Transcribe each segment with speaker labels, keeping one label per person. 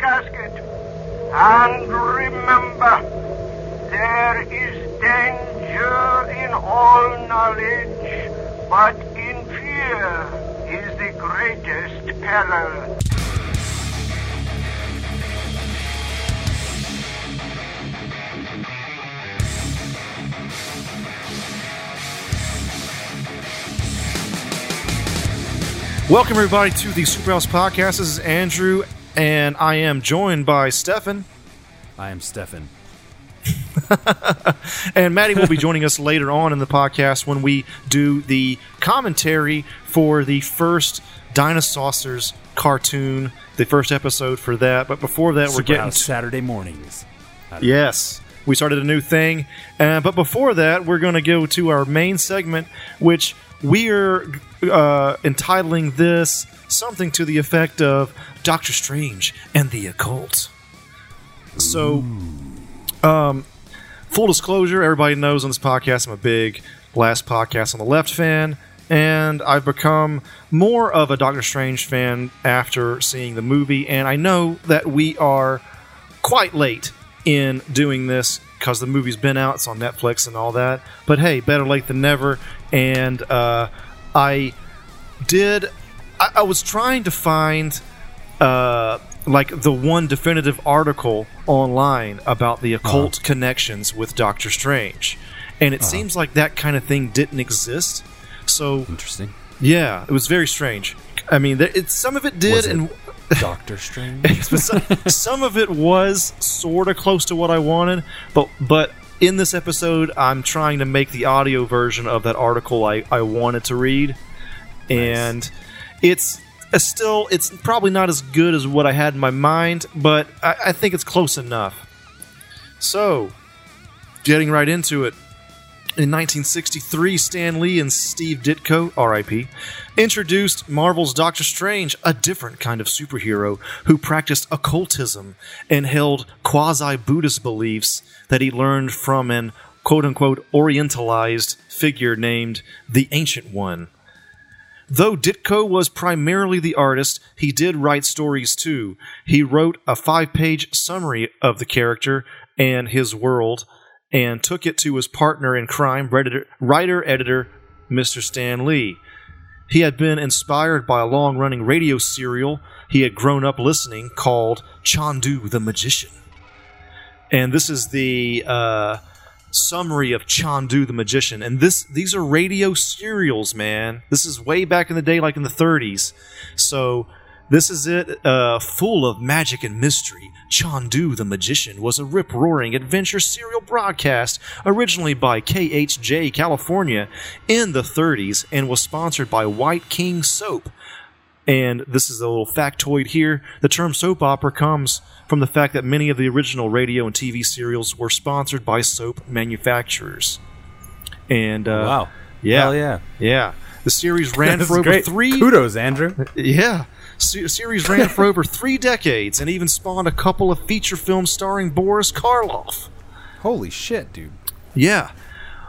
Speaker 1: casket. And remember, there is danger in all knowledge, but in fear is the greatest peril.
Speaker 2: Welcome, everybody, to the Superhouse Podcast. This is Andrew, and I am joined by Stefan.
Speaker 3: I am Stefan.
Speaker 2: and Maddie will be joining us later on in the podcast when we do the commentary for the first Dinosaurs cartoon, the first episode for that. But before that, we're getting
Speaker 3: Saturday mornings.
Speaker 2: Yes, we started a new thing. Uh, but before that, we're going to go to our main segment, which we are uh, entitling this something to the effect of Doctor Strange and the Occult. So, um, full disclosure, everybody knows on this podcast I'm a big Last Podcast on the Left fan, and I've become more of a Doctor Strange fan after seeing the movie, and I know that we are quite late in doing this because the movie's been out, it's on Netflix and all that. But hey, better late than never. And uh, I did. I, I was trying to find uh, like the one definitive article online about the occult connections with Doctor Strange, and it seems like that kind of thing didn't exist. So
Speaker 3: Interesting.
Speaker 2: yeah, it was very strange. I mean, there- it, some of it did,
Speaker 3: it
Speaker 2: and
Speaker 3: Doctor Strange.
Speaker 2: some, some of it was sort of close to what I wanted, but but in this episode, I'm trying to make the audio version of that article I, I wanted to read, and it's still it's probably not as good as what I had in my mind, but I, I think it's close enough. So, getting right into it. In 1963, Stan Lee and Steve Ditko, RIP, introduced Marvel's Doctor Strange, a different kind of superhero who practiced occultism and held quasi Buddhist beliefs that he learned from an quote unquote orientalized figure named the Ancient One. Though Ditko was primarily the artist, he did write stories too. He wrote a five page summary of the character and his world and took it to his partner in crime, writer editor Mr. Stan Lee. He had been inspired by a long running radio serial he had grown up listening called Chandu the Magician. And this is the uh, summary of Chandu the Magician. And this these are radio serials, man. This is way back in the day, like in the 30s. So this is it, uh, full of magic and mystery. Chandu the Magician was a rip roaring adventure serial broadcast originally by KHJ California in the 30s and was sponsored by White King Soap. And this is a little factoid here. The term soap opera comes from the fact that many of the original radio and TV serials were sponsored by soap manufacturers. And uh,
Speaker 3: Wow.
Speaker 2: yeah,
Speaker 3: Hell yeah.
Speaker 2: yeah. The series ran for over
Speaker 3: great.
Speaker 2: three.
Speaker 3: Kudos, Andrew.
Speaker 2: Yeah. Se- series ran for over three decades and even spawned a couple of feature films starring Boris Karloff.
Speaker 3: Holy shit, dude.
Speaker 2: Yeah.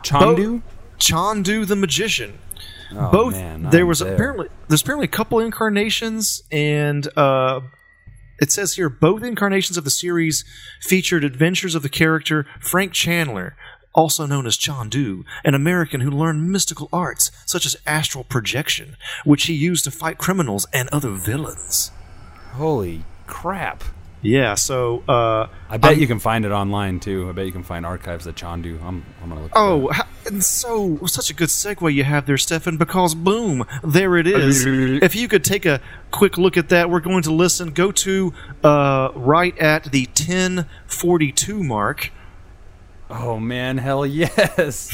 Speaker 3: Chandu.
Speaker 2: Chandu the Magician.
Speaker 3: Oh,
Speaker 2: Both
Speaker 3: man,
Speaker 2: there was
Speaker 3: there.
Speaker 2: apparently there's apparently a couple incarnations and uh it says here both incarnations of the series featured adventures of the character Frank Chandler, also known as Chandu, an American who learned mystical arts such as astral projection, which he used to fight criminals and other villains.
Speaker 3: Holy crap.
Speaker 2: Yeah, so uh
Speaker 3: I bet
Speaker 2: I'm-
Speaker 3: you can find it online too. I bet you can find archives of Chandu. I'm, I'm gonna look.
Speaker 2: Oh, and so such a good segue you have there, Stefan, because boom, there it is. if you could take a quick look at that, we're going to listen. Go to uh, right at the 1042 mark.
Speaker 3: Oh man, hell yes!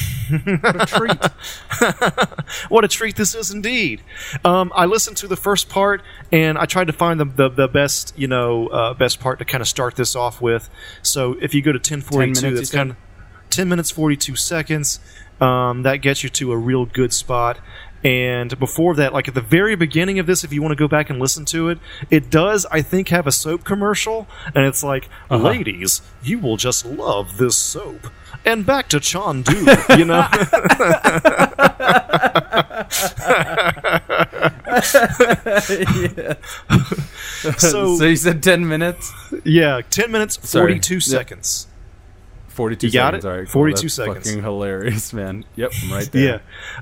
Speaker 3: what a treat.
Speaker 2: What a treat this is indeed. Um, I listened to the first part and I tried to find the, the, the best, you know, uh, best part to kind of start this off with. So if you go to 1042,
Speaker 3: 10 minutes,
Speaker 2: that's kind of 10 minutes 42 seconds. Um, that gets you to a real good spot. And before that, like at the very beginning of this, if you want to go back and listen to it, it does, I think, have a soap commercial. And it's like,
Speaker 3: Uh-huh.
Speaker 2: ladies, you will just love this soap. And back to Chandu, you know? So,
Speaker 3: so you said ten minutes,
Speaker 2: yeah, ten minutes,
Speaker 3: Sorry.
Speaker 2: forty-two
Speaker 3: Yeah.
Speaker 2: seconds.
Speaker 3: Forty-two.
Speaker 2: You got
Speaker 3: seconds.
Speaker 2: it?
Speaker 3: All right, cool.
Speaker 2: 42
Speaker 3: That's
Speaker 2: seconds.
Speaker 3: Fucking hilarious, man. Yep, I'm right there.
Speaker 2: Yeah.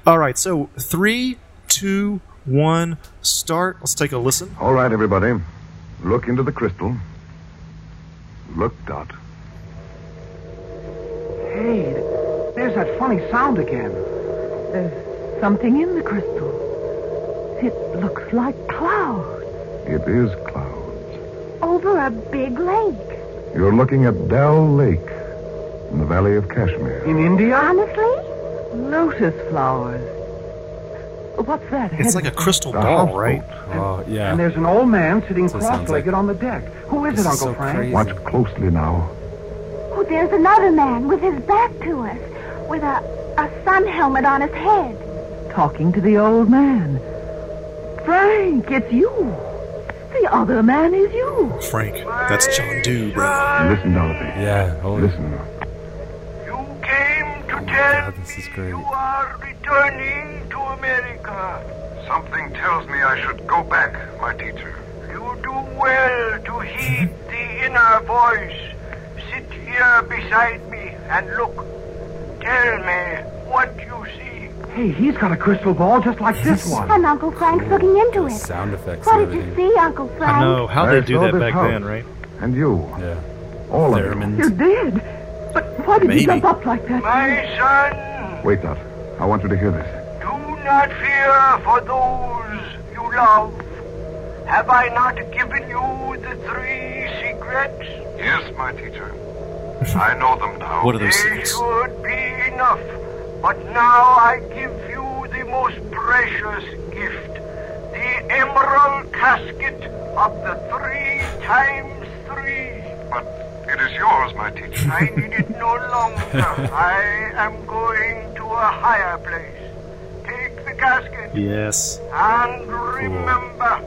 Speaker 2: All right. So three, two, one, start. Let's take a listen.
Speaker 4: All right, everybody. Look into the crystal. Look, Dot.
Speaker 5: Hey, there's that funny sound again.
Speaker 6: There's something in the crystal. It looks like clouds.
Speaker 4: It is clouds.
Speaker 6: Over a big lake.
Speaker 4: You're looking at Dal Lake in the Valley of Kashmir.
Speaker 5: In India?
Speaker 6: Honestly?
Speaker 5: Lotus flowers.
Speaker 6: What's that?
Speaker 2: It's
Speaker 6: ahead
Speaker 2: like a crystal
Speaker 4: The
Speaker 2: ball,
Speaker 4: houseboat.
Speaker 2: right?
Speaker 3: Oh yeah.
Speaker 5: And there's an old man sitting
Speaker 3: So
Speaker 5: cross-legged
Speaker 3: like-
Speaker 5: on the deck. Who is
Speaker 3: This
Speaker 5: it,
Speaker 3: is
Speaker 5: Uncle
Speaker 3: so
Speaker 5: Frank?
Speaker 3: crazy.
Speaker 4: Watch closely now.
Speaker 6: Oh, there's another man with his back to us, with a, a sun helmet on his head.
Speaker 5: Talking to the old man.
Speaker 6: Frank, it's you. The other man is you.
Speaker 2: Frank, that's Chandu, bro.
Speaker 4: Listen, Dorothy.
Speaker 3: Yeah. Holy.
Speaker 4: Listen.
Speaker 1: You came to
Speaker 3: my
Speaker 1: tell
Speaker 3: God, this is
Speaker 1: me
Speaker 3: great.
Speaker 1: you are returning to America.
Speaker 4: Something tells me I should go back, my teacher.
Speaker 1: You do well to heed the inner voice. Sit here beside me and look. Tell me what you see.
Speaker 5: Hey, he's got a crystal ball just like this one.
Speaker 6: And Uncle Frank's looking into it.
Speaker 3: sound effects
Speaker 6: What did you see, Uncle Frank?
Speaker 2: I know. How
Speaker 4: I
Speaker 2: they do that back
Speaker 4: house.
Speaker 2: then, right?
Speaker 4: And you.
Speaker 3: Yeah.
Speaker 4: All of you.
Speaker 6: You did. But why did
Speaker 2: Maybe.
Speaker 6: you jump up like that?
Speaker 1: My son,
Speaker 4: Wait, Dot. I want you to hear this.
Speaker 1: do not fear for those you love. Have I not given you the three secrets?
Speaker 4: Yes, my teacher. I know them now.
Speaker 2: What are those
Speaker 1: They
Speaker 2: things?
Speaker 1: should be enough. But now I give you the most precious gift. The emerald casket of the three times three.
Speaker 4: But it is yours, my teacher.
Speaker 1: I need it no longer. I am going to a higher place. Take the casket
Speaker 2: Yes.
Speaker 1: and remember,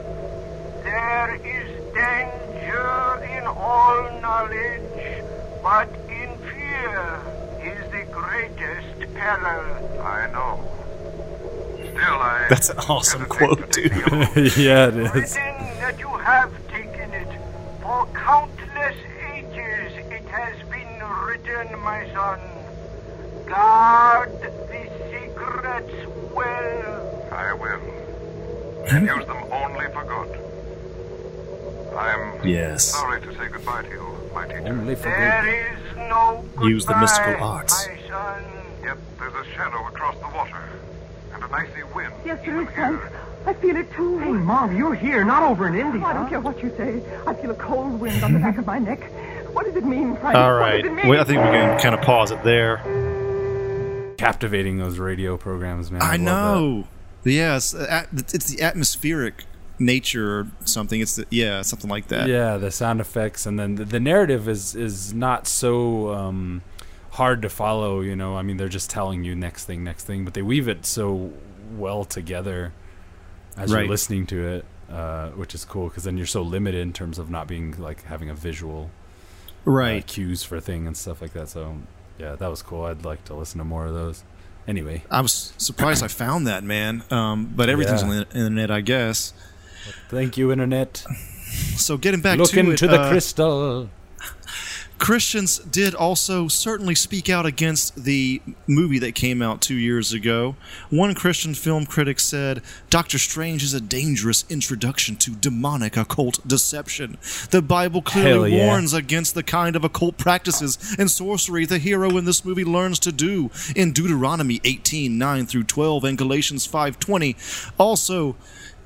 Speaker 1: there is danger in all knowledge, but in fear is the greatest peril.
Speaker 4: I know. Still, I.
Speaker 2: That's an awesome quote, dude.
Speaker 3: yeah, it is.
Speaker 1: Written that you have taken it. For countless ages it has been my son. Guard the secrets well.
Speaker 4: I will. And use them only for good. I'm
Speaker 2: Yes.
Speaker 4: sorry to say goodbye to you, my teacher.
Speaker 3: Only for
Speaker 1: There
Speaker 3: good.
Speaker 1: is no
Speaker 2: Use the mystical arts.
Speaker 1: My son.
Speaker 4: Yet there's a shadow across the water. And an icy wind.
Speaker 6: Yes, there
Speaker 4: even
Speaker 6: is, Frank. I feel it too.
Speaker 5: Hey, Mom, you're here, not over in India.
Speaker 6: I don't care what you say. I feel a cold wind on the back of my neck. What does it mean, Frank?
Speaker 2: All
Speaker 6: What does it mean?
Speaker 2: Well, I think we can kind of pause it there.
Speaker 3: Captivating those radio programs, man.
Speaker 2: I
Speaker 3: love
Speaker 2: know. Yeah, it's, the it's the atmospheric nature or something. It's the yeah, something like
Speaker 3: that.
Speaker 2: that.
Speaker 3: Yeah, the sound effects, and then the, the narrative is is not so um, hard to follow. You know, I mean, they're just telling you next thing, next thing, but they weave it so well together as
Speaker 2: Right.
Speaker 3: you're listening to it, uh, which is cool because then you're so limited in terms of not being like having a visual uh,
Speaker 2: Right.
Speaker 3: cues for thing and stuff like that. So yeah, that was cool. I'd like to listen to more of those. Anyway,
Speaker 2: I was surprised I found that man. Um, but everything's
Speaker 3: Yeah.
Speaker 2: on the internet, I guess.
Speaker 3: thank you, internet.
Speaker 2: So getting back
Speaker 3: Look
Speaker 2: to
Speaker 3: into
Speaker 2: it,
Speaker 3: the
Speaker 2: uh,
Speaker 3: crystal.
Speaker 2: Christians did also certainly speak out against the movie that came out two years ago. One Christian film critic said, Doctor Strange is a dangerous introduction to demonic occult deception. The Bible clearly
Speaker 3: yeah.
Speaker 2: warns against the kind of occult practices and sorcery the hero in this movie learns to do in Deuteronomy 18 9 through 12 and Galatians 5 20. Also,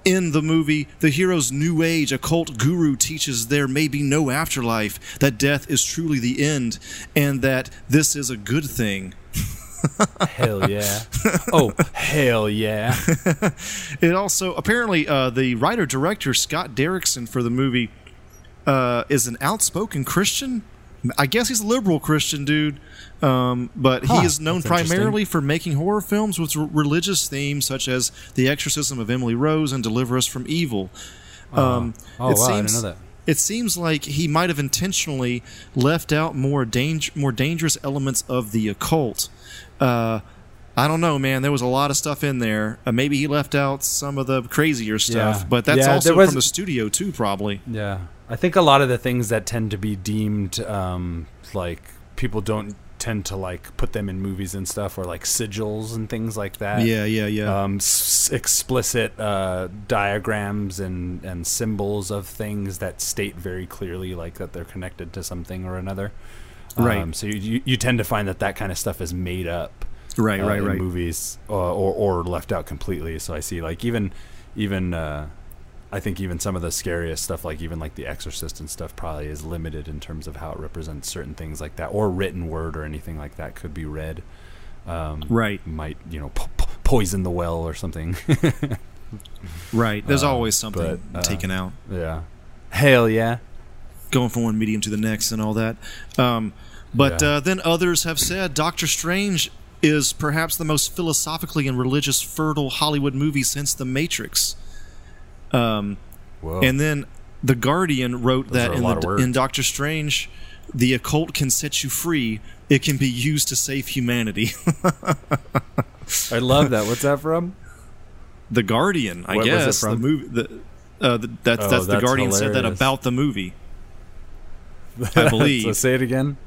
Speaker 2: in the movie, the hero's new age occult guru teaches there may be no afterlife, that death is truly the end, and that this is a good thing.
Speaker 3: hell yeah. Oh, hell yeah.
Speaker 2: It also apparently uh, the writer director Scott Derrickson for the movie uh, is an outspoken Christian. I guess he's a liberal Christian dude, um, but
Speaker 3: Huh,
Speaker 2: he is known primarily for making horror films with r- religious themes such as The Exorcism of Emily Rose and Deliver Us from Evil. Um,
Speaker 3: Oh,
Speaker 2: it
Speaker 3: wow, I didn't
Speaker 2: seems-
Speaker 3: know that.
Speaker 2: It seems like he might have intentionally left out more danger, more dangerous elements of the occult. Uh, I don't know, man. There was a lot of stuff in there. Uh, maybe he left out some of the crazier stuff,
Speaker 3: Yeah.
Speaker 2: but that's
Speaker 3: Yeah,
Speaker 2: also
Speaker 3: was-
Speaker 2: from the studio too, probably.
Speaker 3: Yeah, I think a lot of the things that tend to be deemed um, like people don't tend to like put them in movies and stuff, or like sigils and things like that.
Speaker 2: Yeah, yeah, yeah.
Speaker 3: Um, s- explicit uh, diagrams and and symbols of things that state very clearly like that they're connected to something or another.
Speaker 2: Right.
Speaker 3: Um, so you, you you tend to find that that kind of stuff is made up
Speaker 2: right,
Speaker 3: uh,
Speaker 2: right,
Speaker 3: in
Speaker 2: right.
Speaker 3: movies uh, or or left out completely. So I see like even even uh, I think even some of the scariest stuff, like even like The Exorcist and stuff, probably is limited in terms of how it represents certain things like that, or written word or anything like that could be read. Um,
Speaker 2: Right,
Speaker 3: might you know po- po- poison the well or something.
Speaker 2: right. There's
Speaker 3: uh,
Speaker 2: always something
Speaker 3: but, uh,
Speaker 2: taken out.
Speaker 3: yeah. Hell yeah.
Speaker 2: going from one medium to the next and all that. Um, but
Speaker 3: Yeah.
Speaker 2: uh, then others have said Doctor Strange is perhaps the most philosophically and religious fertile Hollywood movie since The Matrix. Um,
Speaker 3: Whoa.
Speaker 2: and then The Guardian wrote
Speaker 3: Those
Speaker 2: that in, the, in Doctor Strange, the occult can set you free. It can be used to save humanity.
Speaker 3: I love that. What's that from?
Speaker 2: the Guardian, I
Speaker 3: What was it
Speaker 2: guess. The movie. The, uh, the, that's
Speaker 3: Oh,
Speaker 2: that's the
Speaker 3: that's
Speaker 2: Guardian said that about the movie. I believe.
Speaker 3: so say it again.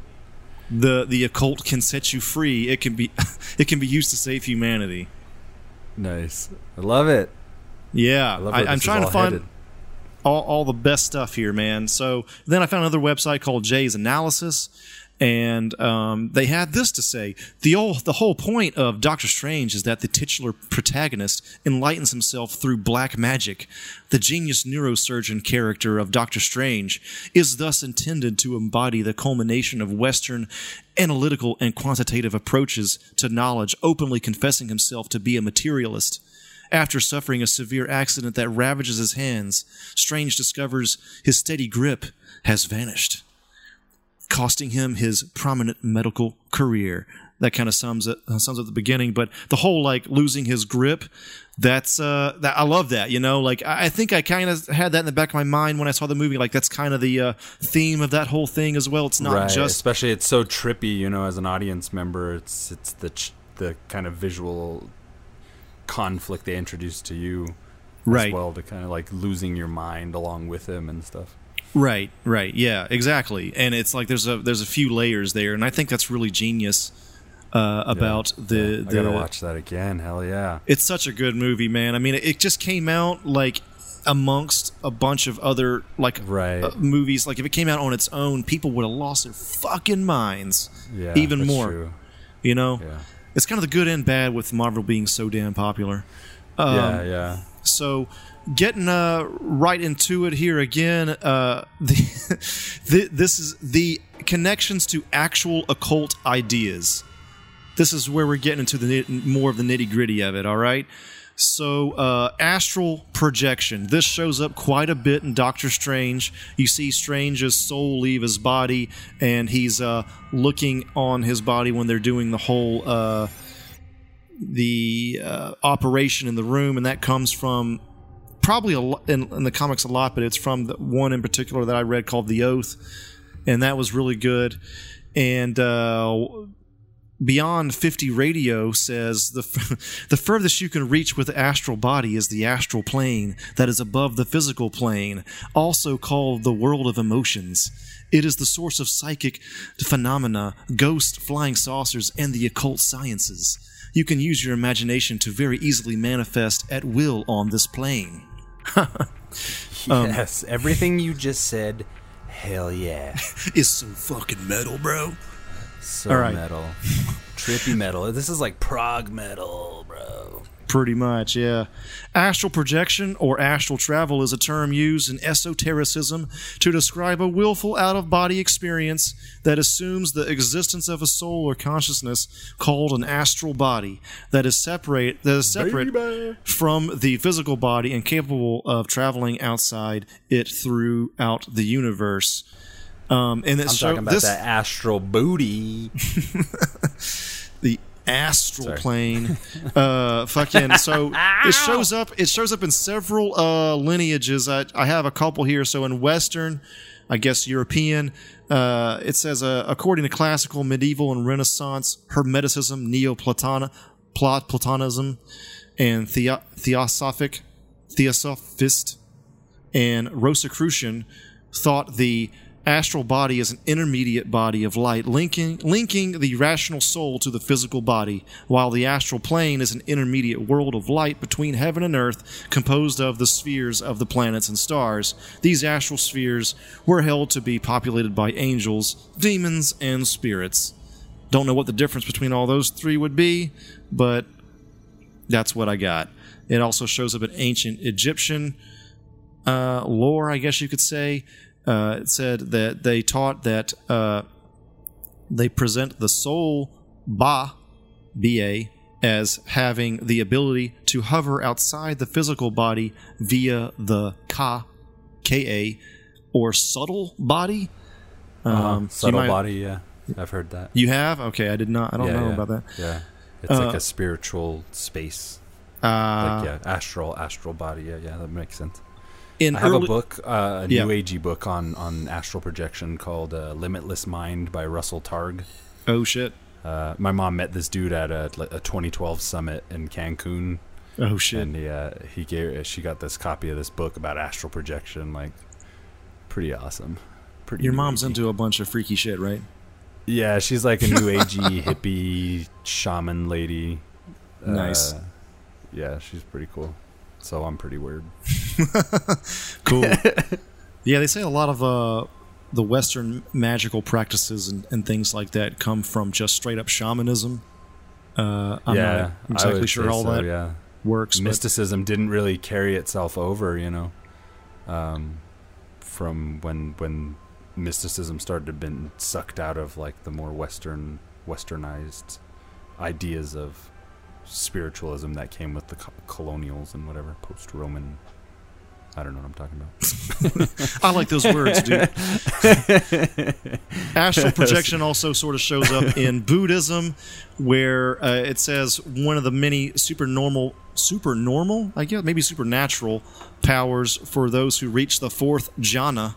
Speaker 2: The the occult can set you free. It can be it can be used to save humanity.
Speaker 3: Nice. I love it.
Speaker 2: Yeah,
Speaker 3: I love
Speaker 2: I, I'm
Speaker 3: this is
Speaker 2: trying to find
Speaker 3: headed.
Speaker 2: all, all the best stuff here, man. So then I found another website called Jay's Analysis, and um, they had this to say: the whole the whole point of Doctor Strange is that the titular protagonist enlightens himself through black magic. The genius neurosurgeon character of Doctor Strange is thus intended to embody the culmination of Western analytical and quantitative approaches to knowledge, openly confessing himself to be a materialist. After suffering a severe accident that ravages his hands, Strange discovers his steady grip has vanished, costing him his prominent medical career. That kind of sums it uh, sums up the beginning, but the whole like losing his grip, that's uh that I love that, you know, like I I think I kind of had that in the back of my mind when I saw the movie like that's kind of the uh, theme of that whole thing as well. It's not
Speaker 3: right.
Speaker 2: just
Speaker 3: Especially it's so trippy, you know, as an audience member. It's it's the ch- the kind of visual conflict they introduce to you
Speaker 2: Right.
Speaker 3: as well to kind of like losing your mind along with him and stuff.
Speaker 2: Right, right, yeah, exactly. And it's like there's a there's a few layers there, and I think that's really genius uh, about the
Speaker 3: Yeah, I
Speaker 2: the.
Speaker 3: gotta watch that again. Hell yeah!
Speaker 2: It's such a good movie, man. I mean, it just came out like amongst a bunch of other like
Speaker 3: Right.
Speaker 2: uh, movies. Like if it came out on its own, people would have lost their fucking minds.
Speaker 3: Yeah,
Speaker 2: even more.
Speaker 3: true.
Speaker 2: You know,
Speaker 3: Yeah,
Speaker 2: it's kind of the good and bad with Marvel being so damn popular. Um,
Speaker 3: yeah, yeah.
Speaker 2: So, getting uh, right into it here again, uh, the, the this is the connections to actual occult ideas. This is where we're getting into the more of the nitty gritty of it. All right. So, uh, astral projection. This shows up quite a bit in Doctor Strange. You see Strange's soul leave his body, and he's uh, looking on his body when they're doing the whole uh, the uh, operation in the room, and that comes from probably a in, in the comics a lot, but it's from the one in particular that I read called The Oath, and that was really good. And uh, Beyond 50 Radio says the the furthest you can reach with the astral body is the astral plane that is above the physical plane, also called the world of emotions. It is the source of psychic phenomena, ghosts, flying saucers, and the occult sciences. You can use your imagination to very easily manifest at will on this plane. Um,
Speaker 3: yes, everything you just said. Hell yeah!
Speaker 2: It's some fucking metal, bro.
Speaker 3: So
Speaker 2: All right.
Speaker 3: metal, trippy metal. This is like prog metal, bro.
Speaker 2: Pretty much, yeah. Astral projection or astral travel is a term used in esotericism to describe a willful out of body experience that assumes the existence of a soul or consciousness called an astral body that is separate that is separate from the physical body and capable of traveling outside it throughout the universe. Um, and
Speaker 3: I'm
Speaker 2: it's
Speaker 3: talking about
Speaker 2: this,
Speaker 3: that astral booty.
Speaker 2: the astral
Speaker 3: Sorry.
Speaker 2: plane. Uh fucking so it shows up it shows up in several uh lineages. I i have a couple here. So in western i guess european uh it says uh, according to classical medieval and renaissance hermeticism neoplatonic Plat- Platonism and Theo- Theosophic Theosophist and Rosicrucian thought the astral body is an intermediate body of light linking linking the rational soul to the physical body while the astral plane is an intermediate world of light between heaven and earth composed of the spheres of the planets and stars. These astral spheres were held to be populated by angels demons and spirits. Don't know what the difference between all those three would be but that's what i got. It also shows up in ancient egyptian uh, lore, I guess you could say. Uh, it said that they taught that uh, they present the soul Ba, B-A, as having the ability to hover outside the physical body via the Ka, K-A, or subtle body.
Speaker 3: Uh-huh.
Speaker 2: so
Speaker 3: Subtle
Speaker 2: might-
Speaker 3: body, yeah. I've heard that.
Speaker 2: You have? Okay, I did not. I don't
Speaker 3: yeah,
Speaker 2: know
Speaker 3: yeah.
Speaker 2: about that.
Speaker 3: Yeah. It's like
Speaker 2: Uh,
Speaker 3: a spiritual space.
Speaker 2: Uh,
Speaker 3: Like, yeah, astral, astral body. Yeah, yeah, that makes sense.
Speaker 2: In
Speaker 3: I have
Speaker 2: early,
Speaker 3: a book, uh, a
Speaker 2: Yeah.
Speaker 3: new agey book on, on astral projection called uh, Limitless Mind by Russell Targ.
Speaker 2: Oh shit!
Speaker 3: Uh, my mom met this dude at a, a 2012 summit in Cancun,
Speaker 2: Oh shit!
Speaker 3: and he, uh, he gave she got this copy of this book about astral projection. Like, pretty awesome. Pretty.
Speaker 2: Your mom's
Speaker 3: agey.
Speaker 2: into a bunch of freaky shit, right?
Speaker 3: Yeah, she's like a new agey hippie shaman lady.
Speaker 2: Nice.
Speaker 3: Uh, yeah, she's pretty cool. So I'm pretty weird.
Speaker 2: Cool. yeah, they say a lot of uh, the Western magical practices and, and things like that come from just straight up shamanism. Uh, I'm
Speaker 3: yeah,
Speaker 2: not exactly sure how
Speaker 3: so,
Speaker 2: that
Speaker 3: Yeah,
Speaker 2: works. but-
Speaker 3: mysticism didn't really carry itself over, you know, um, from when when mysticism started to been sucked out of like the more Western westernized ideas of spiritualism that came with the co- colonials and whatever post Roman. I don't know what I'm talking about.
Speaker 2: I like those words, dude. Astral projection also sort of shows up in Buddhism, where uh, it says one of the many supernormal, supernormal, I guess, maybe supernatural powers for those who reach the fourth jhana.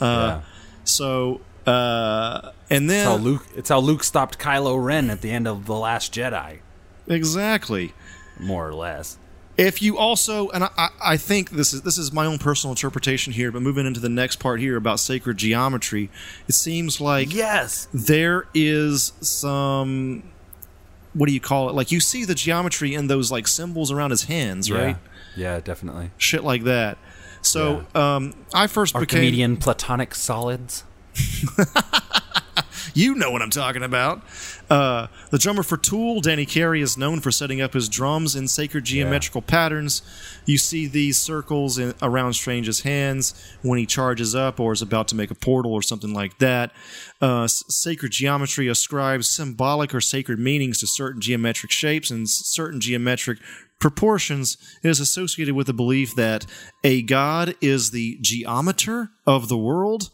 Speaker 3: yeah.
Speaker 2: So, uh, and
Speaker 3: It's how
Speaker 2: then
Speaker 3: Luke. It's how Luke stopped Kylo Ren at the end of the Last Jedi,
Speaker 2: exactly.
Speaker 3: more or less.
Speaker 2: If you also, and I, I- think this is this is my own personal interpretation here, but moving into the next part here about sacred geometry, it seems like
Speaker 3: Yes.
Speaker 2: there is some what do you call it like you see the geometry in those like symbols around his hands right
Speaker 3: Yeah. Yeah, definitely.
Speaker 2: shit like that so um i first became
Speaker 3: Archimedean platonic solids.
Speaker 2: you know what i'm talking about. Uh the drummer for tool danny carey is known for setting up his drums in sacred geometrical patterns. You see these circles in, around strange's hands when he charges up or is about to make a portal or something like that. Uh, sacred geometry ascribes symbolic or sacred meanings to certain geometric shapes and certain geometric proportions. It is associated with the belief that a god is the geometer of the world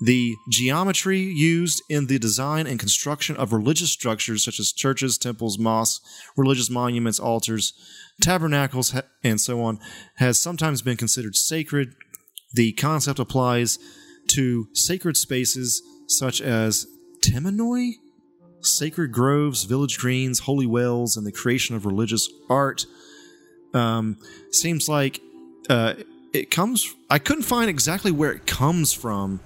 Speaker 2: the geometry used in the design and construction of religious structures such as churches, temples, mosques, religious monuments, altars, tabernacles, and so on has sometimes been considered sacred. The concept applies to sacred spaces such as Temenoi, sacred groves, village greens, holy wells, and the creation of religious art. Um, seems like uh, it comes. I couldn't find exactly where it comes from,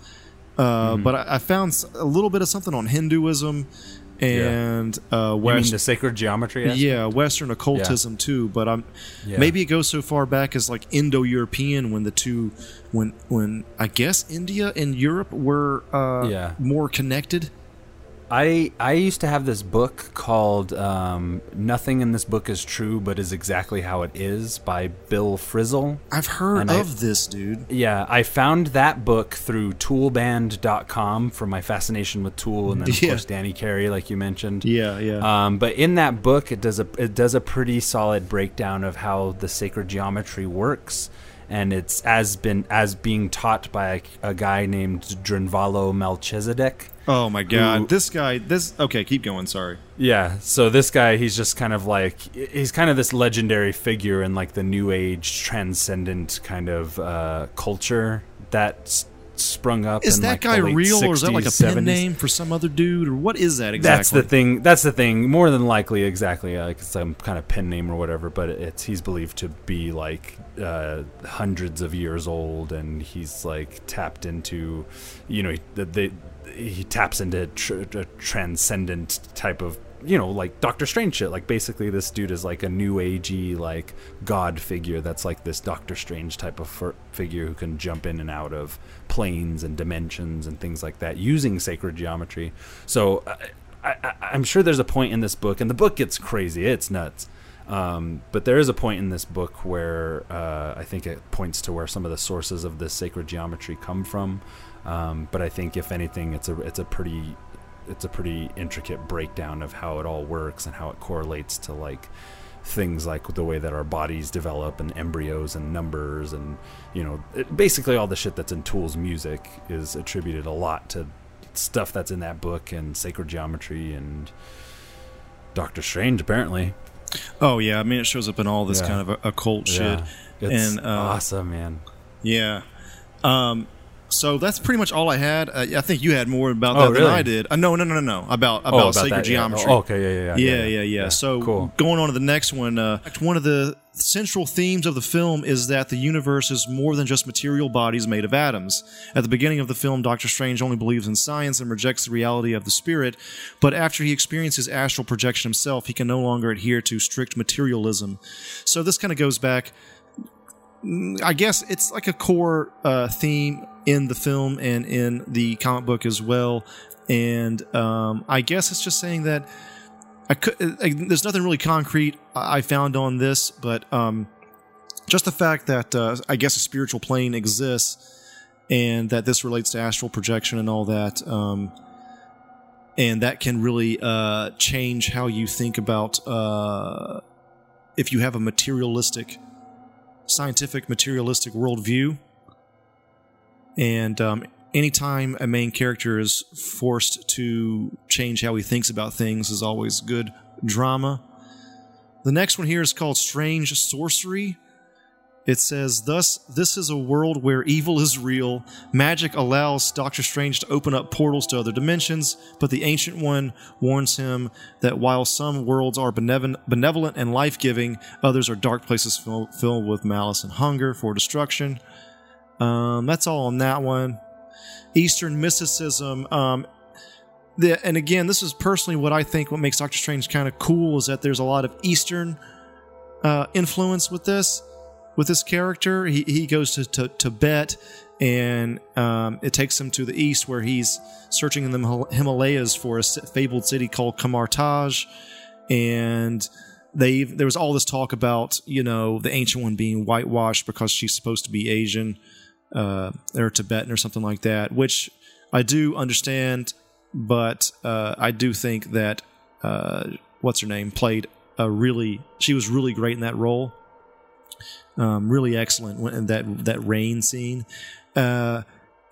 Speaker 2: uh, but I, I found a little bit of something on Hinduism and uh,
Speaker 3: You mean
Speaker 2: West.
Speaker 3: the sacred geometry? aspect?
Speaker 2: yeah, Western occultism too, but I'm
Speaker 3: Yeah.
Speaker 2: maybe it goes so far back as like Indo-European when the two, when when I guess India and Europe were uh,
Speaker 3: Yeah.
Speaker 2: more connected.
Speaker 3: I I used to have this book called um, "Nothing in This Book Is True, but Is Exactly How It Is" by Bill Frissell.
Speaker 2: I've heard
Speaker 3: And I-
Speaker 2: of this dude.
Speaker 3: Yeah, I found that book through Toolband.com for my fascination with Tool, and then of
Speaker 2: Yeah.
Speaker 3: course Danny Carey, like you mentioned.
Speaker 2: Yeah, yeah.
Speaker 3: Um, but in that book, it does a it does a pretty solid breakdown of how the sacred geometry works, and it's as been as being taught by a, a guy named Drunvalo Melchizedek.
Speaker 2: Oh my god,
Speaker 3: who-
Speaker 2: this guy. This okay. Keep going. Sorry.
Speaker 3: Yeah, so this guy, he's just kind of like he's kind of this legendary figure in like the new age transcendent kind of uh, culture that sprung up.
Speaker 2: Is that
Speaker 3: like,
Speaker 2: guy real, or is that like a
Speaker 3: 60s,
Speaker 2: pen name for some other dude, or what is that exactly?
Speaker 3: That's the thing. That's the thing. More than likely, exactly, like some kind of pen name or whatever. But it's he's believed to be like uh, hundreds of years old, and he's like tapped into, you know, the, the he taps into tr- a transcendent type of. You know, like Doctor Strange shit. Like basically, this dude is like a new agey, like god figure. That's like this Doctor Strange type of fir- figure who can jump in and out of planes and dimensions and things like that using sacred geometry. So I, I, I'm sure there's a point in this book, and the book gets crazy. It's nuts. Um, but there is a point in this book where uh, I think it points to where some of the sources of this sacred geometry come from. Um, but I think, if anything, it's a it's a pretty it's a pretty intricate breakdown of how it all works and how it correlates to like things like the way that our bodies develop and embryos and numbers and you know it, basically all the shit that's in Tool's music is attributed a lot to stuff that's in that book and sacred geometry and Doctor Strange apparently.
Speaker 2: Oh yeah, I mean it shows up in all this
Speaker 3: Yeah.
Speaker 2: kind of occult shit.
Speaker 3: Yeah. It's
Speaker 2: And, uh,
Speaker 3: awesome, man.
Speaker 2: Yeah. Um, so that's pretty much all I had. Uh, I think you had more about
Speaker 3: Oh,
Speaker 2: that than? I did. Uh, no, no, no, no, no. About about,
Speaker 3: Oh, about
Speaker 2: sacred
Speaker 3: that, yeah.
Speaker 2: geometry.
Speaker 3: Oh, okay, yeah, yeah, yeah,
Speaker 2: yeah, yeah, yeah. So
Speaker 3: cool.
Speaker 2: going on to the next one, uh, one of the central themes of the film is that the universe is more than just material bodies made of atoms. At the beginning of the film, Doctor Strange only believes in science and rejects the reality of the spirit, but after he experiences astral projection himself, he can no longer adhere to strict materialism. So this kind of goes back I guess it's like a core uh, theme in the film and in the comic book as well. And um, I guess it's just saying that I could. uh, there's nothing really concrete I I found on this, but um, just the fact that uh, I guess a spiritual plane exists, and that this relates to astral projection and all that. Um, and that can really uh, change how you think about uh, if you have a materialistic scientific materialistic worldview. And um, anytime a main character is forced to change how he thinks about things is always good drama. The next one here is called Strange Sorcery. It says, Thus, this is a world where evil is real. Magic allows Doctor Strange to open up portals to other dimensions, but the Ancient One warns him that while some worlds are benevolent, and life giving, others are dark places filled with malice and hunger for destruction. Um, that's all on that one. Eastern mysticism. Um, the, and again, this is personally what I think what makes Doctor Strange kind of cool is that there's a lot of Eastern uh, influence with this with this character. He, he goes to, to Tibet and um, it takes him to the east where he's searching in the Himalayas for a fabled city called Kamar-Taj. And they there was all this talk about you know the ancient one being whitewashed because she's supposed to be Asian uh, or Tibetan or something like that, which I do understand, but uh, I do think that uh, what's her name played a really she was really great in that role um, really excellent in that that rain scene, uh,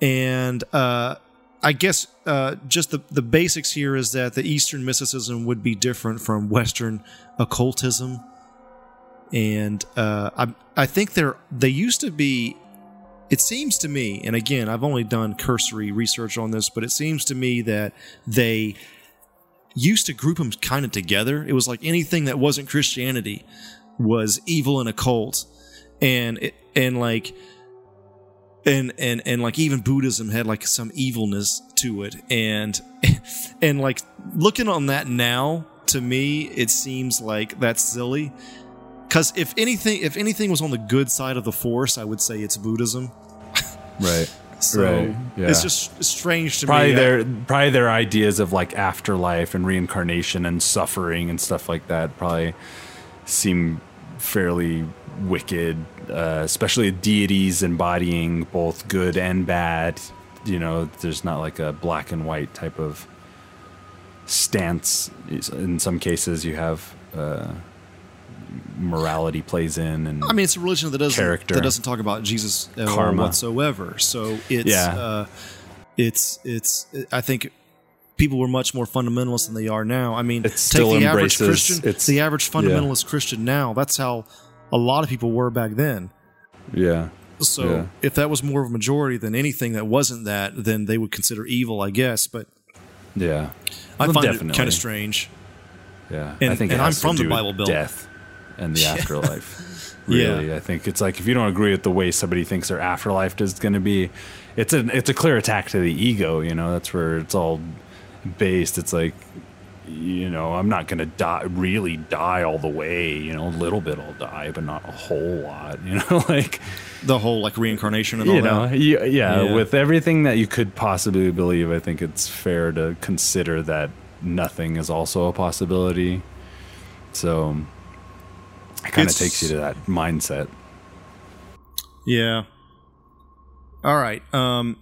Speaker 2: and uh, I guess uh, just the the basics here is that the Eastern mysticism would be different from Western occultism, and uh, I I think they're they used to be. It seems to me, and again, I've only done cursory research on this, but it seems to me that they used to group them kind of together. It was like anything that wasn't Christianity was evil and occult. And it, and like and and and like even buddhism had like some evilness to it. And and like looking on that now to me it seems like that's silly cuz if anything if anything was on the good side of the force i would say it's buddhism
Speaker 3: Right.
Speaker 2: so
Speaker 3: Right, yeah.
Speaker 2: it's just strange to
Speaker 3: Probably
Speaker 2: me
Speaker 3: their probably their ideas of like afterlife and reincarnation and suffering and stuff like that probably seem fairly wicked, uh, especially deities embodying both good and bad. You know, there's not like a black and white type of stance. In some cases, you have uh, morality plays in, and
Speaker 2: I mean, it's a religion that doesn't
Speaker 3: Character.
Speaker 2: that doesn't talk about Jesus at all
Speaker 3: Karma.
Speaker 2: whatsoever. So it's
Speaker 3: Yeah.
Speaker 2: uh, it's it's. I think people were much more fundamentalist than they are now. I mean,
Speaker 3: It
Speaker 2: take the average Christian,
Speaker 3: it's-
Speaker 2: the average
Speaker 3: yeah.
Speaker 2: fundamentalist Christian now. That's how a lot of people were back then.
Speaker 3: yeah,
Speaker 2: So
Speaker 3: Yeah.
Speaker 2: if that was more of a majority than anything that wasn't that, then they would consider evil, I guess. But
Speaker 3: Yeah.
Speaker 2: I
Speaker 3: Well,
Speaker 2: find it kind of strange.
Speaker 3: Yeah,
Speaker 2: And-
Speaker 3: I think
Speaker 2: and I'm from the Bible Belt.
Speaker 3: death and the afterlife.
Speaker 2: Yeah.
Speaker 3: Really, I think it's like if you don't agree with the way somebody thinks their afterlife is going to be, it's a it's a clear attack to the ego. You know, that's where it's all based. It's like, you know, I'm not going to die, really die all the way. You know, a little bit I'll die, but not a whole lot. You know, like
Speaker 2: The whole like reincarnation and all
Speaker 3: you know,
Speaker 2: that.
Speaker 3: yeah, yeah,
Speaker 2: Yeah.
Speaker 3: with everything that you could possibly believe, I think it's fair to consider that nothing is also a possibility. So it kind of takes you to that mindset.
Speaker 2: Yeah. All right. Um.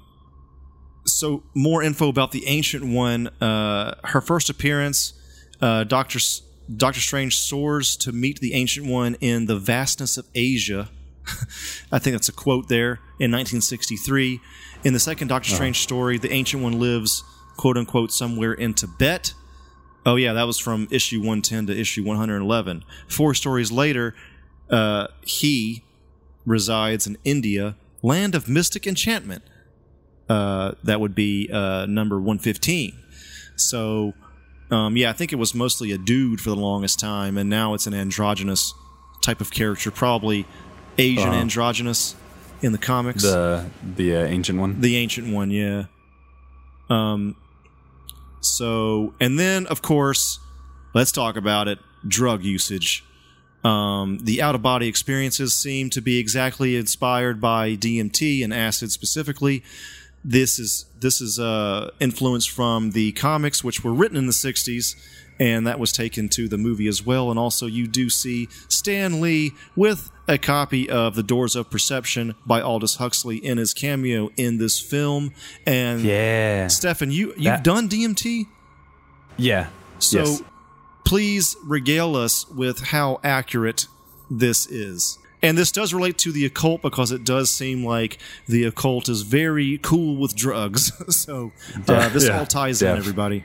Speaker 2: So more info about the ancient one. Uh, her first appearance. Uh, Doctor S- Doctor Strange soars to meet the ancient one in the vastness of Asia. I think that's a quote there in 1963. In the second Doctor Strange story, the ancient one lives quote unquote somewhere in Tibet. Oh yeah, that was from issue 110 to issue 111. Four stories later, uh, he resides in India, land of mystic enchantment. Uh, that would be uh, number 115. So, um, yeah, I think it was mostly a dude for the longest time, and now it's an androgynous type of character, probably Asian
Speaker 3: Uh-huh.
Speaker 2: androgynous in the comics.
Speaker 3: The the uh, ancient one.
Speaker 2: The ancient one, yeah. Um. So, and then of course, let's talk about it. Drug usage. Um, the out of body experiences seem to be exactly inspired by DMT and acid specifically. This is this is uh, influenced from the comics, which were written in the '60s, and that was taken to the movie as well. And also, you do see Stan Lee with a copy of The Doors of Perception by Aldous Huxley in his cameo in this film. And
Speaker 3: yeah,
Speaker 2: Stefan, you you've
Speaker 3: That-
Speaker 2: done DMT,
Speaker 3: yeah.
Speaker 2: so
Speaker 3: yes.
Speaker 2: please regale us with how accurate this is. And this does relate to the occult because it does seem like the occult is very cool with drugs. so uh, this
Speaker 3: Yeah,
Speaker 2: all ties
Speaker 3: def.
Speaker 2: in, everybody.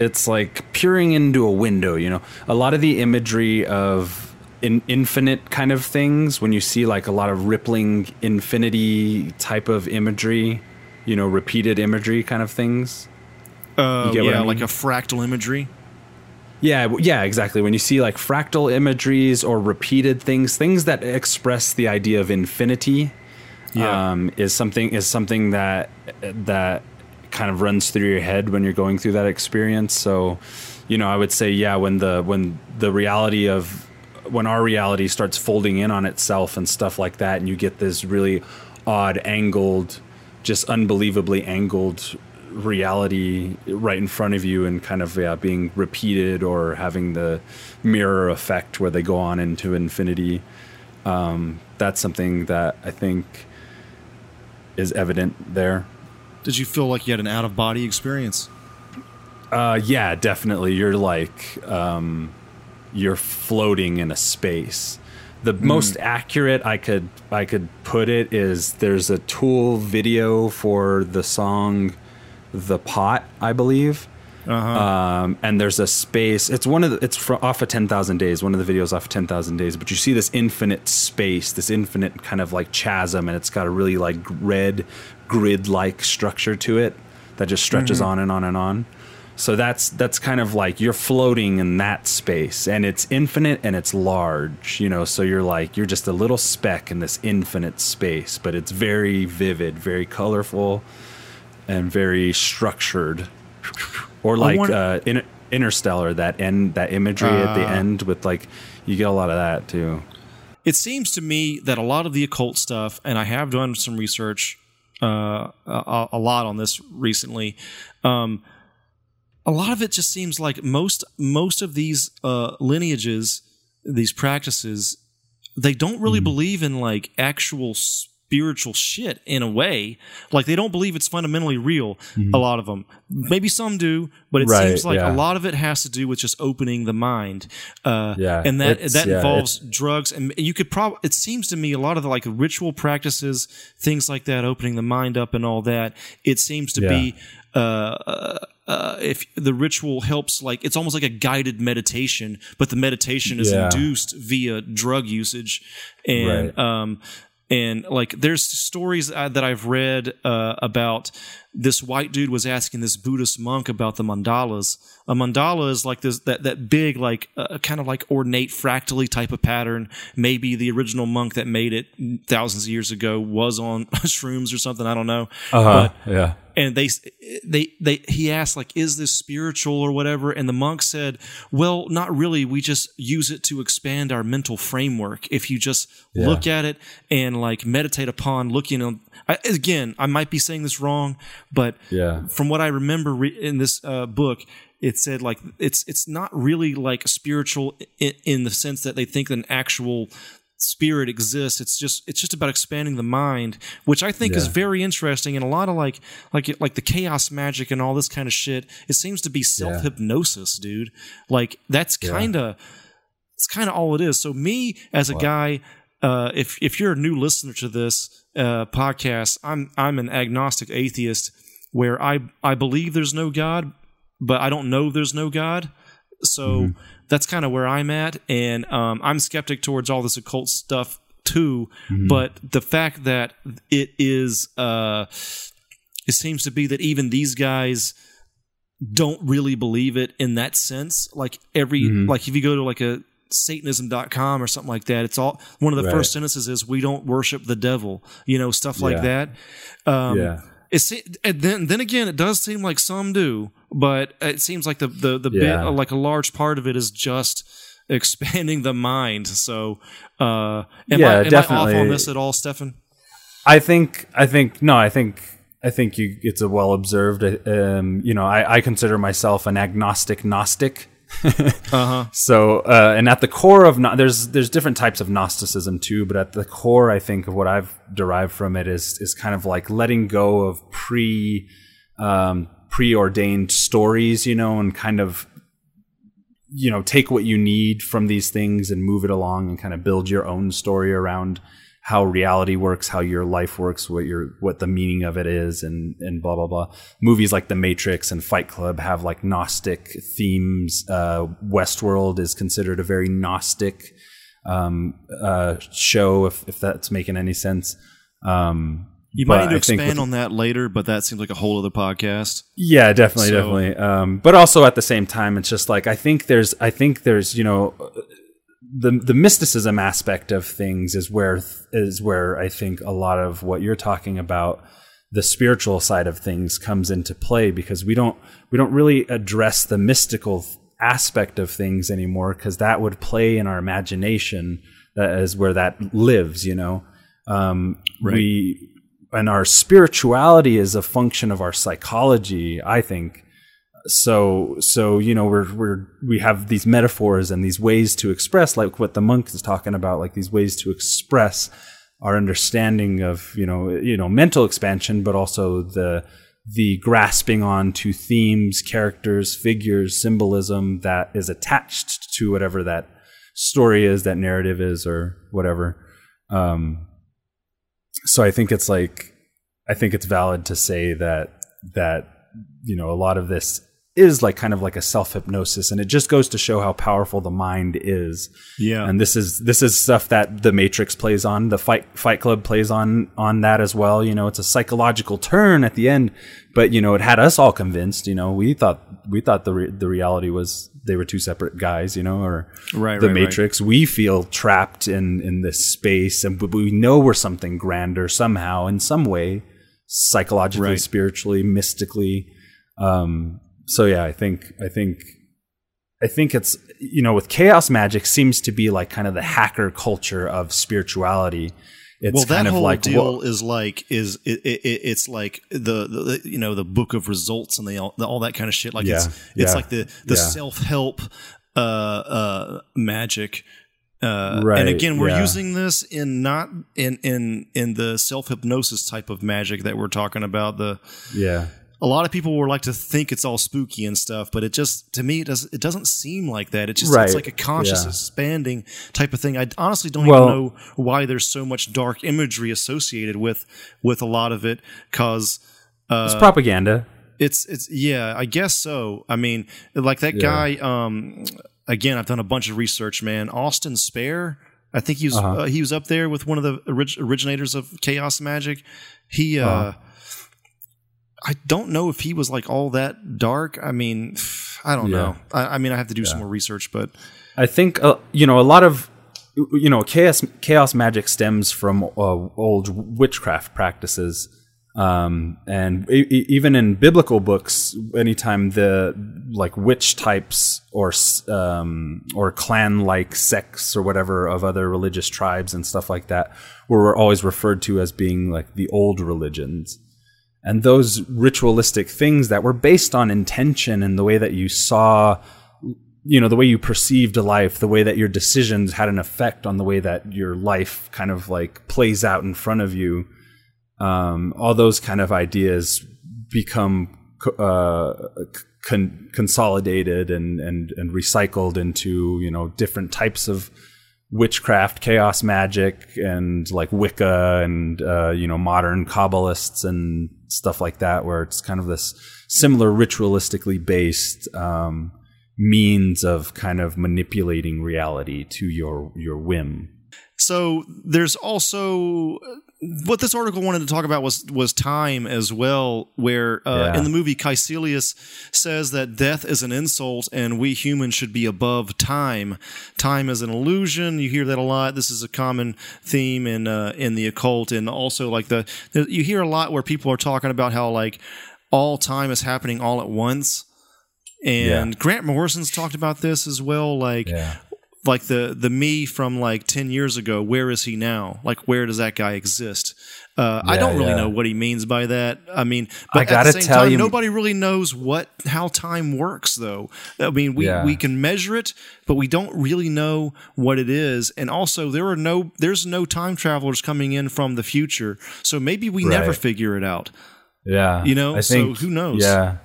Speaker 3: It's like peering into a window you know a lot of the imagery of in infinite kind of things when you see like a lot of rippling infinity type of imagery you know repeated imagery kind of things
Speaker 2: Uh, yeah,
Speaker 3: I
Speaker 2: like a fractal imagery.
Speaker 3: yeah yeah exactly when you see like fractal imageries or repeated things things that express the idea of infinity
Speaker 2: Yeah.
Speaker 3: um, is something is something that that kind of runs through your head when you're going through that experience. So, you know, I would say, yeah, when the when the reality of when our reality starts folding in on itself and stuff like that, and you get this really odd, angled, just unbelievably angled reality right in front of you and kind of yeah, being repeated or having the mirror effect where they go on into infinity um, that's something that I think is evident there.
Speaker 2: Did you feel like you had an out of body experience?
Speaker 3: Uh, yeah, definitely. You're like um, you're floating in a space. The most accurate I could I could put it is there's a Tool video for the song "The Pot," I believe. Um, and there's a space. It's one of the, it's off of Ten Thousand Days. One of the videos off of Ten Thousand Days. But you see this infinite space, this infinite kind of like chasm, and it's got a really like red grid-like structure to it that just stretches on and on and on. So that's that's kind of like you're floating in that space, and it's infinite and it's large. You know, so you're like you're just a little speck in this infinite space, but it's very vivid, very colorful, and very structured or like
Speaker 2: wonder-
Speaker 3: uh, in, Interstellar, that end, that imagery at the
Speaker 2: Ah.
Speaker 3: end with like, you get a lot of that too.
Speaker 2: It seems to me that a lot of the occult stuff, and I have done some research, uh, a, a lot on this recently. Um, a lot of it just seems like most most of these uh, lineages, these practices, they don't really believe in like actual spiritual shit in a way. Like they don't believe it's fundamentally real. A lot of them, maybe some do, but it
Speaker 3: Right,
Speaker 2: seems like
Speaker 3: yeah.
Speaker 2: a lot of it has to do with just opening the mind. Uh,
Speaker 3: Yeah,
Speaker 2: and that that
Speaker 3: yeah,
Speaker 2: involves drugs, and you could probably. It seems to me a lot of the like ritual practices, things like that, opening the mind up and all that. It seems to be. Uh, uh, if the ritual helps, like it's almost like a guided meditation, but the meditation is
Speaker 3: Yeah.
Speaker 2: induced via drug usage, and
Speaker 3: Right.
Speaker 2: um, and like there's stories uh, that I've read uh, about this white dude was asking this Buddhist monk about the mandalas. A mandala is like this that that big like uh, kind of like ornate fractally type of pattern. Maybe the original monk that made it thousands of years ago was on shrooms or something. I don't know.
Speaker 3: Uh-huh. Yeah.
Speaker 2: and they they they he asked like is this spiritual or whatever and the monk said well not really we just use it to expand our mental framework if you just
Speaker 3: Yeah.
Speaker 2: look at it and like meditate upon looking on I, again i might be saying this wrong but
Speaker 3: Yeah.
Speaker 2: from what i remember re- in this uh, book it said like it's it's not really like spiritual in, in the sense that they think an actual spirit exists. It's just it's just about expanding the mind which i think is very interesting. And a lot of like like like the chaos magic and all this kind of shit it seems to be self hypnosis dude. Like that's kind of it's kind of all it is. So me as a guy uh if if you're a new listener to this uh podcast i'm i'm an agnostic atheist where i i believe there's no god but i don't know there's no god so that's kind of where I'm at, and um, I'm skeptic towards all this occult stuff too. But the fact that it is, uh, it seems to be that even these guys don't really believe it in that sense. Like every, like if you go to like a satanism.com or something like that it's all one of the
Speaker 3: Right.
Speaker 2: first sentences is we don't worship the devil you know stuff like
Speaker 3: Yeah.
Speaker 2: that um
Speaker 3: Yeah.
Speaker 2: it's and then then again, it does seem like some do, but it seems like the the the bit like a large part of it is just expanding the mind. So, uh, am
Speaker 3: Yeah,
Speaker 2: I am I off
Speaker 3: definitely.
Speaker 2: on this at all, Stefan?
Speaker 3: I think I think no, I think I think you it's a well observed. Um, you know, I, I consider myself an agnostic gnostic.
Speaker 2: Uh-huh.
Speaker 3: So, uh, and at the core of no, there's there's different types of Gnosticism too, but at the core, I think of what I've derived from it is is kind of like letting go of pre um, preordained stories, you know, and kind of you know take what you need from these things and move it along and kind of build your own story around how reality works, how your life works, what your what the meaning of it is, and and blah blah blah. Movies like The Matrix and Fight Club have like Gnostic themes. Uh, Westworld is considered a very Gnostic um, uh, show, if if that's making any sense. Um,
Speaker 2: You might need to
Speaker 3: I
Speaker 2: expand
Speaker 3: with-
Speaker 2: on that later, but that seems like a whole other podcast.
Speaker 3: yeah, definitely,
Speaker 2: So-
Speaker 3: definitely. Um, but also at the same time, it's just like I think there's, I think there's, you know, the the mysticism aspect of things is where is where I think a lot of what you're talking about, the spiritual side of things, comes into play because we don't we don't really address the mystical aspect of things anymore because that would play in our imagination. That is where that lives, you know. Um, We and our spirituality is a function of our psychology, I think. So, so you know, we're we're we have these metaphors and these ways to express, like what the monk is talking about, like these ways to express our understanding of you know you know mental expansion, but also the the grasping on to themes, characters, figures, symbolism that is attached to whatever that story is, that narrative is, or whatever. Um, so I think it's like I think it's valid to say that that you know a lot of this is like kind of like a self hypnosis, and it just goes to show how powerful the mind is.
Speaker 2: Yeah.
Speaker 3: and this is this is stuff that the Matrix plays on, the Fight Fight Club plays on on that as well. You know, it's a psychological turn at the end, but you know, it had us all convinced. You know, we thought we thought the re- the reality was they were two separate guys. You know, or
Speaker 2: Right,
Speaker 3: the
Speaker 2: right, right.
Speaker 3: Matrix. We feel trapped in in this space, and but we know we're something grander somehow, in some way, psychologically,
Speaker 2: Right.
Speaker 3: spiritually, mystically. Um, so yeah, I think I think I think it's you know with chaos magic seems to be like kind of the hacker culture of spirituality. It's
Speaker 2: well, that
Speaker 3: kind of
Speaker 2: whole
Speaker 3: like
Speaker 2: deal
Speaker 3: well,
Speaker 2: is like is it, it, it- it's like the, the you know the book of results and the all, all that kind of shit. Like
Speaker 3: Yeah,
Speaker 2: it's it's
Speaker 3: yeah,
Speaker 2: like the the
Speaker 3: yeah.
Speaker 2: self help uh, uh, magic. Uh,
Speaker 3: Right,
Speaker 2: and again, we're using this in not in in in the self hypnosis type of magic that we're talking about. The
Speaker 3: yeah.
Speaker 2: A lot of people were like to think it's all spooky and stuff, but it just to me it does it doesn't seem like that. It just
Speaker 3: Right.
Speaker 2: it's like a conscious
Speaker 3: Yeah.
Speaker 2: expanding type of thing. I honestly don't
Speaker 3: Well-
Speaker 2: even know why there's so much dark imagery associated with with a lot of it because
Speaker 3: It's propaganda.
Speaker 2: it's it's yeah, I guess so. I mean, like that guy um again, I've done a bunch of research, man. Austin Spare I think he was
Speaker 3: Uh-huh.
Speaker 2: uh, he was up there with one of the orig- originators of chaos magic. He, uh,
Speaker 3: Uh-huh.
Speaker 2: I don't know if he was like all that dark. I mean, I don't
Speaker 3: Yeah.
Speaker 2: know. I, I mean, I have to do some more research, but
Speaker 3: I think uh, you know a lot of you know chaos chaos magic stems from uh, old witchcraft practices, um, and e- even in biblical books, anytime the like witch types or um, or clan like sects or whatever of other religious tribes and stuff like that were always referred to as being like the old religions and those ritualistic things that were based on intention and the way that you saw you know the way you perceived life the way that your decisions had an effect on the way that your life kind of like plays out in front of you um, all those kind of ideas become uh, con- consolidated and, and and recycled into you know different types of witchcraft, chaos magic, and like Wicca and uh, you know modern Kabbalists and stuff like that, where it's kind of this similar ritualistically based um, means of kind of manipulating reality to your your whim.
Speaker 2: So there's also what this article wanted to talk about was was time as well, where uh,
Speaker 3: Yeah.
Speaker 2: in the movie Kaecilius says that death is an insult and we humans should be above time. Time is an illusion. You hear that a lot. This is a common theme in uh, in the occult, and also like the, you hear a lot where people are talking about how like all time is happening all at once. And
Speaker 3: Yeah.
Speaker 2: Grant Morrison's talked about this as well. Like like the the me from like 10 years ago where is he now like where does that guy exist uh, i don't really
Speaker 3: yeah.
Speaker 2: know what he means by that i mean
Speaker 3: I
Speaker 2: but at
Speaker 3: gotta
Speaker 2: the same
Speaker 3: tell
Speaker 2: time
Speaker 3: you-
Speaker 2: nobody really knows what how time works though i mean we
Speaker 3: Yeah.
Speaker 2: we can measure it but we don't really know what it is and also there are no there's no time travelers coming in from the future so maybe we never figure it out
Speaker 3: Yeah.
Speaker 2: You know,
Speaker 3: I
Speaker 2: so who knows?
Speaker 3: Yeah.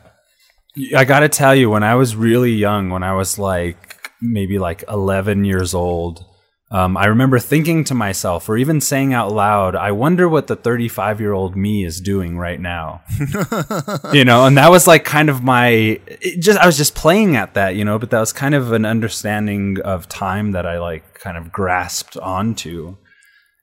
Speaker 3: I got to tell you, when I was really young, when I was like maybe like 11 years old, um, I remember thinking to myself, or even saying out loud, I wonder what the 35 year old me is doing right now. you know, and that was like kind of my, it just, I was just playing at that, you know, but that was kind of an understanding of time that I like kind of grasped onto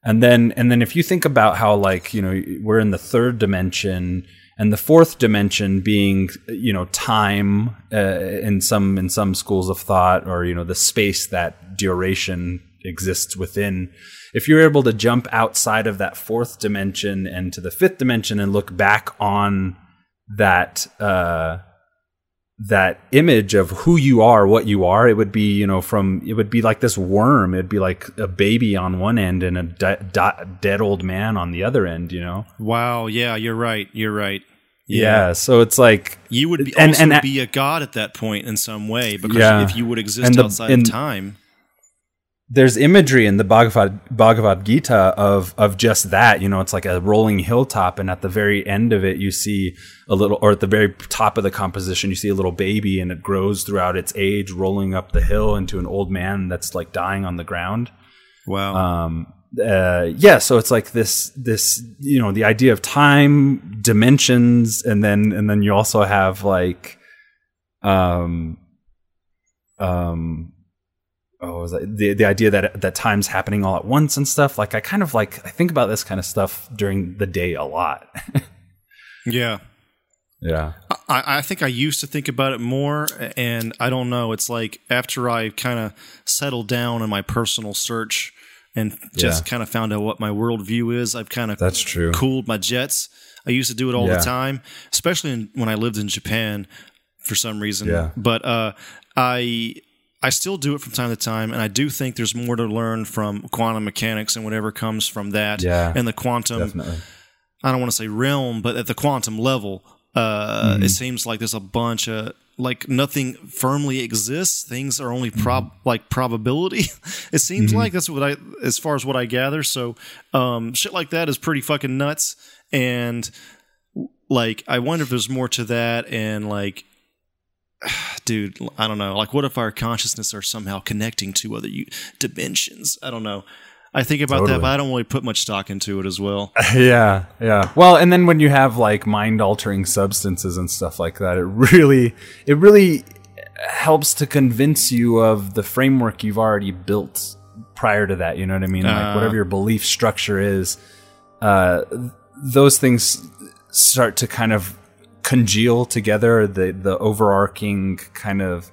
Speaker 3: and then and then if you think about how like you know we're in the third dimension and the fourth dimension being you know time uh, in some in some schools of thought or you know the space that duration exists within if you're able to jump outside of that fourth dimension and to the fifth dimension and look back on that uh that image of who you are, what you are, it would be, you know, from, it would be like this worm. It'd be like a baby on one end and a de- de- dead old man on the other end, you know?
Speaker 2: wow yeah you're right you're right
Speaker 3: Yeah. so it's like,
Speaker 2: you would be,
Speaker 3: And-
Speaker 2: also
Speaker 3: and
Speaker 2: be a god at that point in some way because
Speaker 3: Yeah.
Speaker 2: if you would exist
Speaker 3: the-
Speaker 2: outside of time
Speaker 3: there's imagery in the Bhagavad, Bhagavad Gita of of just that. You know, it's like a rolling hilltop, and at the very end of it, you see a little, or at the very top of the composition, you see a little baby, and it grows throughout its age, rolling up the hill into an old man that's like dying on the ground.
Speaker 2: wow
Speaker 3: um uh yeah so it's like this this you know the idea of time dimensions and then and then you also have like um um oh is that the the idea that that time's happening all at once and stuff. Like i kind of like i think about this kind of stuff during the day a lot.
Speaker 2: Yeah.
Speaker 3: Yeah.
Speaker 2: I, I think I used to think about it more, and I don't know. It's like after I kind of settled down in my personal search and just
Speaker 3: Yeah.
Speaker 2: kind of found out what my worldview is, I've kind of
Speaker 3: That's true.
Speaker 2: cooled my jets. I used to do it all
Speaker 3: Yeah.
Speaker 2: the time, especially in, when I lived in Japan for some reason.
Speaker 3: Yeah.
Speaker 2: But uh, I I still do it from time to time, and I do think there's more to learn from quantum mechanics and whatever comes from that,
Speaker 3: Yeah,
Speaker 2: and the quantum
Speaker 3: definitely
Speaker 2: I don't want to say realm, but at the quantum level, uh,
Speaker 3: Mm-hmm.
Speaker 2: it seems like there's a bunch of like nothing firmly exists. Things are only prob
Speaker 3: Mm-hmm.
Speaker 2: like probability. it seems like that's what I, as far as what I gather. So, um, shit like that is pretty fucking nuts. And like, I wonder if there's more to that. And like, dude, I don't know. Like, what if our consciousness are somehow connecting to other u- dimensions? I don't know. I think about that, but I don't really put much stock into it as well.
Speaker 3: yeah, yeah. Well, and then when you have like mind altering substances and stuff like that, it really, it really helps to convince you of the framework you've already built prior to that. You know what I mean?
Speaker 2: Uh.
Speaker 3: like whatever your belief structure is, uh, those things start to kind of congeal together. The the overarching kind of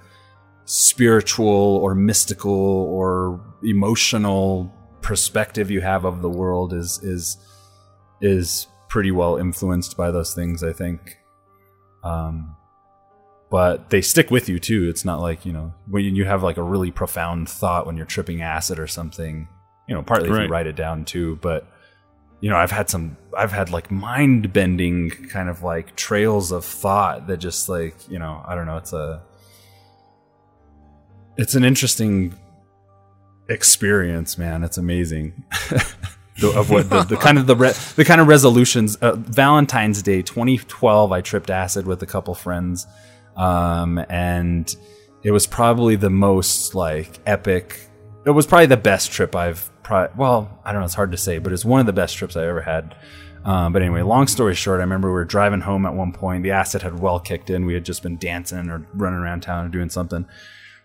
Speaker 3: spiritual or mystical or emotional perspective you have of the world is is is pretty well influenced by those things. I think. Um, but they stick with you too. It's not like you know when you have like a really profound thought when you're tripping acid or something. You know, partly if you write it down too, but you know, I've had some, I've had like mind bending kind of like trails of thought that just like you know, I don't know. It's a, it's an interesting experience, man. It's amazing. the, of what the, the kind of the re, the kind of resolutions. Uh, Valentine's Day 2012, I tripped acid with a couple friends, um, and it was probably the most like epic. It was probably the best trip I've. Pro- well, I don't know. It's hard to say, but it's one of the best trips I ever had. Um, but anyway, long story short, I remember we were driving home at one point. The acid had well kicked in. We had just been dancing or running around town or doing something.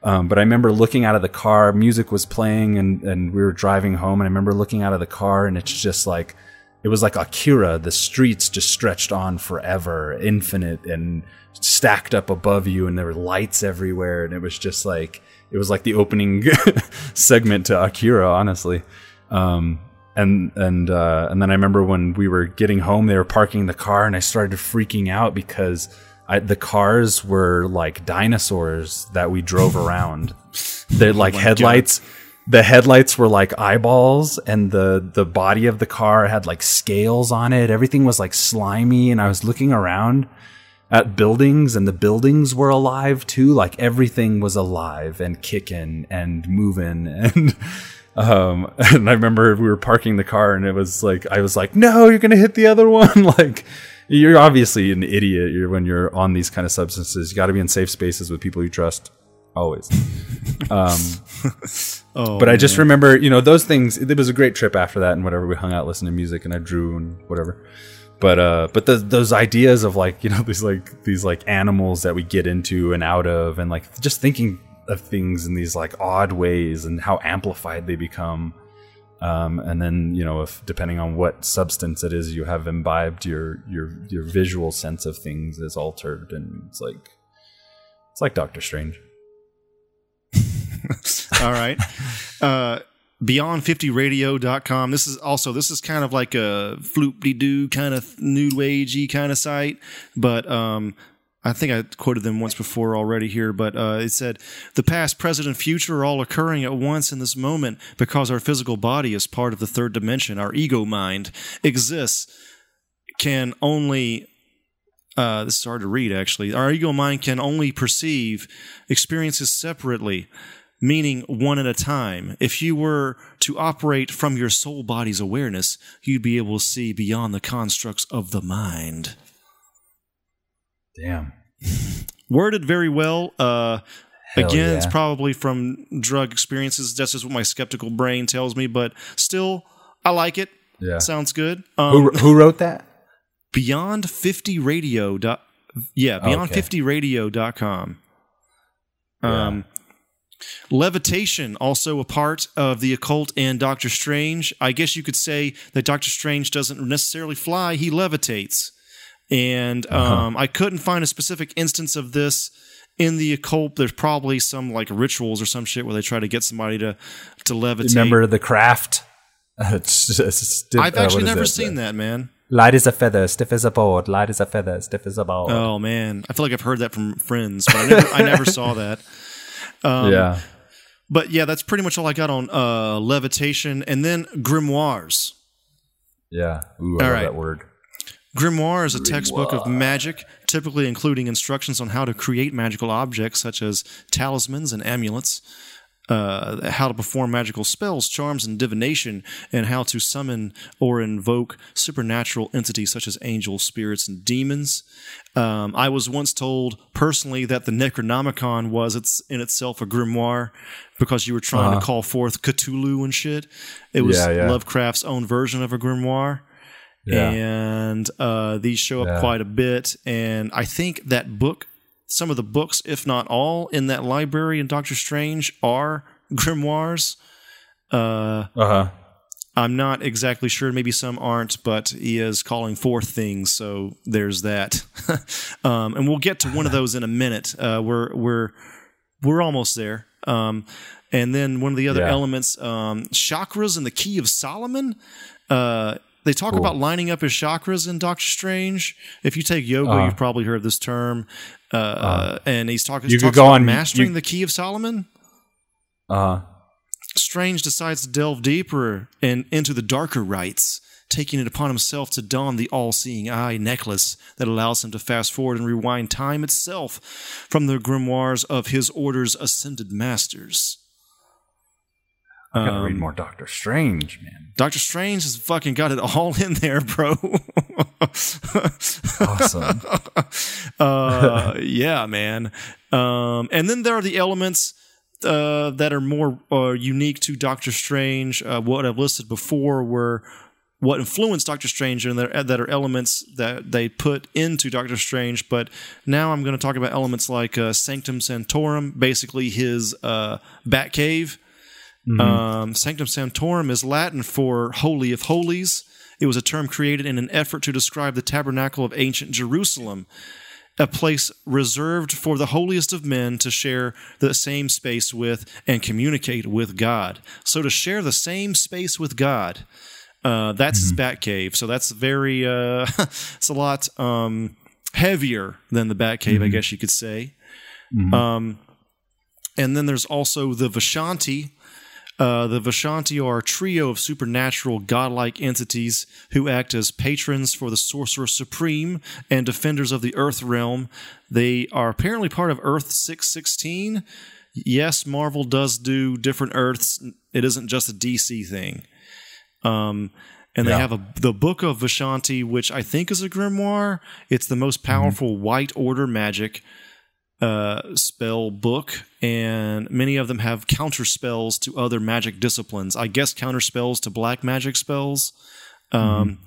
Speaker 3: Um, but I remember looking out of the car, music was playing, and, and we were driving home. And I remember looking out of the car, and it's just like, it was like Akira. The streets just stretched on forever, infinite, and stacked up above you, and there were lights everywhere. And it was just like, it was like the opening segment to Akira, honestly. Um, and and uh, and then I remember when we were getting home, they were parking the car, and I started freaking out because I, the cars were like dinosaurs that we drove around. They're like headlights. The headlights were like eyeballs, and the the body of the car had like scales on it. Everything was like slimy, and I was looking around at buildings, and the buildings were alive too. Like everything was alive and kicking and moving, and um, and I remember we were parking the car, and it was like I was like, "No, you're gonna hit the other one!" like you're obviously an idiot you're, when you're on these kind of substances. You got to be in safe spaces with people you trust, always. Um,
Speaker 2: Oh,
Speaker 3: but I just remember, you know, those things. It was a great trip after that, and whatever. We hung out, listened to music, and I drew and whatever. But uh, but the, those ideas of like you know these like these like animals that we get into and out of, and like just thinking of things in these like odd ways and how amplified they become. Um, and then you know if depending on what substance it is you have imbibed, your your your visual sense of things is altered, and it's like it's like Doctor Strange.
Speaker 2: All right. Uh, Beyond50radio.com. This is also, this is kind of like a floopy doo kind of new agey kind of site. But um, I think I quoted them once before already here. But uh, it said, the past, present, and future are all occurring at once in this moment because our physical body is part of the third dimension. Our ego mind exists, can only uh, this is hard to read actually. Our ego mind can only perceive experiences separately, meaning one at a time. If you were to operate from your soul body's awareness, you'd be able to see beyond the constructs of the mind.
Speaker 3: Damn.
Speaker 2: Worded very well. Uh, again, it's probably from drug experiences. That's just what my skeptical brain tells me, but still, I like it.
Speaker 3: Yeah.
Speaker 2: Sounds good. Um,
Speaker 3: Who who wrote that?
Speaker 2: beyond 50 radio dot yeah beyond 50 radio.com um levitation also a part of the occult and doctor strange i guess you could say that doctor strange doesn't necessarily fly he levitates and um i couldn't find a specific instance of this in the occult there's probably some like rituals or some shit where they try to get somebody to to levitate
Speaker 3: Remember the craft? It's- it's- it's-
Speaker 2: i've
Speaker 3: uh,
Speaker 2: actually
Speaker 3: is
Speaker 2: never seen that man
Speaker 3: Light as a feather, stiff as a board. Light as a feather, stiff as a board.
Speaker 2: Oh man, I feel like I've heard that from friends, but I never, I never saw that. Um,
Speaker 3: yeah.
Speaker 2: But yeah, that's pretty much all I got on uh, levitation, and then grimoires.
Speaker 3: Yeah. Ooh,
Speaker 2: All
Speaker 3: I love
Speaker 2: right.
Speaker 3: that word.
Speaker 2: Grimoire is a textbook of magic, typically including instructions on how to create magical objects such as talismans and amulets, uh, how to perform magical spells, charms, and divination, and how to summon or invoke supernatural entities such as angels, spirits, and demons. Um, I was once told personally that the Necronomicon was it's in itself a grimoire because you were trying to call forth Cthulhu and shit. It was
Speaker 3: Yeah, yeah.
Speaker 2: Lovecraft's own version of a grimoire
Speaker 3: Yeah.
Speaker 2: and uh, these show up
Speaker 3: Yeah.
Speaker 2: quite a bit. And I think that book, some of the books, if not all, in that library in Doctor Strange are grimoires. Uh,
Speaker 3: Uh huh.
Speaker 2: I'm not exactly sure. Maybe some aren't, but he is calling forth things. So there's that. um, and we'll get to one of those in a minute. Uh, we're we're we're almost there. Um, and then one of the other
Speaker 3: Yeah.
Speaker 2: elements, um, chakras and the key of Solomon. Uh, they talk about lining up his chakras in Doctor Strange. If you take yoga,
Speaker 3: Uh-huh.
Speaker 2: you've probably heard this term. Uh, and he's talking.
Speaker 3: You could go
Speaker 2: about
Speaker 3: on-
Speaker 2: mastering
Speaker 3: you-
Speaker 2: the key of Solomon.
Speaker 3: Uh.
Speaker 2: Strange decides to delve deeper and into the darker rites, taking it upon himself to don the all-seeing eye necklace that allows him to fast forward and rewind time itself from the grimoires of his order's ascended masters.
Speaker 3: I gotta
Speaker 2: Um,
Speaker 3: read more Doctor Strange, man.
Speaker 2: Doctor Strange has fucking got it all in there, bro.
Speaker 3: Awesome.
Speaker 2: uh, yeah, man. Um, and then there are the elements uh, that are more uh, unique to Doctor Strange. Uh, what I've listed before were what influenced Doctor Strange, and that that are elements that they put into Doctor Strange. But now I'm going to talk about elements like uh, Sanctum Sanctorum, basically his uh, Batcave. Um, Sanctum Sanctorum is Latin for Holy of Holies. It was a term created in an effort to describe the tabernacle of ancient Jerusalem, a place reserved for the holiest of men to share the same space with and communicate with God. So to share the same space with God, uh, that's his bat cave. So that's very, uh, it's a lot um, heavier than the Batcave, I guess you could say. Um, and then there's also the Vishanti. Uh, the Vishanti are a trio of supernatural godlike entities who act as patrons for the Sorcerer Supreme and defenders of the Earth realm. They are apparently part of Earth 616. Yes, Marvel does do different Earths. It isn't just a DC thing. Um, and they
Speaker 3: Yeah.
Speaker 2: have a the Book of Vishanti, which I think is a grimoire. It's the most powerful White Order magic uh, spell book, and many of them have counter spells to other magic disciplines. I guess counter spells to black magic spells. Um,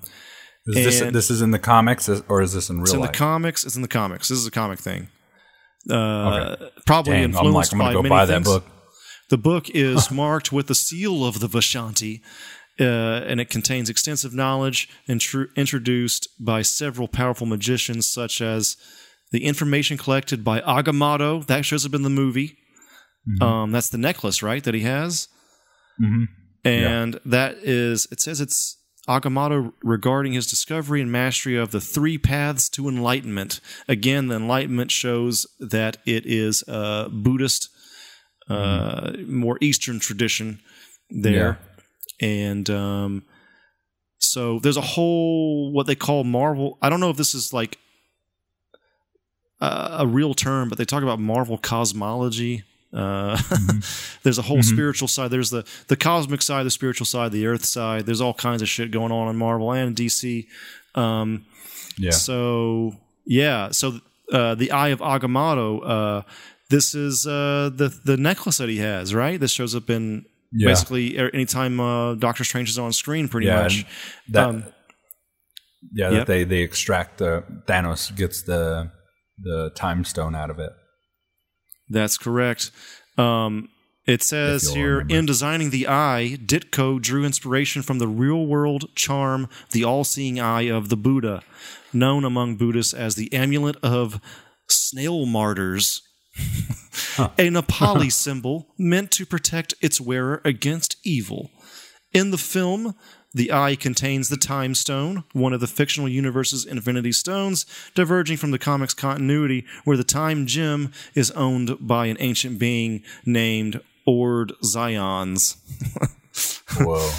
Speaker 3: Is this this is in the comics or is this in real
Speaker 2: It's in
Speaker 3: life?
Speaker 2: the comics. It's in the comics. This is a comic thing. Uh, Probably
Speaker 3: Dang, I'm
Speaker 2: influenced
Speaker 3: like I'm
Speaker 2: by
Speaker 3: go
Speaker 2: many
Speaker 3: buy
Speaker 2: things.
Speaker 3: that book.
Speaker 2: The book is marked with the seal of the Vishanti, uh, and it contains extensive knowledge intru- introduced by several powerful magicians, such as the information collected by Agamotto. That shows up in the movie. Um, that's the necklace, right, that he has.
Speaker 3: Mhm.
Speaker 2: And that is, it says it's Agamotto regarding his discovery and mastery of the three paths to enlightenment. Again, the enlightenment shows that it is a Buddhist, uh, more Eastern tradition there. And um, so there's a whole, what they call Marvel. I don't know if this is like a, a real term, but they talk about Marvel cosmology. Uh, there's a whole spiritual side. There's the the cosmic side, the spiritual side, the Earth side. There's all kinds of shit going on in Marvel and DC. Um,
Speaker 3: Yeah.
Speaker 2: So yeah, so uh, the Eye of Agamotto. Uh, this is uh, the the necklace that he has, right? This shows up in
Speaker 3: Yeah.
Speaker 2: basically anytime uh, Doctor Strange is on screen, pretty
Speaker 3: Yeah,
Speaker 2: much.
Speaker 3: that
Speaker 2: Um,
Speaker 3: yeah,
Speaker 2: yep.
Speaker 3: that they they extract the Thanos gets the the time stone out of it.
Speaker 2: That's correct. Um, it says here
Speaker 3: remember.
Speaker 2: in designing the eye, Ditko drew inspiration from the real world charm, the all seeing eye of the Buddha, known among Buddhists as the amulet of snail martyrs. a Nepali symbol meant to protect its wearer against evil. In the film, the eye contains the Time Stone, one of the fictional universe's Infinity Stones, diverging from the comics continuity, where the Time Gem is owned by an ancient being named Ord Zyonz.
Speaker 3: Whoa.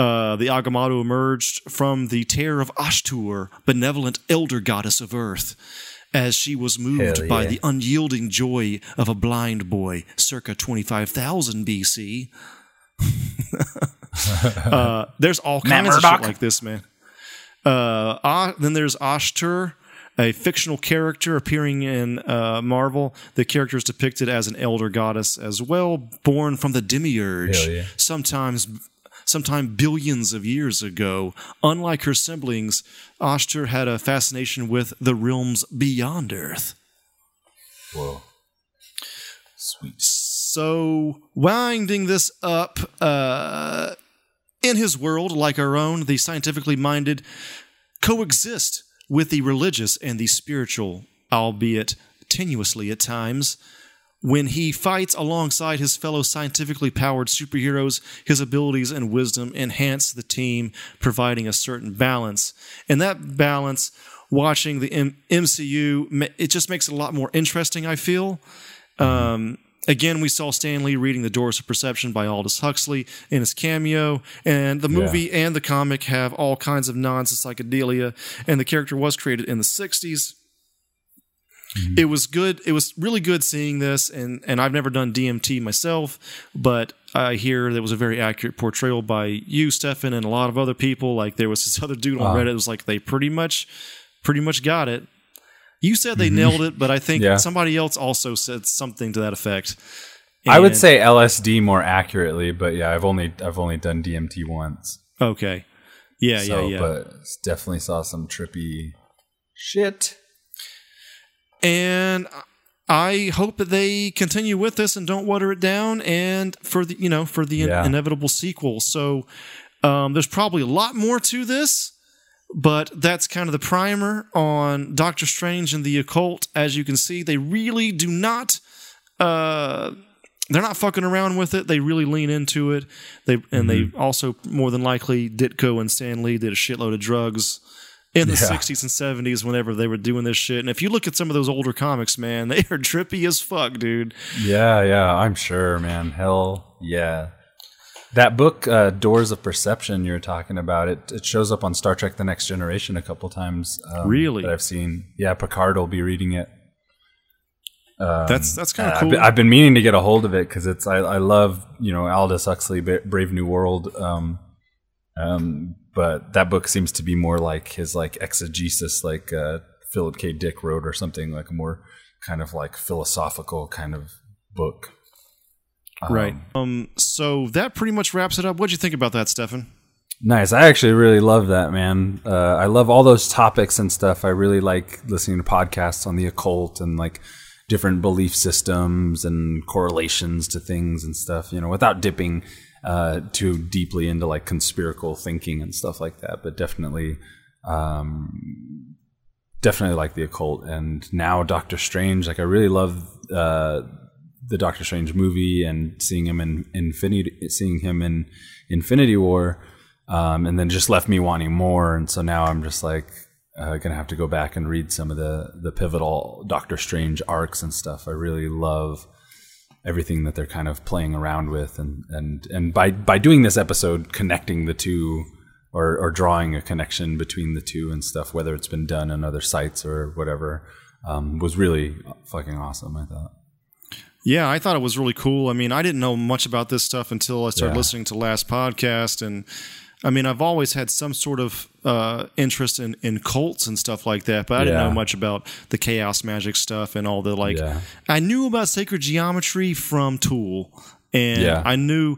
Speaker 2: Uh, the Agamotto emerged from the terror of Ashtur, benevolent elder goddess of earth, as she was moved
Speaker 3: Hell
Speaker 2: by the unyielding joy of a blind boy circa 25,000 BC. uh, there's all kinds of shit like this, man. Uh, Ah- then there's Ashtur, a fictional character appearing in uh, Marvel. The character is depicted as an elder goddess as well, born from the demiurge.
Speaker 3: Yeah.
Speaker 2: Sometimes, sometime billions of years ago. Unlike her siblings, Ashtur had a fascination with the realms beyond Earth.
Speaker 3: Whoa. Sweet.
Speaker 2: So, winding this up, uh, in his world, like our own, the scientifically minded coexist with the religious and the spiritual, albeit tenuously at times. When he fights alongside his fellow scientifically powered superheroes, his abilities and wisdom enhance the team, providing a certain balance. And that balance, watching the M- MCU, it just makes it a lot more interesting, I feel. Um, again, we saw Stan Lee reading The Doors of Perception by Aldous Huxley in his cameo, and the movie and the comic have all kinds of to psychedelia, and the character was created in the 60s. Mm-hmm. It was good. It was really good seeing this, and, and I've never done DMT myself, but I hear there was a very accurate portrayal by you, Stefan, and a lot of other people. Like there was this other dude on Reddit. It was like they pretty much, pretty much got it. You said they nailed it, but I think
Speaker 3: Yeah.
Speaker 2: somebody else also said something to that effect.
Speaker 3: I would say LSD more accurately, but yeah, I've only I've only done DMT once.
Speaker 2: okay, yeah,
Speaker 3: so,
Speaker 2: yeah, yeah.
Speaker 3: But definitely saw some trippy shit.
Speaker 2: and I hope that they continue with this and don't water it down, and for the you know for the in- inevitable sequel. So um, there's probably a lot more to this, but that's kind of the primer on Doctor Strange and the occult. As you can see, they really do not. Uh, they're not fucking around with it. They really lean into it. They and they also more than likely Ditko and Stan Lee did a shitload of drugs in the
Speaker 3: Yeah.
Speaker 2: 60s and 70s whenever they were doing this shit. And if you look at some of those older comics, man, they are trippy as fuck, dude.
Speaker 3: Yeah, yeah, I'm sure, man. Hell yeah. That book, uh, Doors of Perception, you're talking about, it, it shows up on Star Trek The Next Generation a couple times. Um,
Speaker 2: Really?
Speaker 3: That I've seen. Yeah, Picard will be reading it.
Speaker 2: that's that's kind of
Speaker 3: I've
Speaker 2: cool.
Speaker 3: been, I've been meaning to get a hold of it because it's I, I love you know Aldous Huxley Brave New World, um, um, but that book seems to be more like his like exegesis, like uh, Philip K. Dick wrote or something like a more kind of like philosophical kind of book.
Speaker 2: Right. Um. So that pretty much wraps it up. What'd you think about that, Stefan?
Speaker 3: Nice. I actually really love that, man. Uh, I love all those topics and stuff. I really like listening to podcasts on the occult and like different belief systems and correlations to things and stuff, you know, without dipping uh, too deeply into like conspiratorial thinking and stuff like that. But definitely, um, definitely like the occult. And now Doctor Strange, like I really love uh, the Doctor Strange movie and seeing him in Infinity, seeing him in Infinity War, um, and then just left me wanting more. And so now I'm just like uh, gonna have to go back and read some of the the pivotal Doctor Strange arcs and stuff. I really love everything that they're kind of playing around with, and and and by by doing this episode, connecting the two. Or, or drawing a connection between the two and stuff, whether it's been done on other sites or whatever, um, was really fucking awesome. I thought.
Speaker 2: Yeah, I thought it was really cool. I mean, I didn't know much about this stuff until I started
Speaker 3: Yeah.
Speaker 2: listening to last podcast, and I mean, I've always had some sort of uh, interest in, in cults and stuff like that, but I didn't know much about the chaos magic stuff and all the like.
Speaker 3: Yeah.
Speaker 2: I knew about sacred geometry from Tool, and
Speaker 3: Yeah.
Speaker 2: I knew.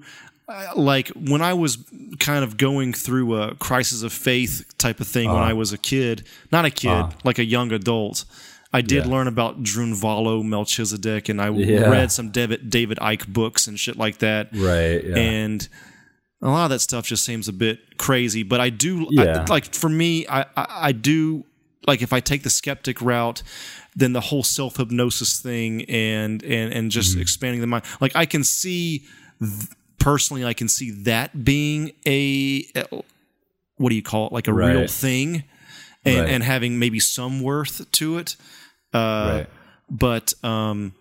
Speaker 2: uh, Like when I was kind of going through a crisis of faith type of thing when
Speaker 3: Uh-huh.
Speaker 2: I was a kid, not a kid, like a young adult, I did
Speaker 3: Yeah.
Speaker 2: learn about Drunvalo Melchizedek, and I
Speaker 3: Yeah.
Speaker 2: read some David David Icke books and shit like that.
Speaker 3: Right. Yeah.
Speaker 2: And a lot of that stuff just seems a bit crazy. But I do. I, like for me, I, I I do like if I take the skeptic route, then the whole self hypnosis thing and and and just
Speaker 3: Mm-hmm.
Speaker 2: expanding the mind. Like I can see th- personally, I can see that being a what do you call it? Like a real thing. And,
Speaker 3: Right.
Speaker 2: and having maybe some worth to it, uh,
Speaker 3: right.
Speaker 2: but um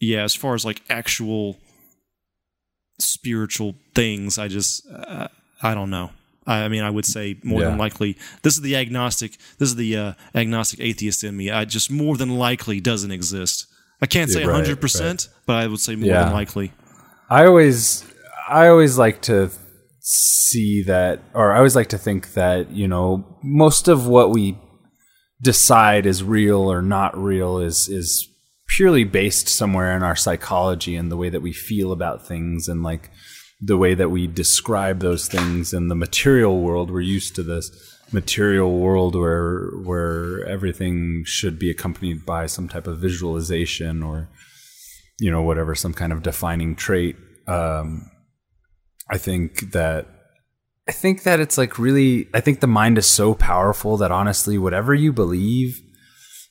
Speaker 2: yeah as far as like actual spiritual things i just uh, i don't know I mean, I would say more than likely. This is the agnostic. This is the uh, agnostic atheist in me. I just more than likely doesn't exist. I can't say
Speaker 3: Yeah, right,
Speaker 2: hundred percent, but I would say more
Speaker 3: Yeah.
Speaker 2: than likely.
Speaker 3: I always I always like to see that or I always like to think that, you know, most of what we decide is real or not real is is purely based somewhere in our psychology and the way that we feel about things and like the way that we describe those things in the material world we're used to this material world where where everything should be accompanied by some type of visualization or you know, whatever, some kind of defining trait. Um, I think that I think that it's like really I think the mind is so powerful that honestly whatever you believe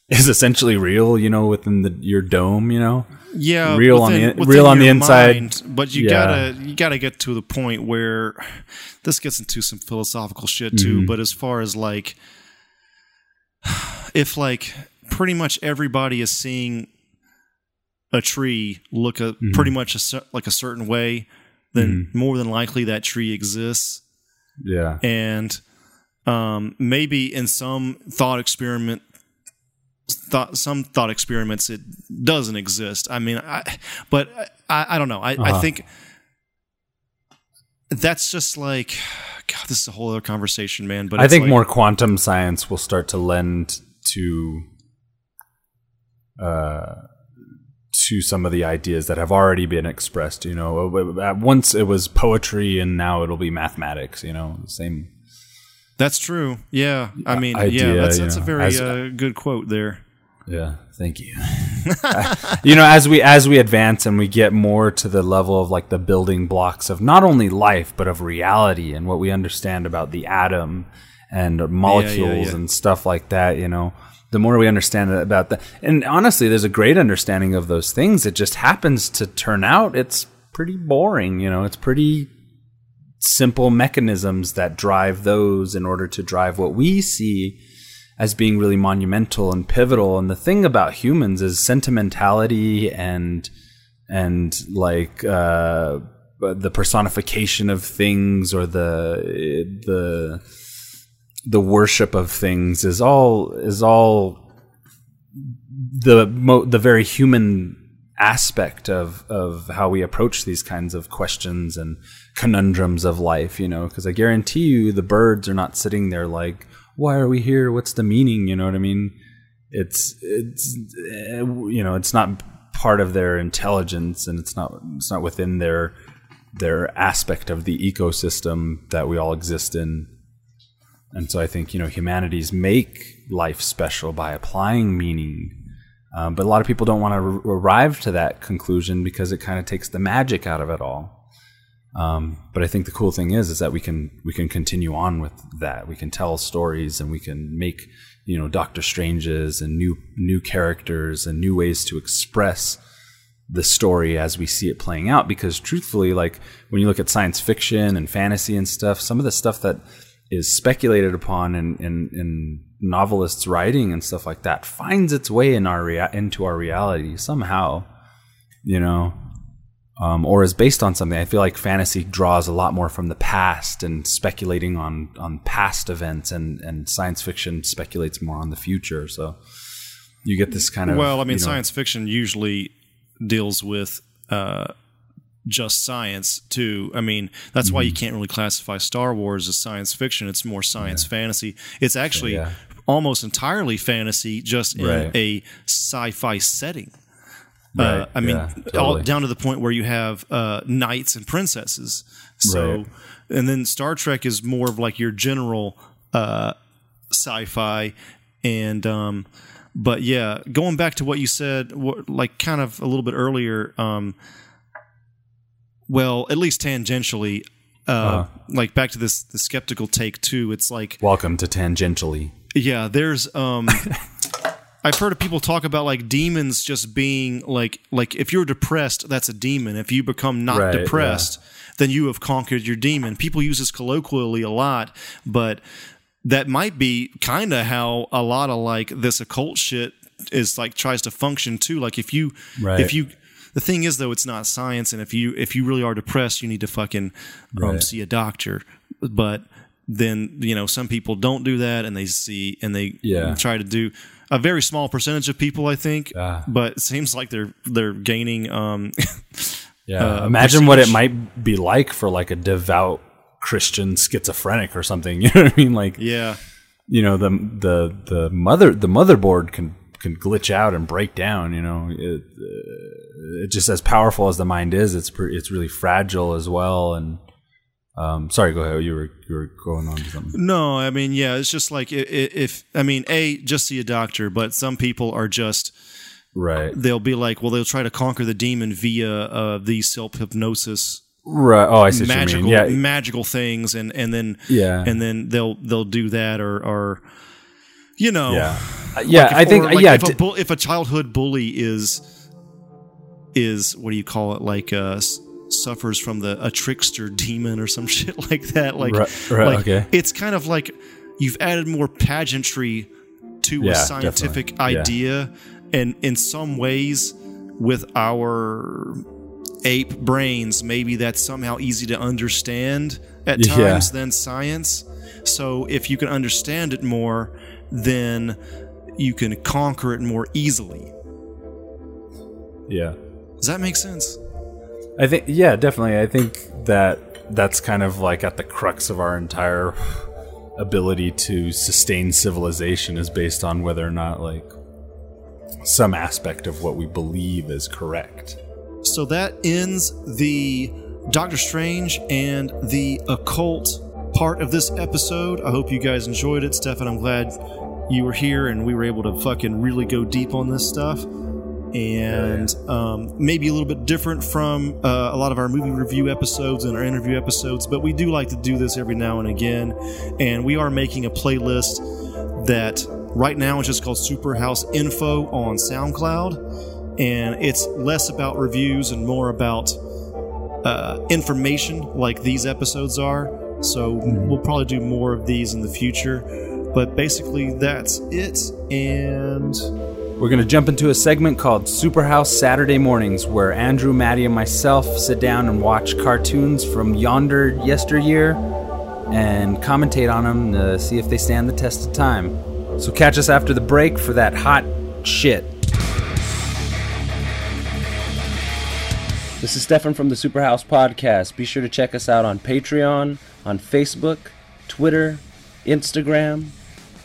Speaker 3: is essentially real, you know, within the your dome, you know.
Speaker 2: yeah,
Speaker 3: real on the real on the inside.
Speaker 2: mind, but you
Speaker 3: Yeah.
Speaker 2: gotta you gotta get to the point where this gets into some philosophical shit too.
Speaker 3: Mm-hmm.
Speaker 2: But as far as like, if like pretty much everybody is seeing a tree look a
Speaker 3: Mm-hmm.
Speaker 2: pretty much a, like a certain way, then more than likely that tree exists
Speaker 3: Yeah.
Speaker 2: and um, maybe in some thought experiment thought some thought experiments it doesn't exist i mean i but i, I don't know I, I
Speaker 3: Uh-huh.
Speaker 2: think that's just like god this is a whole other conversation man but
Speaker 3: I think
Speaker 2: like-
Speaker 3: more quantum science will start to lend to uh, to some of the ideas that have already been expressed. You know, at once it was poetry, and now it'll be mathematics. You know, same.
Speaker 2: that's true yeah i mean yeah
Speaker 3: idea,
Speaker 2: that's,
Speaker 3: you
Speaker 2: that's a very
Speaker 3: as-
Speaker 2: uh, good quote there
Speaker 3: Yeah, thank you. you know, as we as we advance and we get more to the level of like the building blocks of not only life but of reality and what we understand about the atom and molecules
Speaker 2: yeah.
Speaker 3: and stuff like that, you know, the more we understand about that. And honestly, there's a great understanding of those things. It just happens to turn out it's pretty boring, you know, it's pretty simple mechanisms that drive those in order to drive what we see as being really monumental and pivotal. And the thing about humans is sentimentality and and like uh, the personification of things or the the the worship of things is all is all the mo- the very human aspect of of how we approach these kinds of questions and conundrums of life you know because i guarantee you the birds are not sitting there like why are we here? What's the meaning? You know what i mean? It's it's eh, you know it's not part of their intelligence and it's not it's not within their their aspect of the ecosystem that we all exist in and so I think you know humanities make life special by applying meaning, um, but a lot of people don't want to r- arrive to that conclusion because it kind of takes the magic out of it all. Um, but I think the cool thing is is that we can we can continue on with that. We can tell stories and we can make you know Doctor Stranges and new new characters and new ways to express the story as we see it playing out because truthfully like when you look at science fiction and fantasy and stuff some of the stuff that is speculated upon in, in, in novelists writing and stuff like that finds its way in our rea- into our reality somehow you know um, or is based on something. I feel like fantasy draws a lot more from the past and speculating on on past events and and science fiction speculates more on the future. So you get this kind of
Speaker 2: well i mean
Speaker 3: you know-
Speaker 2: science fiction usually deals with uh, just science too i mean that's why
Speaker 3: Mm-hmm.
Speaker 2: you can't really classify star wars as science fiction it's more science fantasy it's actually
Speaker 3: Yeah.
Speaker 2: almost entirely fantasy just in
Speaker 3: Right.
Speaker 2: a sci-fi setting
Speaker 3: Right,
Speaker 2: uh, I mean,
Speaker 3: yeah,
Speaker 2: all down to the point where you have uh, knights and princesses. So,
Speaker 3: Right.
Speaker 2: and then Star Trek is more of like your general uh, sci-fi, and um, but yeah, going back to what you said, what, like kind of a little bit earlier. Um, well, at least tangentially, uh,
Speaker 3: Uh-huh.
Speaker 2: like back to this the skeptical take too. It's like
Speaker 3: welcome to tangentially
Speaker 2: yeah, there's um I've heard of people talk about like demons just being like like if you're depressed, that's a demon. If you become not
Speaker 3: Right,
Speaker 2: depressed, then you have conquered your demon. People use this colloquially a lot, but that might be kind of how a lot of like this occult shit is like tries to function too. Like if you
Speaker 3: Right.
Speaker 2: if you the thing is though it's not science and if you if you really are depressed you need to fucking um,
Speaker 3: Right.
Speaker 2: see a doctor but then you know some people don't do that and they see and they
Speaker 3: Yeah.
Speaker 2: try to do a very small percentage of people i think
Speaker 3: Ah.
Speaker 2: but it seems like they're they're gaining um
Speaker 3: Yeah.
Speaker 2: uh,
Speaker 3: Imagine what it might be like for like a devout Christian schizophrenic or something. You know what I mean? Like,
Speaker 2: yeah
Speaker 3: you know, the the the mother the motherboard can can glitch out and break down. You know, it, uh, it just as powerful as the mind is, it's pre- it's really fragile as well. And um, sorry, go ahead. You were you were going on to something.
Speaker 2: no i mean yeah it's just like i- i- if i mean a just see a doctor but some people are just
Speaker 3: Right.
Speaker 2: they'll be like, well, they'll try to conquer the demon via uh, these self hypnosis
Speaker 3: Right. Oh, I see what you
Speaker 2: magical
Speaker 3: mean. Yeah.
Speaker 2: magical things, and and then
Speaker 3: Yeah.
Speaker 2: and then they'll they'll do that or or you know
Speaker 3: yeah. Uh, yeah.
Speaker 2: If-
Speaker 3: I think.
Speaker 2: like
Speaker 3: yeah.
Speaker 2: if a,
Speaker 3: d-
Speaker 2: bull, if a childhood bully is is what do you call it like uh suffers from the a trickster demon or some shit like that like,
Speaker 3: Right- right,
Speaker 2: like
Speaker 3: okay.
Speaker 2: it's kind of like you've added more pageantry to
Speaker 3: Yeah,
Speaker 2: a scientific
Speaker 3: definitely. Yeah.
Speaker 2: idea and in some ways with our ape brains maybe that's somehow easy to understand at
Speaker 3: Yeah.
Speaker 2: times than science so if you can understand it more then you can conquer it more easily
Speaker 3: yeah.
Speaker 2: does that make sense
Speaker 3: I think. Yeah. Definitely. I think that that's kind of like at the crux of our entire ability to sustain civilization is based on whether or not like some aspect of what we believe is correct.
Speaker 2: So that ends the Doctor Strange and the occult part of this episode. I hope you guys enjoyed it. Stefan, I'm glad you were here and we were able to fucking really go deep on this stuff. And um, maybe a little bit different from uh, a lot of our movie review episodes and our interview episodes, but we do like to do this every now and again. And we are making a playlist that right now is just called Superhouse Info on SoundCloud and it's less about reviews and more about uh, information like these episodes are. So we'll probably do more of these in the future. But basically, that's it. And
Speaker 3: We're going to jump into a segment called Superhouse Saturday Mornings, where Andrew, Maddie, and myself sit down and watch cartoons from yonder yesteryear and commentate on them to see if they stand the test of time. So catch us after the break for that hot shit. This is Stefan from the Superhouse Podcast. Be sure to check us out on Patreon, on Facebook, Twitter, Instagram,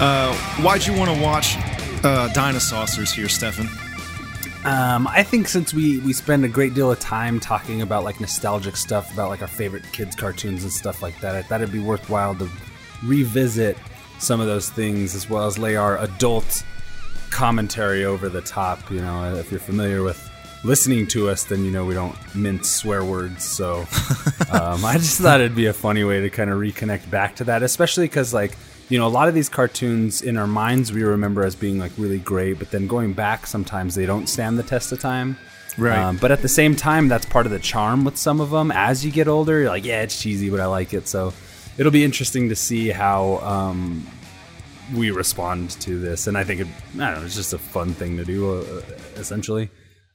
Speaker 2: uh, why'd you want to watch uh, Dinosaucers here, Stefan?
Speaker 3: Um, I think since we we spend a great deal of time talking about like nostalgic stuff about like our favorite kids cartoons and stuff like that, I thought it'd be worthwhile to revisit some of those things as well as lay our adult commentary over the top. You know, if you're familiar with listening to us, then you know we don't mince swear words. So um, I just thought it'd be a funny way to kind of reconnect back to that, especially because like you know a lot of these cartoons in our minds we remember as being like really great, but then going back sometimes they don't stand the test of time.
Speaker 2: Right.
Speaker 3: Um, but at the same time, that's part of the charm with some of them. As you get older, you're like, yeah, it's cheesy, but I like it. So it'll be interesting to see how um, we respond to this. And I think it, I don't know, it's just a fun thing to do, uh, essentially.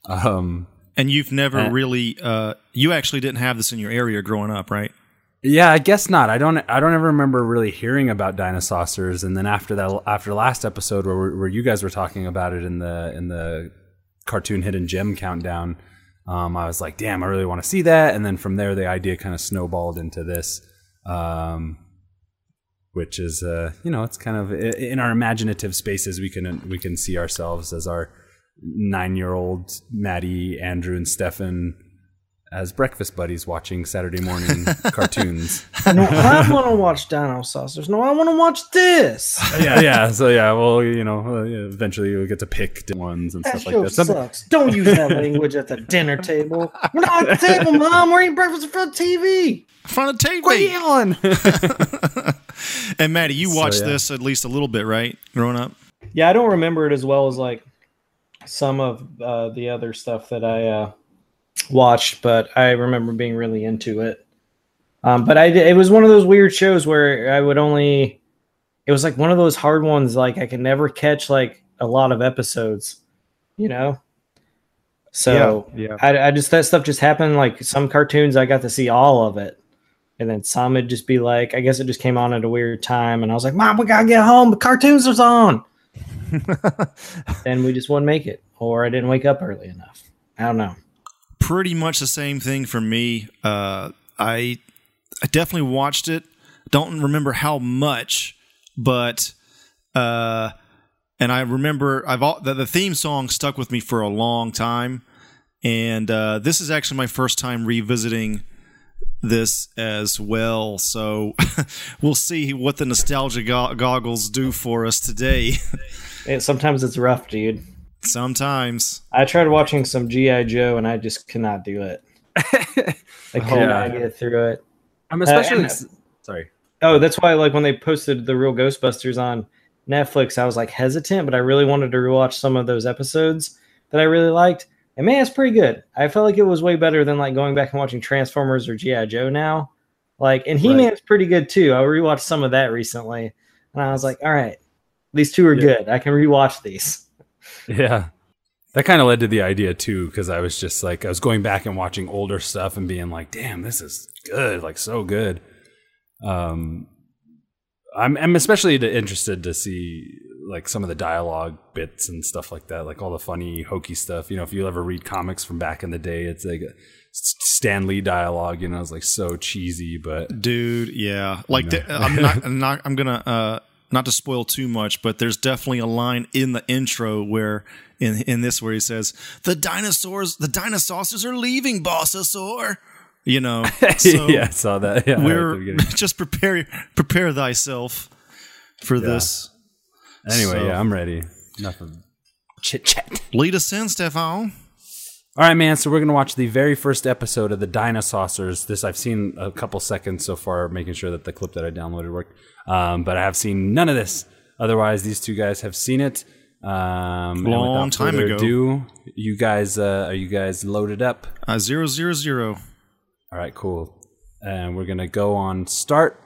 Speaker 3: Um,
Speaker 2: And you've never
Speaker 3: Uh,
Speaker 2: really, uh, you actually didn't have this in your area growing up, right?
Speaker 3: Yeah, I guess not. I don't. I don't ever remember really hearing about Dinosaucers. And then after that, after last episode where where you guys were talking about it in the in the cartoon hidden gem countdown, um, I was like, damn, I really want to see that. And then from there, the idea kind of snowballed into this, um, which is, uh, you know, it's kind of in our imaginative spaces we can we can see ourselves as our nine year old Maddie, Andrew, and Stefan as breakfast buddies watching Saturday morning cartoons.
Speaker 7: No, I want to watch Dino Saucers. No, I want to watch this.
Speaker 3: yeah, yeah. So yeah, well, you know, uh, eventually you'll get to pick ones and
Speaker 7: That
Speaker 3: stuff like that. Some-
Speaker 7: sucks. Don't use that language at the dinner table. We're not at the table, Mom. We're eating breakfast in front of TV.
Speaker 2: In front of TV.
Speaker 3: Quit yelling.
Speaker 2: And Maddie, you
Speaker 3: So,
Speaker 2: watched
Speaker 3: yeah.
Speaker 2: this at least a little bit, right? Growing up.
Speaker 7: Yeah, I don't remember it as well as like some of uh, the other stuff that I uh, watched, but I remember being really into it. Um, but I it was one of those weird shows where I would only it was like one of those hard ones like I could never catch like a lot of episodes, you know. So
Speaker 3: yeah.
Speaker 7: I, I just that stuff just happened. Like some cartoons, I got to see all of it, and then some would just be like, I guess it just came on at a weird time, and I was like, Mom, we gotta get home. The cartoons was on. and we just wouldn't make it, or I didn't wake up early enough. I don't know.
Speaker 2: Pretty much the same thing for me. Uh, I I definitely watched it. Don't remember how much, but uh, and I remember I've all, the, the theme song stuck with me for a long time, and uh, this is actually my first time revisiting this as well. So we'll see what the nostalgia go- goggles do for us today.
Speaker 7: Sometimes it's rough, dude.
Speaker 2: Sometimes
Speaker 7: I tried watching some GI Joe, and I just cannot do it. I could
Speaker 3: Yeah.
Speaker 7: not get through it.
Speaker 3: I'm uh, especially
Speaker 7: and-
Speaker 3: sorry.
Speaker 7: Oh, that's why like when they posted the real Ghostbusters on Netflix, I was like hesitant, but I really wanted to rewatch some of those episodes that I really liked. And man, it's pretty good. I felt like it was way better than like going back and watching Transformers or GI Joe now. Like, and He Man's pretty good too. I rewatched some of that recently, and I was like, all right, these two are
Speaker 3: Yeah.
Speaker 7: good. I can rewatch these.
Speaker 3: Yeah. That kind of led to the idea too, because I was just like, I was going back and watching older stuff and being like, damn, this is good, like so good. Um, I'm, I'm especially interested to see like some of the dialogue bits and stuff like that, like all the funny, hokey stuff. You know, if you ever read comics from back in the day, it's like Stan Lee dialogue, you know, it's like so cheesy, but
Speaker 2: dude yeah like
Speaker 3: No.
Speaker 2: the, i'm not i'm not i'm gonna uh not to spoil too much but there's definitely a line in the intro where in in this where he says the dinosaurs the dinosaurs are leaving bossosaur you know so
Speaker 3: yeah, I saw that. Yeah, right at
Speaker 2: we're just prepare prepare thyself for
Speaker 3: Yeah.
Speaker 2: this
Speaker 3: anyway,
Speaker 2: So-
Speaker 3: yeah, I'm ready. Enough of chit chat.
Speaker 2: lead us in stefan
Speaker 3: All right, man. So we're gonna watch the very first episode of the Dinosaucers. This I've seen a couple seconds so far, making sure that the clip that I downloaded worked. Um, but I have seen none of this. Otherwise, these two guys have seen it. Um,
Speaker 2: Long time ago.
Speaker 3: Ado, you guys, uh, are you guys loaded up?
Speaker 2: uh zero zero zero
Speaker 3: All right, cool. And we're gonna go on start.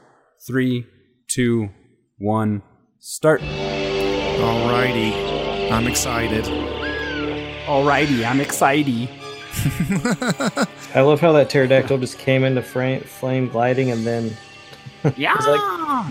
Speaker 3: Three, two, one, start.
Speaker 2: alrighty i'm excited
Speaker 3: Alrighty, I'm excited.
Speaker 7: I love how that pterodactyl just came into frame, flame gliding and then
Speaker 3: Yeah.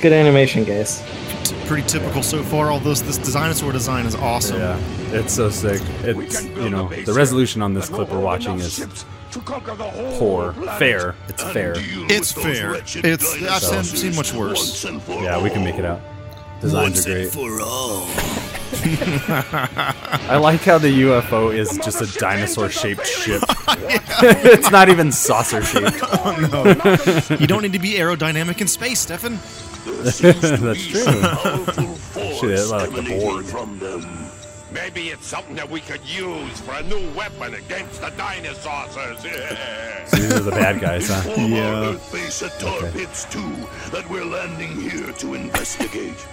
Speaker 7: good animation, guys.
Speaker 2: T- pretty typical so far all this this dinosaur design is awesome
Speaker 3: Yeah, it's so sick. It's you know the resolution on this clip we're watching is poor, fair. It's fair.
Speaker 2: it's fair it's i've seen, seen much worse
Speaker 3: Yeah, we can make it out. Designs are great.
Speaker 2: for all
Speaker 3: I like how the UFO is just a dinosaur-shaped ship. it's not even saucer-shaped.
Speaker 2: Oh, you don't need to be aerodynamic in space, Stefan.
Speaker 3: That's true. Shit, I like the board.
Speaker 4: From them. Maybe it's something that we could use for a new weapon against the dinosaurs.
Speaker 3: These are the bad guys, huh?
Speaker 2: Yeah.
Speaker 4: Face a tar pits too that we're landing here to investigate.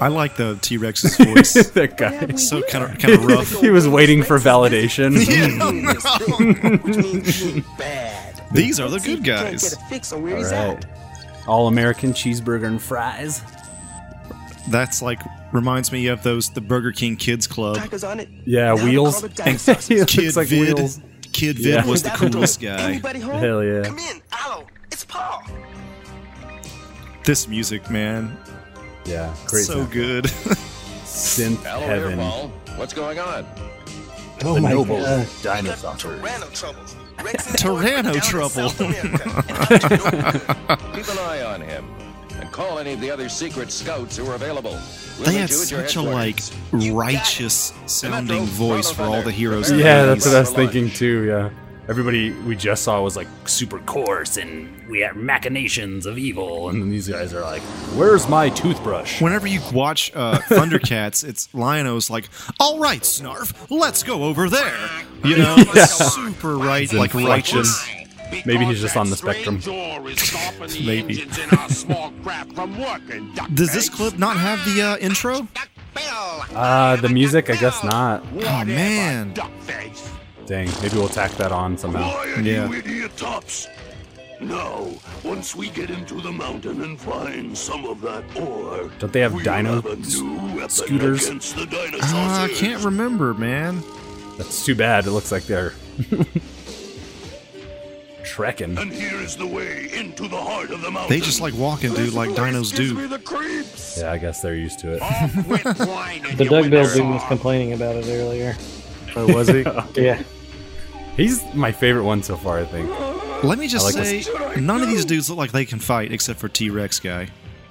Speaker 2: I like the T Rex's voice.
Speaker 3: that guy.
Speaker 2: so kind of kind of rough.
Speaker 3: he was waiting for validation. Mm.
Speaker 2: These are the good guys.
Speaker 3: All right. All American cheeseburger and fries.
Speaker 2: That's like reminds me of those the Burger King Kids Club.
Speaker 3: Yeah, wheels.
Speaker 2: And Kid
Speaker 3: like
Speaker 2: Vid.
Speaker 3: wheels.
Speaker 2: Kid Vid
Speaker 3: Yeah.
Speaker 2: was the coolest guy.
Speaker 3: Hell yeah.
Speaker 8: Come in. Hello, it's Paul.
Speaker 2: This music, man,
Speaker 3: Yeah, great.
Speaker 2: so
Speaker 3: sound.
Speaker 2: good.
Speaker 3: Synth heaven.
Speaker 4: What's going on?
Speaker 7: Oh
Speaker 3: The
Speaker 7: my
Speaker 3: noble
Speaker 7: god.
Speaker 3: dinosaur.
Speaker 8: Tyranno troubles. Rex
Speaker 2: Tyranno trouble.
Speaker 8: South America. And I don't know
Speaker 4: Keep an eye on him. And
Speaker 9: call any of the other secret scouts who are available. We'll
Speaker 2: They
Speaker 9: meet
Speaker 2: had
Speaker 9: you at your
Speaker 2: such a like righteous sounding voice for all the heroes.
Speaker 3: Yeah, that's what I was thinking too. Yeah, everybody we just saw was like super coarse, and we have machinations of evil, and then these guys are like, "Where's my toothbrush?"
Speaker 2: Whenever you watch uh, Thundercats, it's Lion-O's like, "All right, Snarf, let's go over there." You know,
Speaker 3: Yeah.
Speaker 2: super right, like righteous.
Speaker 3: Maybe he's just on the spectrum.
Speaker 2: Maybe. Does this clip not have the uh, intro?
Speaker 3: Uh, the music, I guess not.
Speaker 2: Oh man,
Speaker 3: Dang, maybe we'll tack that on somehow.
Speaker 10: Why are
Speaker 2: Yeah.
Speaker 10: you idiot tops? Now, once we get into the mountain and find some of that ore,
Speaker 3: Don't they have
Speaker 10: we'll
Speaker 3: dino
Speaker 10: have new
Speaker 3: scooters?
Speaker 10: against the
Speaker 2: Uh, I can't remember, man.
Speaker 3: That's too bad. It looks like they're trekking.
Speaker 10: And here is the way into the heart of the mountain.
Speaker 2: They just like walking, dude, like dinos do.
Speaker 10: me the creeps.
Speaker 3: Yeah, I guess they're used to it.
Speaker 7: The Doug Bill dude was complaining about it earlier.
Speaker 3: Oh, was he?
Speaker 7: Yeah.
Speaker 3: He's my favorite one so far, I think.
Speaker 2: Let me just
Speaker 3: I like
Speaker 2: say, none of these dudes look like they can fight except for T Rex guy.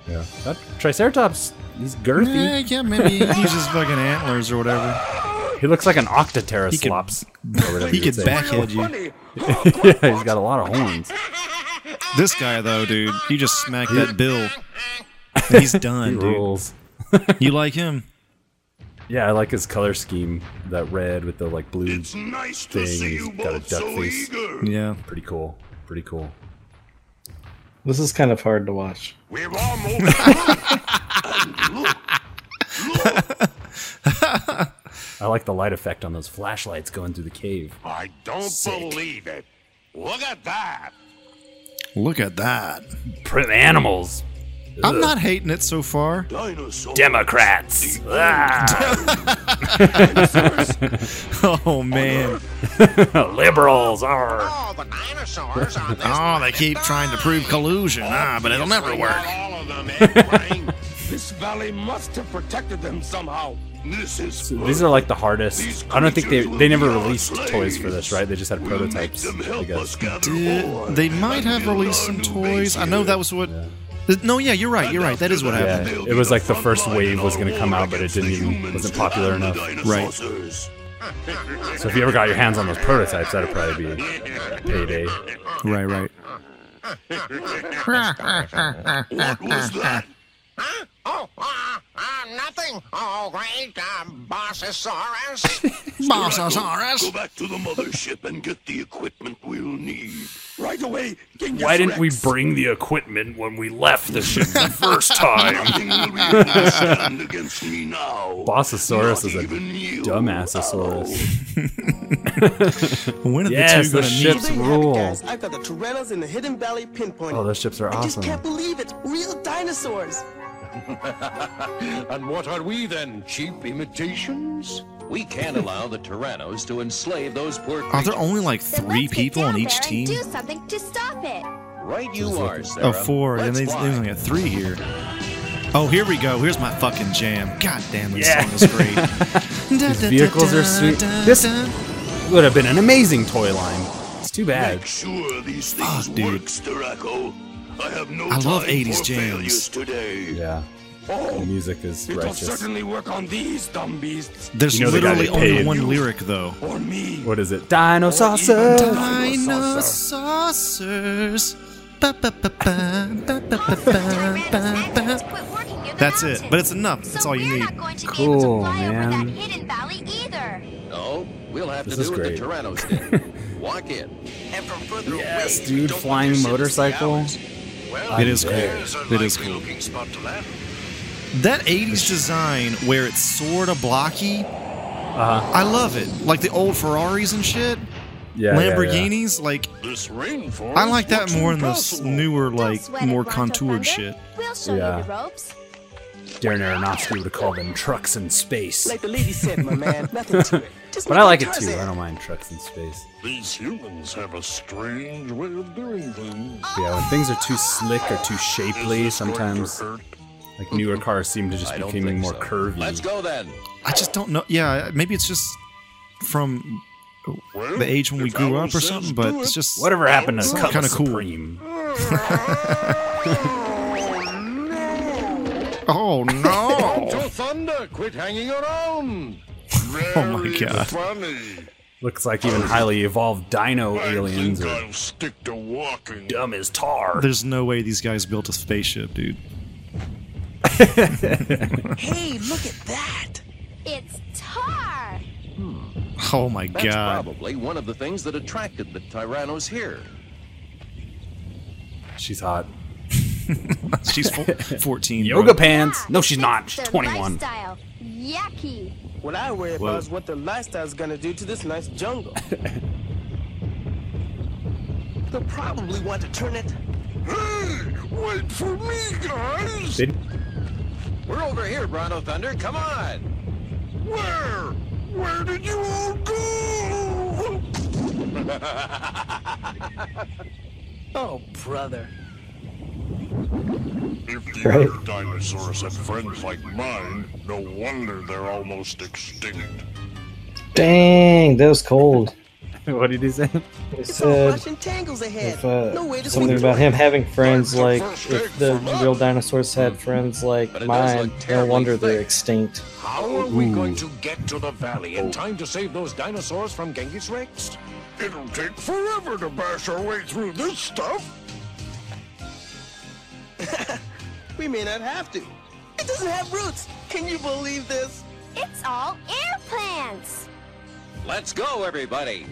Speaker 3: Yeah. That Triceratops, he's girthy.
Speaker 2: Yeah, yeah, maybe he uses fucking antlers or whatever.
Speaker 3: He looks like an Octoteraslops. or whatever
Speaker 2: He
Speaker 3: you
Speaker 2: could
Speaker 3: would
Speaker 2: backhead you.
Speaker 3: yeah, he's got a lot of horns.
Speaker 2: This guy though, dude, you just smack that bill. He's done,
Speaker 3: He
Speaker 2: dude.
Speaker 3: rules.
Speaker 2: You like him?
Speaker 3: Yeah, I like his color scheme. That red with the like blue
Speaker 10: It's nice
Speaker 3: thing. and
Speaker 10: see you
Speaker 3: got a duck
Speaker 10: so
Speaker 3: face.
Speaker 10: eager.
Speaker 2: Yeah.
Speaker 3: Pretty cool. Pretty cool.
Speaker 7: This is kind of hard to watch.
Speaker 10: We've almost and look,
Speaker 3: I like the light effect on those flashlights going through the cave.
Speaker 10: I don't believe it. Look at that.
Speaker 2: Look at that.
Speaker 3: Prim animals.
Speaker 2: I'm not hating it so far.
Speaker 10: Dinosaurs.
Speaker 3: Democrats.
Speaker 2: Oh man.
Speaker 3: Liberals are.
Speaker 8: Oh, the dinosaurs on this
Speaker 2: Oh, they keep trying to prove collusion, ah, but it'll never work.
Speaker 10: All of them, this valley must have protected them somehow. This is.
Speaker 3: So these are like the hardest. I don't think they they never released toys for this, right? They just had prototypes. I guess.
Speaker 2: Did, they might have released some toys. I know that was what. No, yeah, you're right. You're right. That is what happened.
Speaker 3: Yeah,
Speaker 2: happened.
Speaker 3: it was like the first wave was going to come out, but it didn't even wasn't popular enough.
Speaker 2: Right.
Speaker 3: So if you ever got your hands on those prototypes, that'd probably be payday.
Speaker 2: Right, right.
Speaker 10: What was that? Huh?
Speaker 8: Oh, uh, uh, nothing. Oh, great. Uh, Bossosaurus.
Speaker 2: Bossosaurus.
Speaker 10: Go back to the mothership and get the equipment we'll need. Right away, Genghis
Speaker 3: Why didn't we bring the equipment when we left the ship the first time?
Speaker 10: Nothing will be able to stand against me now.
Speaker 3: Bossosaurus is a
Speaker 10: even you.
Speaker 3: dumbassosaurus.
Speaker 2: When are
Speaker 3: Yes,
Speaker 2: the
Speaker 3: the
Speaker 2: two
Speaker 3: ships
Speaker 2: gonna meet?
Speaker 3: rule.
Speaker 11: Guys, I've got the Tyrannos in the Hidden Valley pinpointed.
Speaker 3: Oh, those ships are awesome.
Speaker 11: I just can't believe it. Real dinosaurs.
Speaker 9: and what are we then? Cheap imitations? We can't allow the Tyrannos to enslave those poor
Speaker 2: Are there only like three people on each team?
Speaker 6: Do something to stop it.
Speaker 9: Right you are, Sarah.
Speaker 2: Oh, four, and
Speaker 9: Let's
Speaker 2: they,
Speaker 9: fly.
Speaker 2: they only got three here. Oh, here we go. Here's my fucking jam. God damn, this
Speaker 3: Yeah.
Speaker 2: song is great.
Speaker 3: These vehicles are sweet. This would have been an amazing toy line. It's too bad.
Speaker 10: Make sure these things
Speaker 2: Fuck, dude.
Speaker 10: work, Styraco. I have no
Speaker 2: I love 80s
Speaker 10: for
Speaker 2: jams.
Speaker 10: failures today.
Speaker 3: Yeah,
Speaker 10: Oh,
Speaker 3: the music is
Speaker 10: it'll
Speaker 3: righteous.
Speaker 10: certainly work on these dumb beasts.
Speaker 2: There's
Speaker 3: you know
Speaker 2: literally only one you, lyric though.
Speaker 10: Or me.
Speaker 3: What is it? Dino saucers.
Speaker 2: Dino saucers. That's it, but it's enough. That's all you need.
Speaker 3: Cool, man. This is great.
Speaker 9: Walk in.
Speaker 8: And from further
Speaker 3: yes, dude, flying motorcycle.
Speaker 8: Well,
Speaker 2: it is cool. It is cool. That 80s design where it's sort of blocky,
Speaker 3: Uh-huh.
Speaker 2: I love it. Like the old Ferraris and shit.
Speaker 3: Yeah, yeah, yeah.
Speaker 2: Lamborghinis, like
Speaker 10: This rainforest
Speaker 2: I like that more in the s- newer, like more contoured shit.
Speaker 6: We'll show
Speaker 3: Yeah.
Speaker 6: you the ropes.
Speaker 3: Darren Aronofsky would have called them trucks in space.
Speaker 11: Like the lady said, my man. Nothing to it. Just
Speaker 3: But I like it
Speaker 11: Tarzan.
Speaker 3: too. I don't mind trucks in space.
Speaker 10: These humans have a strange way of doing things.
Speaker 3: Yeah, when things are too slick or too shapely, sometimes like newer cars seem to just
Speaker 9: I
Speaker 3: be
Speaker 9: don't
Speaker 3: becoming more
Speaker 9: so.
Speaker 3: curvy.
Speaker 9: Let's go then.
Speaker 2: I just don't know. Yeah, maybe it's just from the age when we grew up or something, but it's just
Speaker 3: Whatever happened to
Speaker 2: it's
Speaker 3: Cutlass
Speaker 2: kinda cool.
Speaker 3: Supreme?
Speaker 2: Oh
Speaker 9: Come
Speaker 2: no!
Speaker 9: to thunder! Quit hanging around!
Speaker 2: Oh my god!
Speaker 10: Funny.
Speaker 3: Looks like even highly evolved dino
Speaker 10: I
Speaker 3: aliens
Speaker 10: think
Speaker 3: are
Speaker 10: I'll stick to walking.
Speaker 3: dumb as tar.
Speaker 2: There's no way these guys built a spaceship, dude.
Speaker 11: Hey, look at that.
Speaker 6: It's tar. Hmm.
Speaker 2: Oh my
Speaker 9: That's
Speaker 2: god!
Speaker 9: probably one of the things that attracted the Tyrannos here.
Speaker 3: She's hot.
Speaker 2: She's fo- 14.
Speaker 3: Yoga
Speaker 2: bro.
Speaker 3: pants. Ah, no, she's not. She's
Speaker 6: their
Speaker 3: 21.
Speaker 6: Lifestyle. Yucky.
Speaker 11: What I worry
Speaker 3: Whoa.
Speaker 11: about is what the lifestyle's gonna do to this nice jungle. They'll probably want to turn it.
Speaker 10: Hey, wait for me, guys.
Speaker 3: Did-
Speaker 9: We're over here, Bronto Thunder. Come on!
Speaker 10: Where? Where did you all go?
Speaker 11: Oh, brother.
Speaker 10: If the
Speaker 7: Right.
Speaker 10: other dinosaurs have friends like mine, no wonder they're almost extinct.
Speaker 7: Dang, that was cold.
Speaker 3: what did he say?
Speaker 7: He said
Speaker 11: Russian tangles ahead.
Speaker 7: if, uh,
Speaker 11: no
Speaker 7: something about him having friends like if the real dinosaurs had friends like
Speaker 9: But it does
Speaker 7: mine.
Speaker 9: look
Speaker 7: No
Speaker 9: terribly
Speaker 7: wonder they're extinct.
Speaker 8: How are we going to get to the valley in time to save those dinosaurs from Genghis Rex?
Speaker 10: It'll take forever to bash our way through this stuff.
Speaker 11: We may not have to. It doesn't have roots. Can you believe this?
Speaker 6: It's all air plants.
Speaker 9: Let's go, everybody!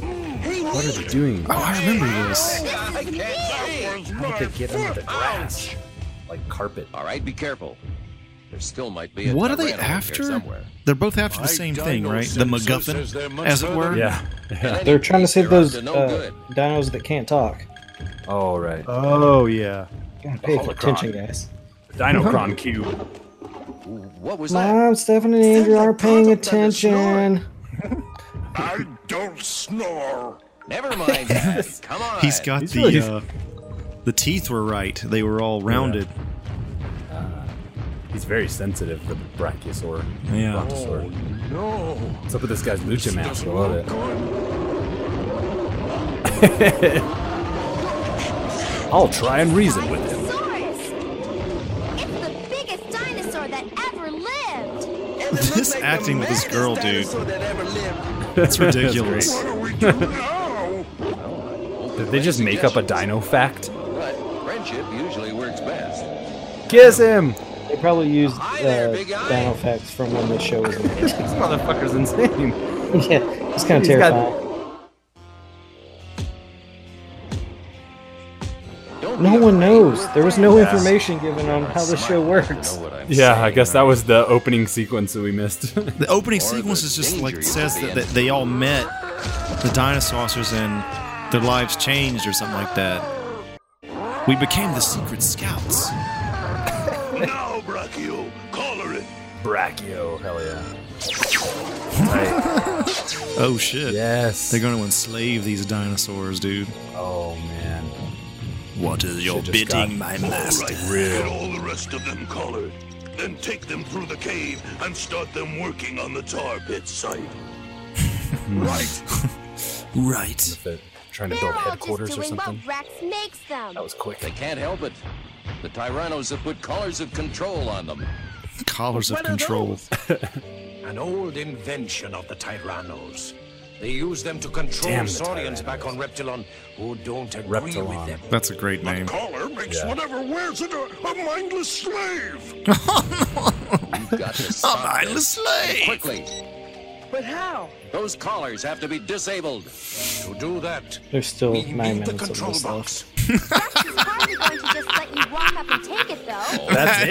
Speaker 11: Hey,
Speaker 3: What are they doing?
Speaker 2: Oh, I remember this.
Speaker 9: I can't see!
Speaker 3: How did they get under the grass? Like carpet.
Speaker 9: All right, be careful. There still might be a
Speaker 2: What are they
Speaker 9: Tyranno in here
Speaker 2: after?
Speaker 9: somewhere.
Speaker 2: They're both after the same thing, right? The
Speaker 8: sensor
Speaker 2: MacGuffin,
Speaker 8: says they're much
Speaker 2: as it were.
Speaker 8: further-
Speaker 3: Yeah.
Speaker 7: They're trying to save those
Speaker 9: to no
Speaker 7: uh, dinos that can't talk.
Speaker 3: Oh right.
Speaker 2: Oh yeah.
Speaker 7: Gotta pay attention, guys.
Speaker 3: Dinocron cube.
Speaker 9: What was that?
Speaker 7: Mom, Stefan, and Andrew aren't paying
Speaker 11: Bronto Thunder
Speaker 7: attention.
Speaker 10: I don't snore.
Speaker 9: Never mind that. Come on.
Speaker 2: He's got
Speaker 3: He's
Speaker 2: the
Speaker 3: really-
Speaker 2: uh, the teeth were right. They were all rounded.
Speaker 3: He's very sensitive, for the Brachiosaur.
Speaker 2: Yeah.
Speaker 3: Brontosaur.
Speaker 8: No.
Speaker 3: What's up with this guy's lucha mask? I love it. I'll try and reason with him.
Speaker 6: It's the biggest dinosaur that ever lived.
Speaker 11: And it looks
Speaker 2: This acting with this girl, dude.
Speaker 11: Dinosaur that.
Speaker 2: That's ridiculous.
Speaker 10: What do we do now?
Speaker 3: Did they just make up a dino fact?
Speaker 9: But friendship usually works best.
Speaker 3: Kiss him!
Speaker 7: They probably used
Speaker 9: Hi there,
Speaker 7: uh,
Speaker 9: big guy.
Speaker 7: dino facts from when the show was made.
Speaker 3: This motherfucker's insane.
Speaker 7: yeah, it's kind of
Speaker 3: He's got-
Speaker 7: terrifying. No one knows. There was no
Speaker 9: friends.
Speaker 7: information given on how the show works.
Speaker 9: I'm
Speaker 3: Yeah, I guess that was the opening sequence that we missed.
Speaker 2: The opening sequence is just like
Speaker 9: you
Speaker 2: says that, that they all met the dinosaurs and their lives changed or something like that. We became the secret scouts.
Speaker 10: Now, Brachio, collar it.
Speaker 3: Brachio, hell yeah. Tight.
Speaker 2: Oh shit.
Speaker 3: Yes.
Speaker 2: They're going to enslave these dinosaurs, dude.
Speaker 3: Oh man.
Speaker 2: What is your
Speaker 3: Should've
Speaker 2: bidding, my master?
Speaker 10: right, get all the rest of them collared. Then take them through the cave and start them working on the tar pit site. right.
Speaker 2: Right.
Speaker 3: Trying to
Speaker 6: They're
Speaker 3: build
Speaker 6: all
Speaker 3: headquarters
Speaker 6: just
Speaker 3: or
Speaker 6: doing
Speaker 3: something.
Speaker 6: what Rex makes them.
Speaker 3: That was quick.
Speaker 9: They can't help it. The Tyrannos have put collars of control on them.
Speaker 2: Collars of control.
Speaker 8: An old invention of the Tyrannos. They use them to control
Speaker 3: Damn the
Speaker 8: Saurians back on Reptilon who don't agree with them.
Speaker 2: That's a great name.
Speaker 10: Collar makes
Speaker 3: Yeah.
Speaker 10: whatever wears it a, a mindless slave.
Speaker 9: You've got to stop
Speaker 2: mindless
Speaker 9: this.
Speaker 2: slave.
Speaker 9: Quickly.
Speaker 11: But how?
Speaker 9: Those collars have to be disabled.
Speaker 8: To do that,
Speaker 7: There's still
Speaker 8: we
Speaker 7: nine
Speaker 8: need the
Speaker 7: minutes of
Speaker 8: control
Speaker 7: this
Speaker 8: box.
Speaker 7: left.
Speaker 6: Rex is hardly going to just let you walk up and take it, though.
Speaker 3: That's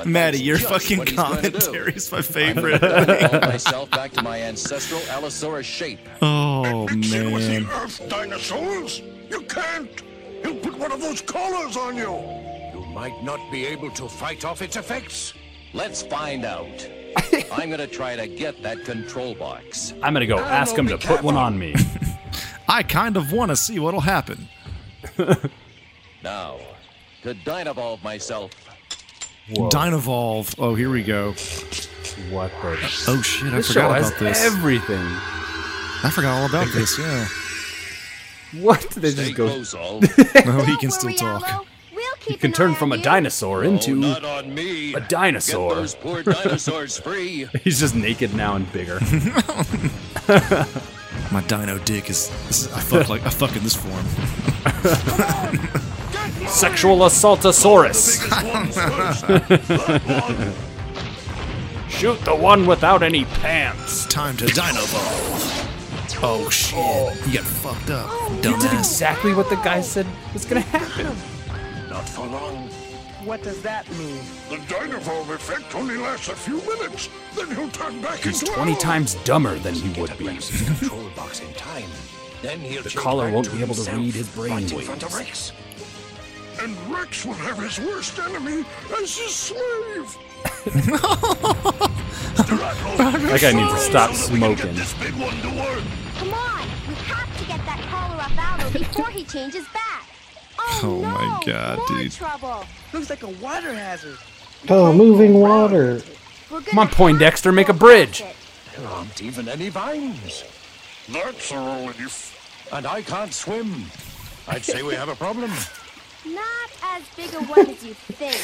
Speaker 3: it?
Speaker 2: Maddie, your fucking
Speaker 9: what he's gonna do.
Speaker 2: commentary is my favorite.
Speaker 9: gonna myself back to my ancestral Allosaurus shape.
Speaker 2: oh
Speaker 10: Mix it with
Speaker 2: man.
Speaker 10: the Earth dinosaurs. You can't. He'll put one of those collars on you.
Speaker 8: You might not be able to fight off its effects.
Speaker 9: Let's find out. I'm gonna try to get that control box.
Speaker 3: I'm gonna go ask him to put one on me.
Speaker 2: I kind of want to see what'll happen.
Speaker 9: Now, to dinovolve myself.
Speaker 3: Whoa.
Speaker 2: Dinovolve. Oh, here we go.
Speaker 3: What the?
Speaker 2: Oh shit, I
Speaker 3: This show
Speaker 2: forgot
Speaker 3: has
Speaker 2: about this.
Speaker 3: everything.
Speaker 2: I forgot all about this. Yeah.
Speaker 3: What? They
Speaker 9: Stay
Speaker 3: just go.
Speaker 9: close, all.
Speaker 2: No, he can still talk.
Speaker 6: Allo. We'll
Speaker 3: You can turn from a dinosaur into
Speaker 9: not on me.
Speaker 3: a dinosaur.
Speaker 9: Get those poor dinosaurs free.
Speaker 3: He's just naked now and bigger.
Speaker 2: My dino dick is. This is I fuck like I fuck in this form.
Speaker 3: Sexual assaultosaurus. Shoot the one without any pants.
Speaker 2: Time to dino evolve. Oh shit! You got fucked up,
Speaker 3: You did
Speaker 2: dumbass.
Speaker 3: exactly what the guy said was gonna happen.
Speaker 10: Not for long.
Speaker 11: What does that mean?
Speaker 10: The Dinovolve effect only lasts a few minutes. Then he'll turn back
Speaker 3: He's
Speaker 10: into
Speaker 3: 20 times dumber than he would be.
Speaker 8: Rex's control box in time. Then he'll
Speaker 3: The
Speaker 8: change
Speaker 3: collar won't be able to
Speaker 8: himself,
Speaker 3: read his brain
Speaker 8: right in front of
Speaker 3: waves.
Speaker 8: Rex.
Speaker 10: And Rex will have his worst enemy as his slave.
Speaker 3: That guy needs to stop smoking.
Speaker 10: This big one to work.
Speaker 6: Come on, we have to get that collar off Allo before he changes back. Oh,
Speaker 2: Oh
Speaker 6: no,
Speaker 2: my God,
Speaker 6: more
Speaker 2: dude.
Speaker 6: trouble.
Speaker 11: Looks like a water hazard.
Speaker 7: Oh, moving water.
Speaker 3: Come on, Poindexter, make a bridge.
Speaker 8: There aren't even any vines.
Speaker 10: That's a relief.
Speaker 8: And I can't swim. I'd say we have a problem.
Speaker 6: Not as big a one as you think.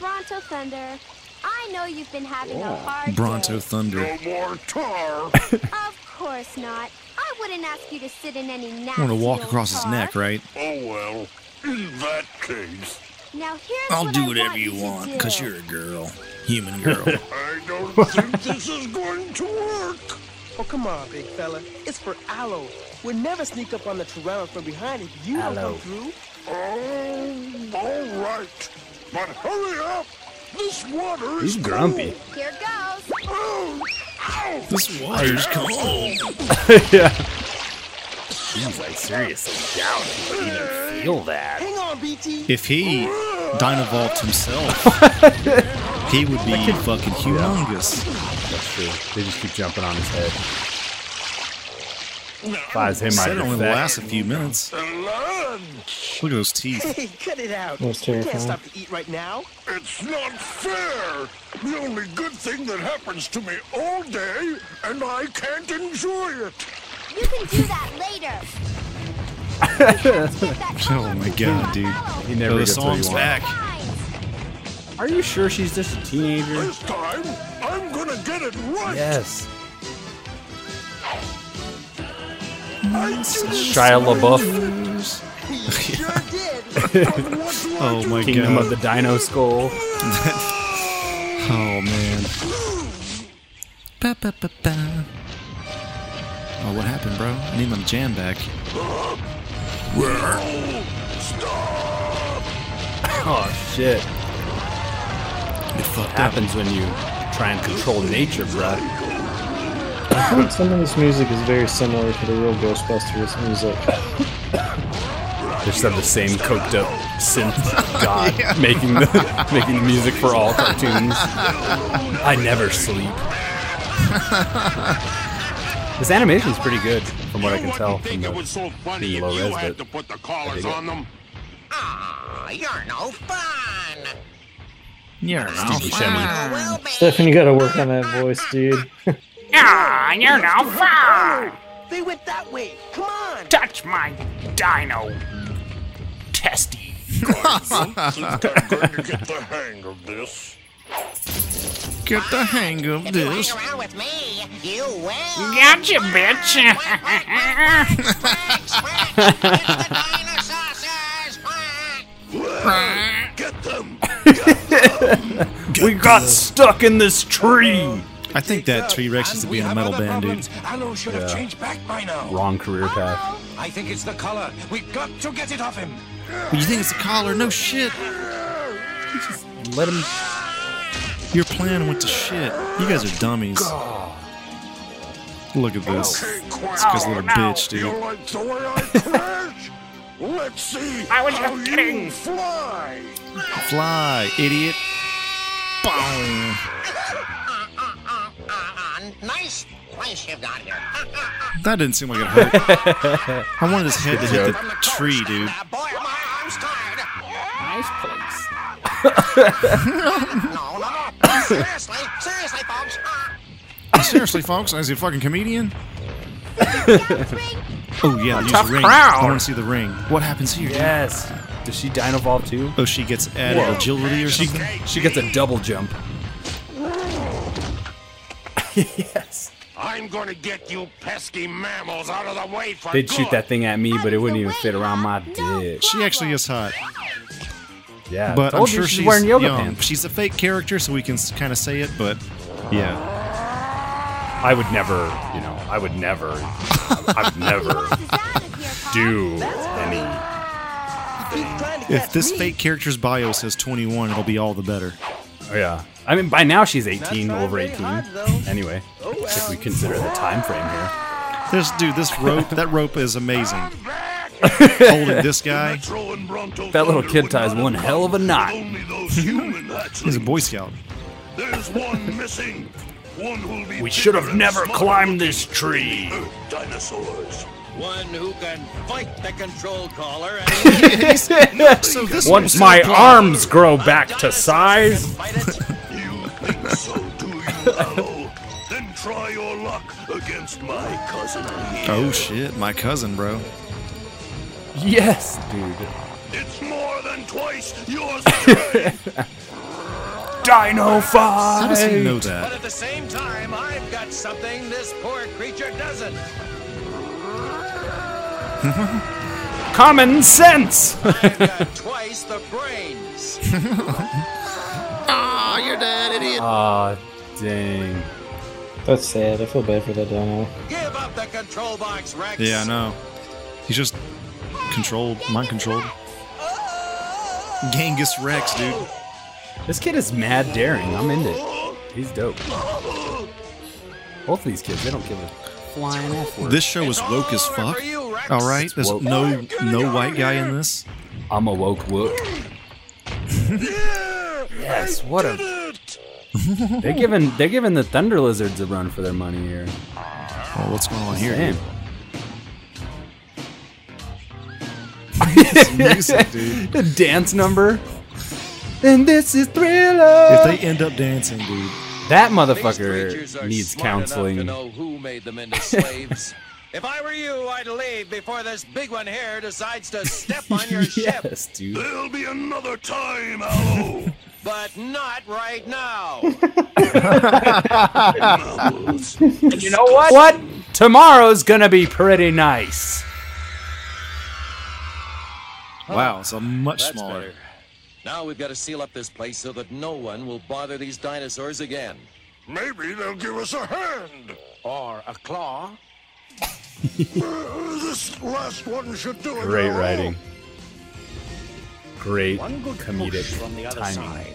Speaker 6: Bronto Thunder, I know you've been having a hard
Speaker 2: Bronto
Speaker 6: day.
Speaker 2: Thunder.
Speaker 10: No more tar.
Speaker 6: Of course not. I wouldn't ask you to sit in any nasty
Speaker 2: I want to walk
Speaker 6: old
Speaker 2: across his neck, right?
Speaker 10: oh well. In that case,
Speaker 6: Now here's
Speaker 2: I'll
Speaker 6: what
Speaker 2: do
Speaker 6: I
Speaker 2: whatever
Speaker 6: want
Speaker 2: you
Speaker 6: to
Speaker 2: want, cause you're a girl, human girl.
Speaker 10: I don't think this is going to work.
Speaker 11: Oh, come on, big fella. It's for Allo. We'll never sneak up on the Tyranno from behind if you don't
Speaker 3: Allo.
Speaker 11: come through.
Speaker 10: Oh, all right. But hurry up. This water is
Speaker 3: He's grumpy.
Speaker 6: Here goes.
Speaker 10: cold. Ow!
Speaker 2: this water's cold.
Speaker 3: yeah. He's like seriously down. He would even feel that.
Speaker 11: Hang on, BT.
Speaker 2: If he Dinovolved himself, he would be fucking humongous.
Speaker 3: That's true. They just keep jumping on his head. Flies him
Speaker 2: Said
Speaker 3: out
Speaker 2: it only lasts a few minutes.
Speaker 10: Lunch.
Speaker 2: Look at those teeth.
Speaker 11: Hey, cut it out.
Speaker 7: That's
Speaker 11: we can't stop to eat right now.
Speaker 10: It's not fair. The only good thing that happens to me all day, and I can't enjoy it.
Speaker 6: You can do that later.
Speaker 2: Oh my god, dude.
Speaker 3: He never
Speaker 2: the
Speaker 3: gets what he
Speaker 2: song's
Speaker 3: wants.
Speaker 2: back.
Speaker 3: Are you sure she's just a teenager?
Speaker 10: This time, I'm gonna get it right.
Speaker 3: Yes. Shia LaBeouf,
Speaker 2: Oh my
Speaker 3: Kingdom
Speaker 2: god.
Speaker 3: of the Dino Skull.
Speaker 2: Oh man. Ba, ba, ba, ba. Oh, what happened, bro? I need my jam back.
Speaker 3: Oh shit!
Speaker 2: Get fucked up.
Speaker 3: Happens when you try and control nature, bruh.
Speaker 7: I think some of this music is very similar to the real Ghostbusters music.
Speaker 3: They just have the same coked up synth god making the making the music for all cartoons. I never sleep. This animation's pretty good, from what I can tell from the
Speaker 10: it was so funny
Speaker 3: being
Speaker 10: if
Speaker 3: low
Speaker 10: you
Speaker 3: res
Speaker 10: had
Speaker 3: bit.
Speaker 10: to put the collars
Speaker 3: dig it.
Speaker 10: on them?
Speaker 8: Ah, you're no fun.
Speaker 2: Yeah,
Speaker 3: Steve Buscemi.
Speaker 8: Well, babe,
Speaker 7: Stefan, you gotta work on that voice, dude.
Speaker 12: Ah, you're no fun.
Speaker 11: They went that way. Come on.
Speaker 12: Touch my dino testy.
Speaker 10: I think I'm going to get the hang of this.
Speaker 2: Get the hang of
Speaker 8: if you hang around with me, you will.
Speaker 12: Gotcha, bitch.
Speaker 10: Get them!
Speaker 3: We got stuck in this tree.
Speaker 2: I think that Tree Rex needs to be in a metal band, dude.
Speaker 8: Allo should have
Speaker 3: Yeah.
Speaker 8: changed back by now.
Speaker 3: Wrong career path.
Speaker 8: I think it's the collar. We've got to get it off him.
Speaker 2: You think it's the collar? No shit.
Speaker 3: Let him.
Speaker 2: Your plan went to shit. You guys are dummies. Look at this.
Speaker 10: Okay,
Speaker 2: This
Speaker 10: Quack.
Speaker 2: guy's a little bitch,
Speaker 10: You
Speaker 2: dude.
Speaker 10: like the way I crash? Let's see
Speaker 12: I was
Speaker 10: how
Speaker 12: just
Speaker 10: you
Speaker 12: kidding.
Speaker 10: fly.
Speaker 2: Fly, idiot. Boom.
Speaker 8: Nice place you've got here.
Speaker 2: That didn't seem like it hurt. I wanted his head to hit the tree, dude.
Speaker 8: Boy, my arms tired.
Speaker 12: Nice place.
Speaker 8: No, no, no. seriously, seriously, folks. Uh,
Speaker 2: Seriously, folks, is he a fucking comedian? oh yeah, use
Speaker 12: Tough
Speaker 2: the ring.
Speaker 12: crowd.
Speaker 2: I want to see the ring. What happens here?
Speaker 3: Yes. Does she Dino Evolve too?
Speaker 2: Oh, she gets added
Speaker 3: Whoa.
Speaker 2: agility or
Speaker 3: She,
Speaker 2: something.
Speaker 3: she gets a double jump. yes.
Speaker 10: I'm gonna get you pesky mammals out of the way for
Speaker 3: They'd
Speaker 10: good.
Speaker 3: shoot that thing at me, but it wouldn't even fit around my dick.
Speaker 2: She actually is hot.
Speaker 3: Yeah,
Speaker 2: but I'm sure
Speaker 3: she's
Speaker 2: she's
Speaker 3: wearing yoga
Speaker 2: young.
Speaker 3: pants.
Speaker 2: She's a fake character, so we can kind of say it. But yeah,
Speaker 3: I would never, you know, I would never, I would never do any.
Speaker 2: if this fake character's bio says 21, it'll be all the better.
Speaker 3: Oh yeah, I mean by now she's 18, over 18. Anyway, if we consider the time frame here.
Speaker 2: This dude, this rope, that rope is amazing. Holding this guy,
Speaker 3: That little kid ties one hell of a knot.
Speaker 2: he's a Boy Scout.
Speaker 10: There's one missing. One who'll be
Speaker 3: We should have never climbed this tree.
Speaker 10: Dinosaurs.
Speaker 9: One who can fight the control collar and
Speaker 2: so this
Speaker 3: Once my arms grow back to size.
Speaker 10: Think so, do you, Allo? then try your luck against my cousin here.
Speaker 2: Oh shit, my cousin, bro.
Speaker 3: Yes, dude.
Speaker 10: It's more than twice your strength.
Speaker 3: Dino fight.
Speaker 2: How does he know
Speaker 9: But
Speaker 2: that?
Speaker 9: at the same time, I've got something this poor creature doesn't.
Speaker 3: Common sense.
Speaker 9: I've got twice the brains.
Speaker 2: Ah, you're dead, idiot.
Speaker 3: Aw, dang.
Speaker 7: That's sad. I feel bad for that dino.
Speaker 9: Give up the control box, Rex.
Speaker 2: Yeah, I know. He's just controlled, mind controlled. Genghis Rex, dude.
Speaker 3: This kid is mad daring. I'm into it. He's dope. Both of these kids, they don't give a flying F word.
Speaker 2: This show is woke as fuck. All right, there's no no white guy in this.
Speaker 3: I'm a woke wook. yes, what a. they're giving they're giving the Thunder Lizards a run for their money here.
Speaker 2: Oh, what's going on here?
Speaker 3: Damn.
Speaker 2: Music, dude.
Speaker 3: The dance number. And this is Thriller.
Speaker 2: If they end up dancing, dude.
Speaker 3: that
Speaker 9: These
Speaker 3: motherfucker
Speaker 9: creatures are
Speaker 3: needs
Speaker 9: smart enough to
Speaker 3: counseling.
Speaker 9: Know who made them into slaves. if I were you, I'd leave before this big one here decides to step on your ship.
Speaker 3: yes, dude.
Speaker 10: There'll be another time, Allo.
Speaker 9: But not right now.
Speaker 3: You know what? What? Tomorrow's gonna be pretty nice.
Speaker 2: Wow, so a much
Speaker 9: That's
Speaker 2: smaller.
Speaker 9: better. Now we've got to seal up this place so that no one will bother these dinosaurs again.
Speaker 10: Maybe they'll give us a hand.
Speaker 9: Or a claw.
Speaker 10: This last one should do it.
Speaker 3: Great
Speaker 10: Allo.
Speaker 3: writing. Great
Speaker 8: One good push
Speaker 3: comedic
Speaker 8: from the other
Speaker 3: timing.
Speaker 8: side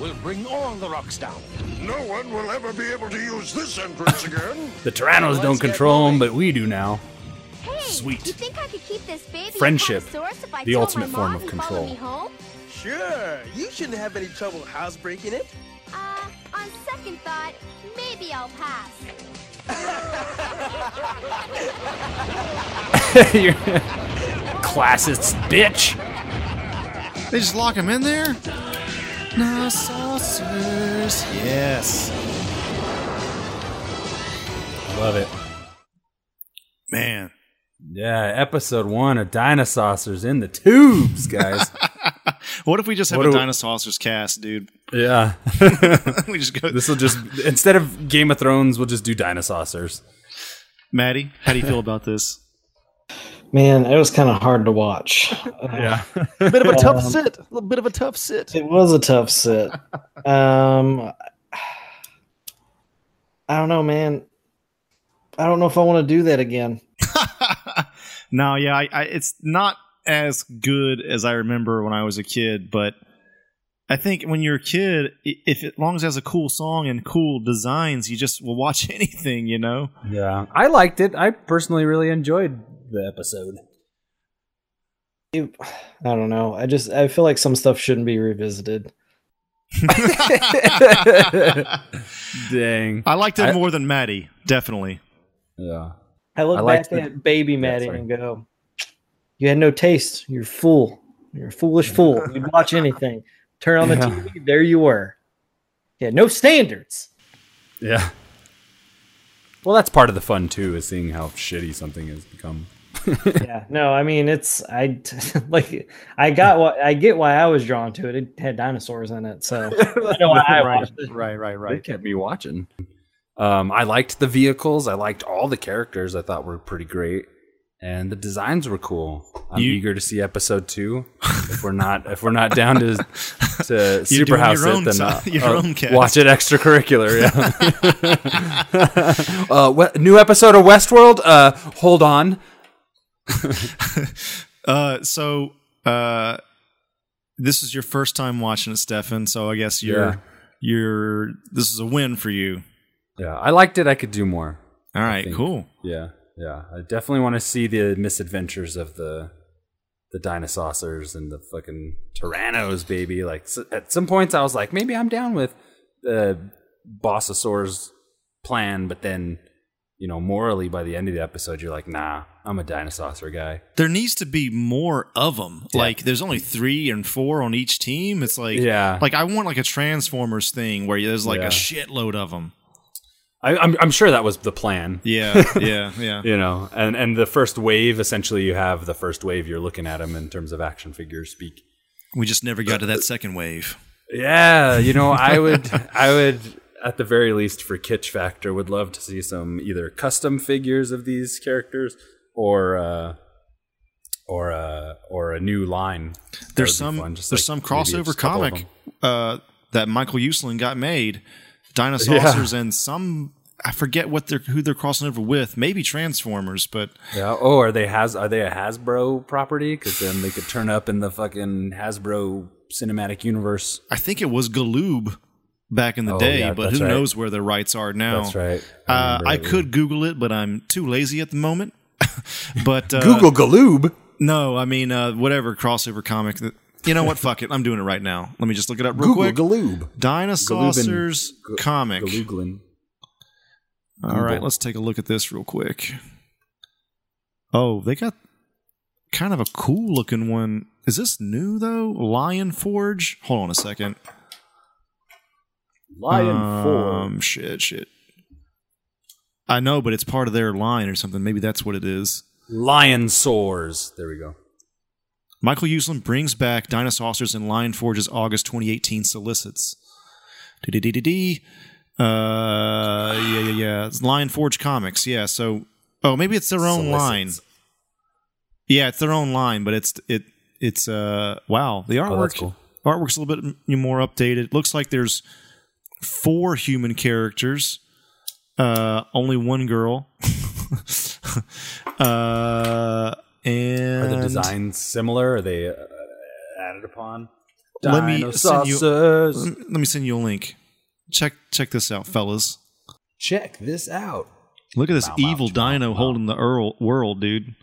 Speaker 8: will bring all the rocks down.
Speaker 10: No one will ever be able to use this entrance again.
Speaker 3: The Tyrannos don't control them, but we do now.
Speaker 6: Hey,
Speaker 3: Sweet.
Speaker 6: You think I could keep this baby
Speaker 3: Friendship,
Speaker 6: Apatosaurus if I
Speaker 3: the ultimate form of control.
Speaker 6: Follow me home?
Speaker 11: Sure, you shouldn't have any trouble housebreaking it.
Speaker 6: Uh, on second thought, maybe I'll pass.
Speaker 3: You're classist bitch.
Speaker 2: They just lock him in there? No saucers. Yes.
Speaker 3: Love it.
Speaker 2: Man.
Speaker 3: Yeah, episode one of Dinosaucers in the tubes, guys.
Speaker 2: What if we just have
Speaker 3: What
Speaker 2: a
Speaker 3: do-
Speaker 2: Dinosaucers cast, dude?
Speaker 3: yeah.
Speaker 2: we just go.
Speaker 3: This will just instead of Game of Thrones, we'll just do Dinosaucers.
Speaker 2: Maddie, how do you feel about this?
Speaker 7: Man, it was kind of hard to watch.
Speaker 3: Yeah.
Speaker 2: bit of a tough
Speaker 7: Um,
Speaker 2: sit. A little bit of a tough sit.
Speaker 7: It was a tough sit. Um, I don't know, man. I don't know if I want to do that again.
Speaker 2: No, yeah, I, I, it's not as good as I remember when I was a kid, but I think when you're a kid, if it, as long as it has a cool song and cool designs, you just will watch anything, you know.
Speaker 3: Yeah. I liked it. I personally really enjoyed the episode.
Speaker 7: I don't know. I just I feel like some stuff shouldn't be revisited.
Speaker 3: Dang.
Speaker 2: I liked it
Speaker 3: I-
Speaker 2: more than Maddie, definitely.
Speaker 3: Yeah.
Speaker 7: I look
Speaker 3: I
Speaker 7: back
Speaker 3: the-
Speaker 7: at baby
Speaker 3: Yeah,
Speaker 7: Maddie
Speaker 3: sorry.
Speaker 7: and go, "You had no taste. You're fool. You're a foolish fool. You'd watch anything. Turn on the
Speaker 3: Yeah.
Speaker 7: TV. There you were. Yeah, no standards.
Speaker 3: Yeah. Well, that's part of the fun too, is seeing how shitty something has become.
Speaker 7: yeah, no, I mean it's I like I got what I get why I was drawn to it. It had dinosaurs in it, so I know why I
Speaker 3: right,
Speaker 7: watched it.
Speaker 2: right, right,
Speaker 3: It
Speaker 2: right.
Speaker 3: kept me watching. Um, I liked the vehicles. I liked all the characters. I thought were pretty great, and the designs were cool. I'm
Speaker 2: You-
Speaker 3: eager to see episode two. if we're not, if we're not down to to super house it, then uh,
Speaker 2: your
Speaker 3: uh, watch it extracurricular. Yeah. uh, what, new episode of Westworld. Uh, hold on.
Speaker 2: Uh, so uh, this is your first time watching it, Stefan. So I guess you're
Speaker 3: Yeah.
Speaker 2: you're this is a win for you.
Speaker 3: Yeah, I liked it. I could do more.
Speaker 2: All right, cool.
Speaker 3: Yeah, yeah. I definitely want to see the misadventures of the the dinosaurs and the fucking tyrannos, baby. Like s at some points, I was like, maybe I'm down with the Bossasaur's plan, but then, you know, morally, by the end of the episode, you're like, nah, I'm a dinosaur guy.
Speaker 2: There needs to be more of them. Like, there's only three and four on each team. It's like,
Speaker 3: Yeah.
Speaker 2: like I want like a Transformers thing where there's like
Speaker 3: Yeah.
Speaker 2: a shitload of them.
Speaker 3: I, I'm I'm sure that was the plan.
Speaker 2: Yeah, yeah, yeah.
Speaker 3: you know, and and the first wave, essentially, you have the first wave. You're looking at them in terms of action figures speak.
Speaker 2: We just never got to that second wave.
Speaker 3: Yeah, you know, I would, I would, at the very least, for kitsch factor, would love to see some either custom figures of these characters or, uh, or, uh, or a new line.
Speaker 2: There's some there's
Speaker 3: like
Speaker 2: some crossover
Speaker 3: just a couple of
Speaker 2: comic uh, that Michael Uslan got made. Dinosaucers and some I forget what they're who they're crossing over with. Maybe Transformers, but
Speaker 3: Yeah. Oh, are they has are they a Hasbro property? Because then they could turn up in the fucking Hasbro cinematic universe.
Speaker 2: I think it was Galoob back in the
Speaker 3: Oh,
Speaker 2: day.
Speaker 3: yeah,
Speaker 2: but who
Speaker 3: right.
Speaker 2: knows where the rights are now?
Speaker 3: That's right. I
Speaker 2: Uh, I could Google it, but I'm too lazy at the moment. but uh,
Speaker 3: Google Galoob.
Speaker 2: No, I mean uh, whatever crossover comic. That, you know what? Fuck it. I'm doing it right now. Let me just look it up real
Speaker 3: Google
Speaker 2: quick.
Speaker 3: Galoob.
Speaker 2: Dinosaucers
Speaker 3: Galoobin-
Speaker 2: comic.
Speaker 3: Galooglin.
Speaker 2: All right, let's take a look at this real quick. Oh, they got kind of a cool looking one. Is this new though? Lion Forge. Hold on a second.
Speaker 3: Lion
Speaker 2: um, Shit, shit. I know, but it's part of their line or something. Maybe that's what it is.
Speaker 3: Lion Soars. There we go.
Speaker 2: Michael Uslan brings back Dinosaucers and Lion Forge's August 2018 solicits. D-d-d-d-d. Uh, yeah, yeah, yeah. It's Lion Forge Comics. Yeah. So, oh, maybe it's their own line. Yeah, it's their own line, but it's it it's uh wow the
Speaker 3: Oh,
Speaker 2: artwork
Speaker 3: that's cool.
Speaker 2: artwork's a little bit more updated. Looks like there's four human characters, uh, only one girl. uh, and
Speaker 3: Are the designs similar? Are they uh, added upon?
Speaker 2: let me send you
Speaker 3: Dinosaucers.
Speaker 2: let me send you a link. Check check this out, fellas.
Speaker 3: Check this out.
Speaker 2: Look at this
Speaker 3: Bow, bow,
Speaker 2: evil
Speaker 3: bow,
Speaker 2: dino
Speaker 3: bow.
Speaker 2: holding the Earl world, dude.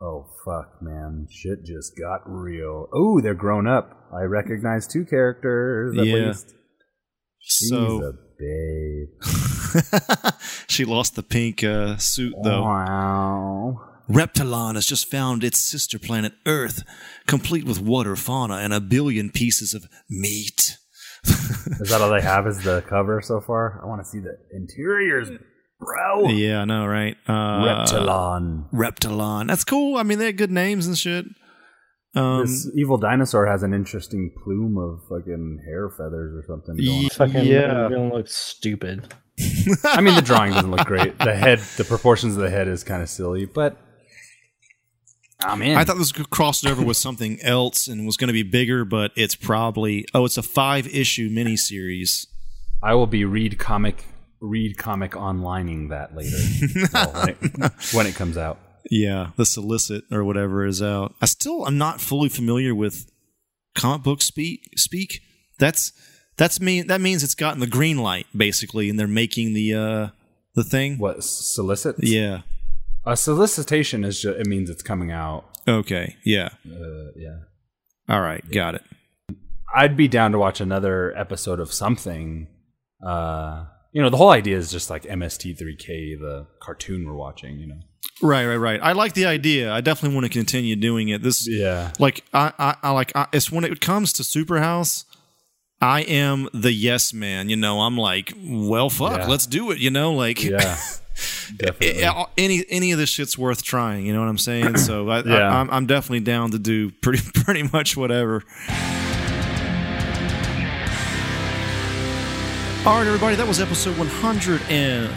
Speaker 3: Oh fuck, man! Shit just got real. Oh, they're grown up. I recognize two characters at
Speaker 2: Yeah.
Speaker 3: least. She's
Speaker 2: So-
Speaker 3: a babe.
Speaker 2: she lost the pink uh, suit though.
Speaker 3: Wow.
Speaker 2: Reptilon has just found its sister planet Earth, complete with water fauna and a billion pieces of meat.
Speaker 3: Is that all they have? Is the cover so far? I want to see the interiors, bro.
Speaker 2: Yeah, I know, right? Uh,
Speaker 3: Reptilon.
Speaker 2: Reptilon. That's cool. I mean, they had good names and shit. Um,
Speaker 3: this evil dinosaur has an interesting plume of fucking hair feathers or something. Going on.
Speaker 7: Fucking
Speaker 2: Yeah.
Speaker 7: gonna look stupid.
Speaker 3: I mean, the drawing doesn't look great. The head, the proportions of the head is kind of silly, but I'm in.
Speaker 2: I thought this was crossed over with something else and was going to be bigger, but it's probably oh, it's a five issue miniseries.
Speaker 3: I will be read comic, read comic onlining that later well, when, it, when it comes out.
Speaker 2: Yeah, the solicit or whatever is out. I still I'm not fully familiar with comic book speak. Speak. That's that's mean that means it's gotten the green light basically, and they're making the uh the thing.
Speaker 3: What solicit?
Speaker 2: Yeah.
Speaker 3: A solicitation is just it means it's coming out.
Speaker 2: Okay. Yeah.
Speaker 3: Uh, yeah.
Speaker 2: All right. Got it.
Speaker 3: I'd be down to watch another episode of something. Uh, you know, the whole idea is just like MST3K, the cartoon we're watching. You know.
Speaker 2: Right, right, right. I like the idea. I definitely want to continue doing it. This,
Speaker 3: Yeah.
Speaker 2: like, I, I, I like. I, it's when it comes to Superhouse, I am the yes man. You know, I'm like, well, fuck,
Speaker 3: Yeah.
Speaker 2: let's do it. You know, like,
Speaker 3: Yeah. Definitely.
Speaker 2: Any any of this shit's worth trying. You know what I'm saying? So I,
Speaker 3: Yeah.
Speaker 2: I, I'm, I'm definitely down to do pretty pretty much whatever. All right, everybody, that was episode 100 and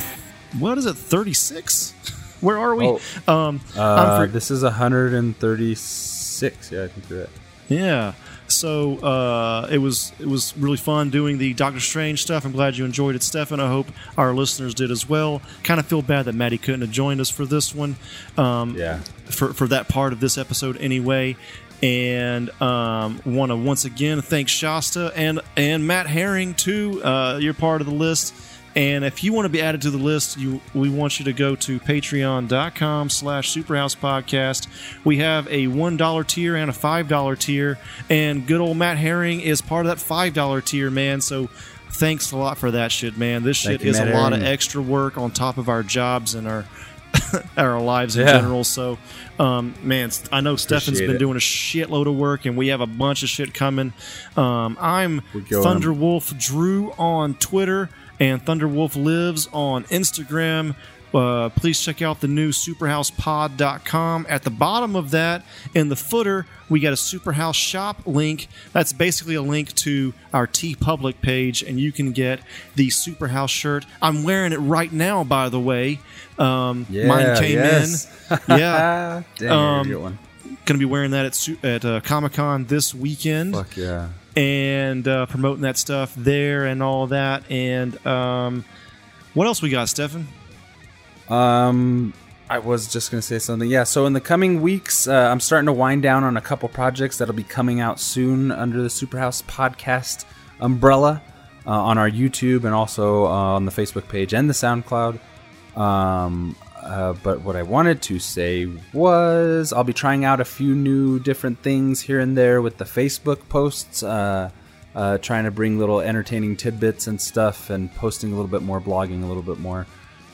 Speaker 2: what is it? 36. Where are we?
Speaker 3: Oh.
Speaker 2: Um, I'm
Speaker 3: Uh,
Speaker 2: for-
Speaker 3: this is 136. Yeah, I think you're right.
Speaker 2: Yeah. So uh, it was it was really fun doing the Doctor Strange stuff. I'm glad you enjoyed it, Stefan. I hope our listeners did as well. Kind of feel bad that Maddie couldn't have joined us for this one. Um,
Speaker 3: Yeah.
Speaker 2: For for that part of this episode anyway. And um, want to once again thank Shasta and and Matt Herring too. Uh, you're part of the list. And if you want to be added to the list, you we want you to go to patreon.com slash superhouse podcast. We have a $1 tier and a $5 tier. And good old Matt Herring is part of that $5 tier, man. So thanks a lot for that shit, man. This shit
Speaker 3: you,
Speaker 2: is
Speaker 3: Matt
Speaker 2: a lot of extra work on top of our jobs and our our lives in
Speaker 3: Yeah.
Speaker 2: general. So, um, man, I know Stefan's been
Speaker 3: it.
Speaker 2: doing a shitload of work, and we have a bunch of shit coming. Um, I'm Thunderwolf Drew on Twitter, and Thunderwolf lives on Instagram. Uh, please check out the new superhousepod.com. At the bottom of that, in the footer, we got a Superhouse shop link. That's basically a link to our TeePublic page, and you can get the Superhouse shirt. I'm wearing it right now, by the way. Um,
Speaker 3: Yeah,
Speaker 2: mine came
Speaker 3: yes.
Speaker 2: in. Yeah.
Speaker 3: I gotta get one.
Speaker 2: Gonna be wearing that at at uh, Comic Con this weekend
Speaker 3: Fuck yeah.
Speaker 2: And uh, promoting that stuff there and all that. And um, what else we got, Stefan?
Speaker 3: Um, I was just gonna say something. Yeah. So in the coming weeks, uh, I'm starting to wind down on a couple projects that'll be coming out soon under the Superhouse podcast umbrella uh, on our YouTube and also uh, on the Facebook page and the SoundCloud. Um, uh, but what I wanted to say was I'll be trying out a few new different things here and there with the Facebook posts. Uh, uh, trying to bring little entertaining tidbits and stuff, and posting a little bit more, blogging a little bit more.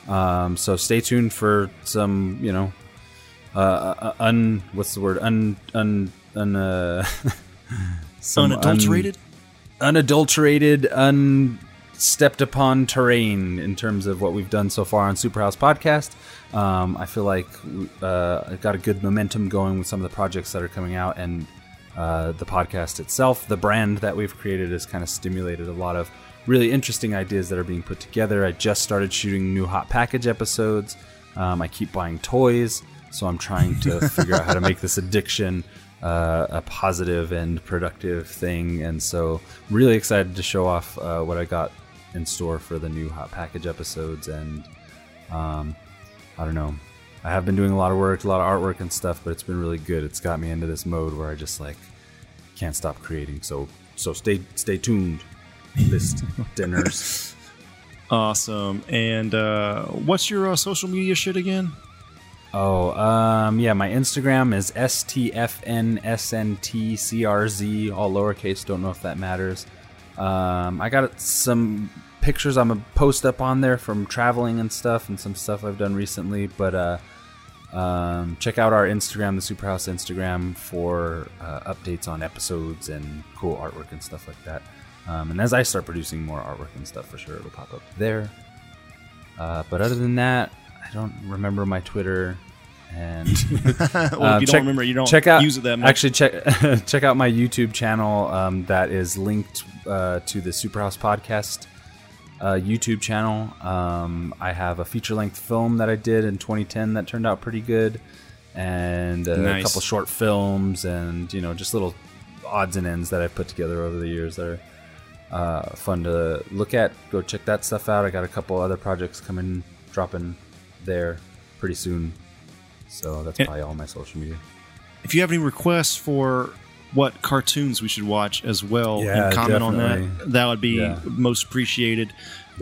Speaker 3: Um, so stay tuned for some, you know, uh, uh, un what's the word un un un uh, some
Speaker 2: Unadulterated?
Speaker 3: un, unstepped upon terrain in terms of what we've done so far on Superhouse Podcast. Um, I feel like uh, I got a good momentum going with some of the projects that are coming out, and uh, the podcast itself, the brand that we've created, has kind of stimulated a lot of really interesting ideas that are being put together. I just started shooting new hot package episodes. Um, I keep buying toys, so I'm trying to figure out how to make this addiction uh, a positive and productive thing. And so, really excited to show off uh, what I got in store for the new hot package episodes. And um, I don't know. I have been doing a lot of work, a lot of artwork and stuff, but it's been really good. It's got me into this mode where I just like can't stop creating. So so stay stay tuned, list dinners.
Speaker 2: Awesome. And uh, what's your uh, social media shit again?
Speaker 3: Oh, um, yeah, my Instagram is STFNSNTCRZ, all lowercase. Don't know if that matters. Um, I got some pictures I'm gonna post up on there from traveling and stuff, and some stuff I've done recently. But uh, um, check out our Instagram, the Superhouse Instagram, for uh, updates on episodes and cool artwork and stuff like that. Um, and as I start producing more artwork and stuff, for sure it'll pop up there. Uh, but other than that, I don't remember my Twitter. And
Speaker 2: Well, if you don't remember, you don't
Speaker 3: check out,
Speaker 2: use it that much.
Speaker 3: Actually, check check out my YouTube channel um, that is linked uh, to the Superhouse Podcast uh, YouTube channel. Um, I have a feature length film that I did in 2010 that turned out pretty good, and uh, a couple short films, and you know just little odds and ends that I've put together over the years that are uh, fun to look at. Go check that stuff out. I got a couple other projects coming, dropping there pretty soon. So that's
Speaker 2: And-
Speaker 3: probably all my social media.
Speaker 2: If you have any requests for what cartoons we should watch as well
Speaker 3: Yeah,
Speaker 2: and comment on that, that would be
Speaker 3: Yeah.
Speaker 2: most appreciated.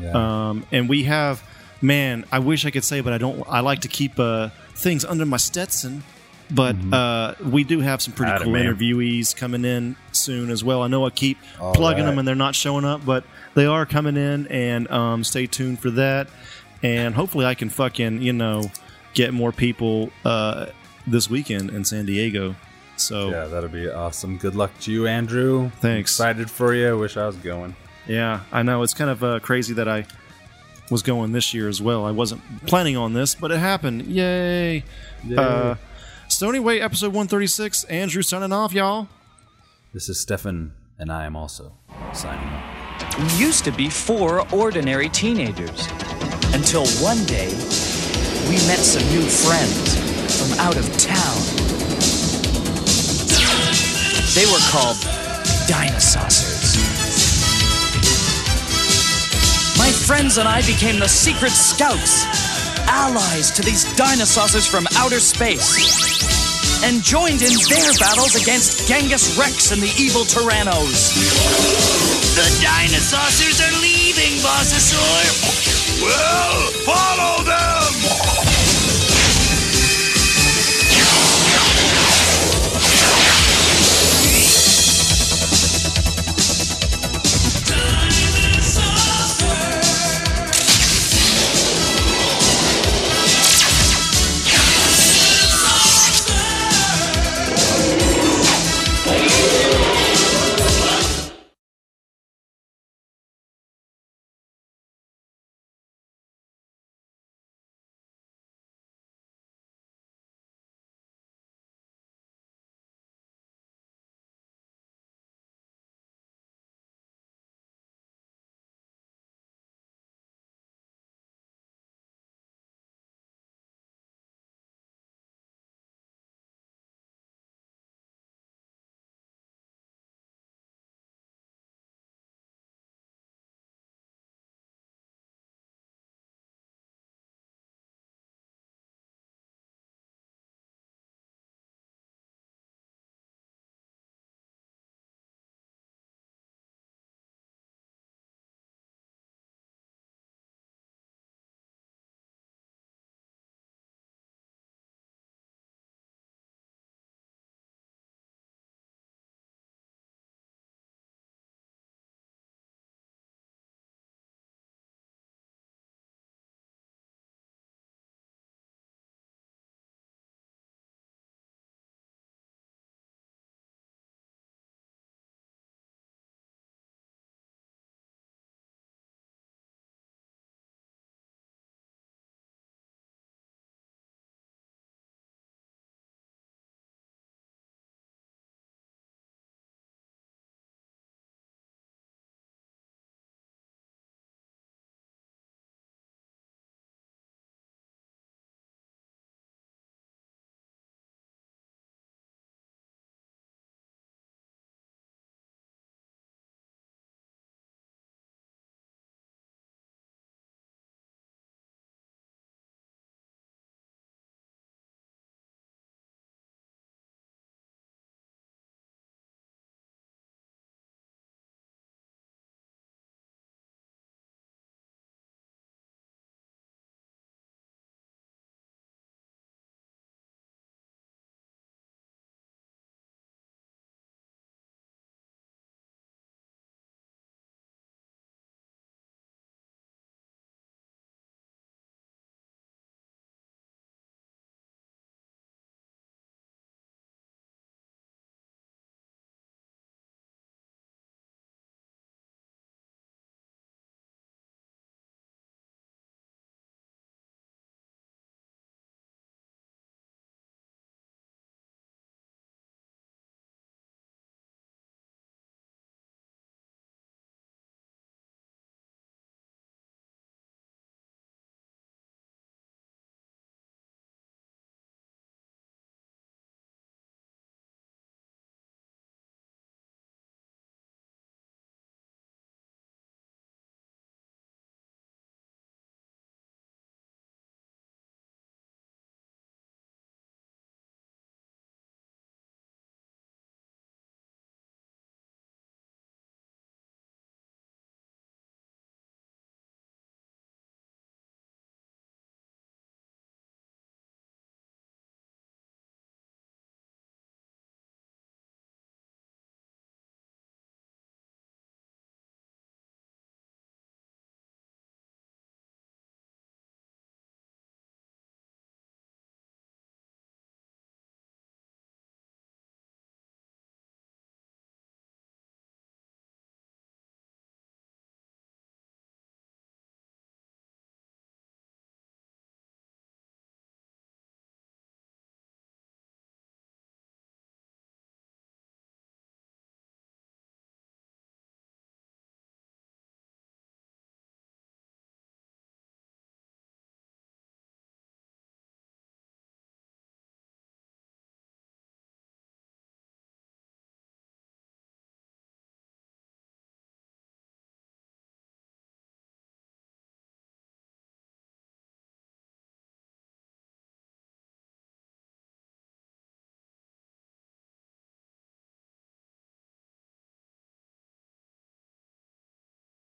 Speaker 3: Yeah.
Speaker 2: Um, and we have, man, I wish I could say, but I don't. I like to keep uh, things under my Stetson. But uh, we do have some pretty
Speaker 3: Atta
Speaker 2: cool
Speaker 3: man.
Speaker 2: interviewees coming in soon as well. I know I keep
Speaker 3: All
Speaker 2: plugging
Speaker 3: right.
Speaker 2: them and they're not showing up, but they are coming in, and um, stay tuned for that. And hopefully, I can fucking you know get more people uh, this weekend in San Diego. So
Speaker 3: Yeah, that'll be awesome. Good luck to you, Andrew.
Speaker 2: Thanks.
Speaker 3: excited for you. Wish I was going.
Speaker 2: Yeah, I know it's kind of uh, crazy that I was going this year as well. I wasn't planning on this, but it happened. Yay!
Speaker 3: Yay.
Speaker 2: Uh, Stony Way episode 136. Andrew signing off, y'all.
Speaker 3: This is Stefan, and I am also signing off.
Speaker 13: We used to be four ordinary teenagers. Until one day, we met some new friends from out of town. They were called Dinosaucers. My friends and I became the secret scouts, allies to these dinosaurs from outer space, and joined in their battles against Genghis Rex and the evil Tyrannos.
Speaker 10: The dinosaurs are leaving, Bossasaur. Well, follow them!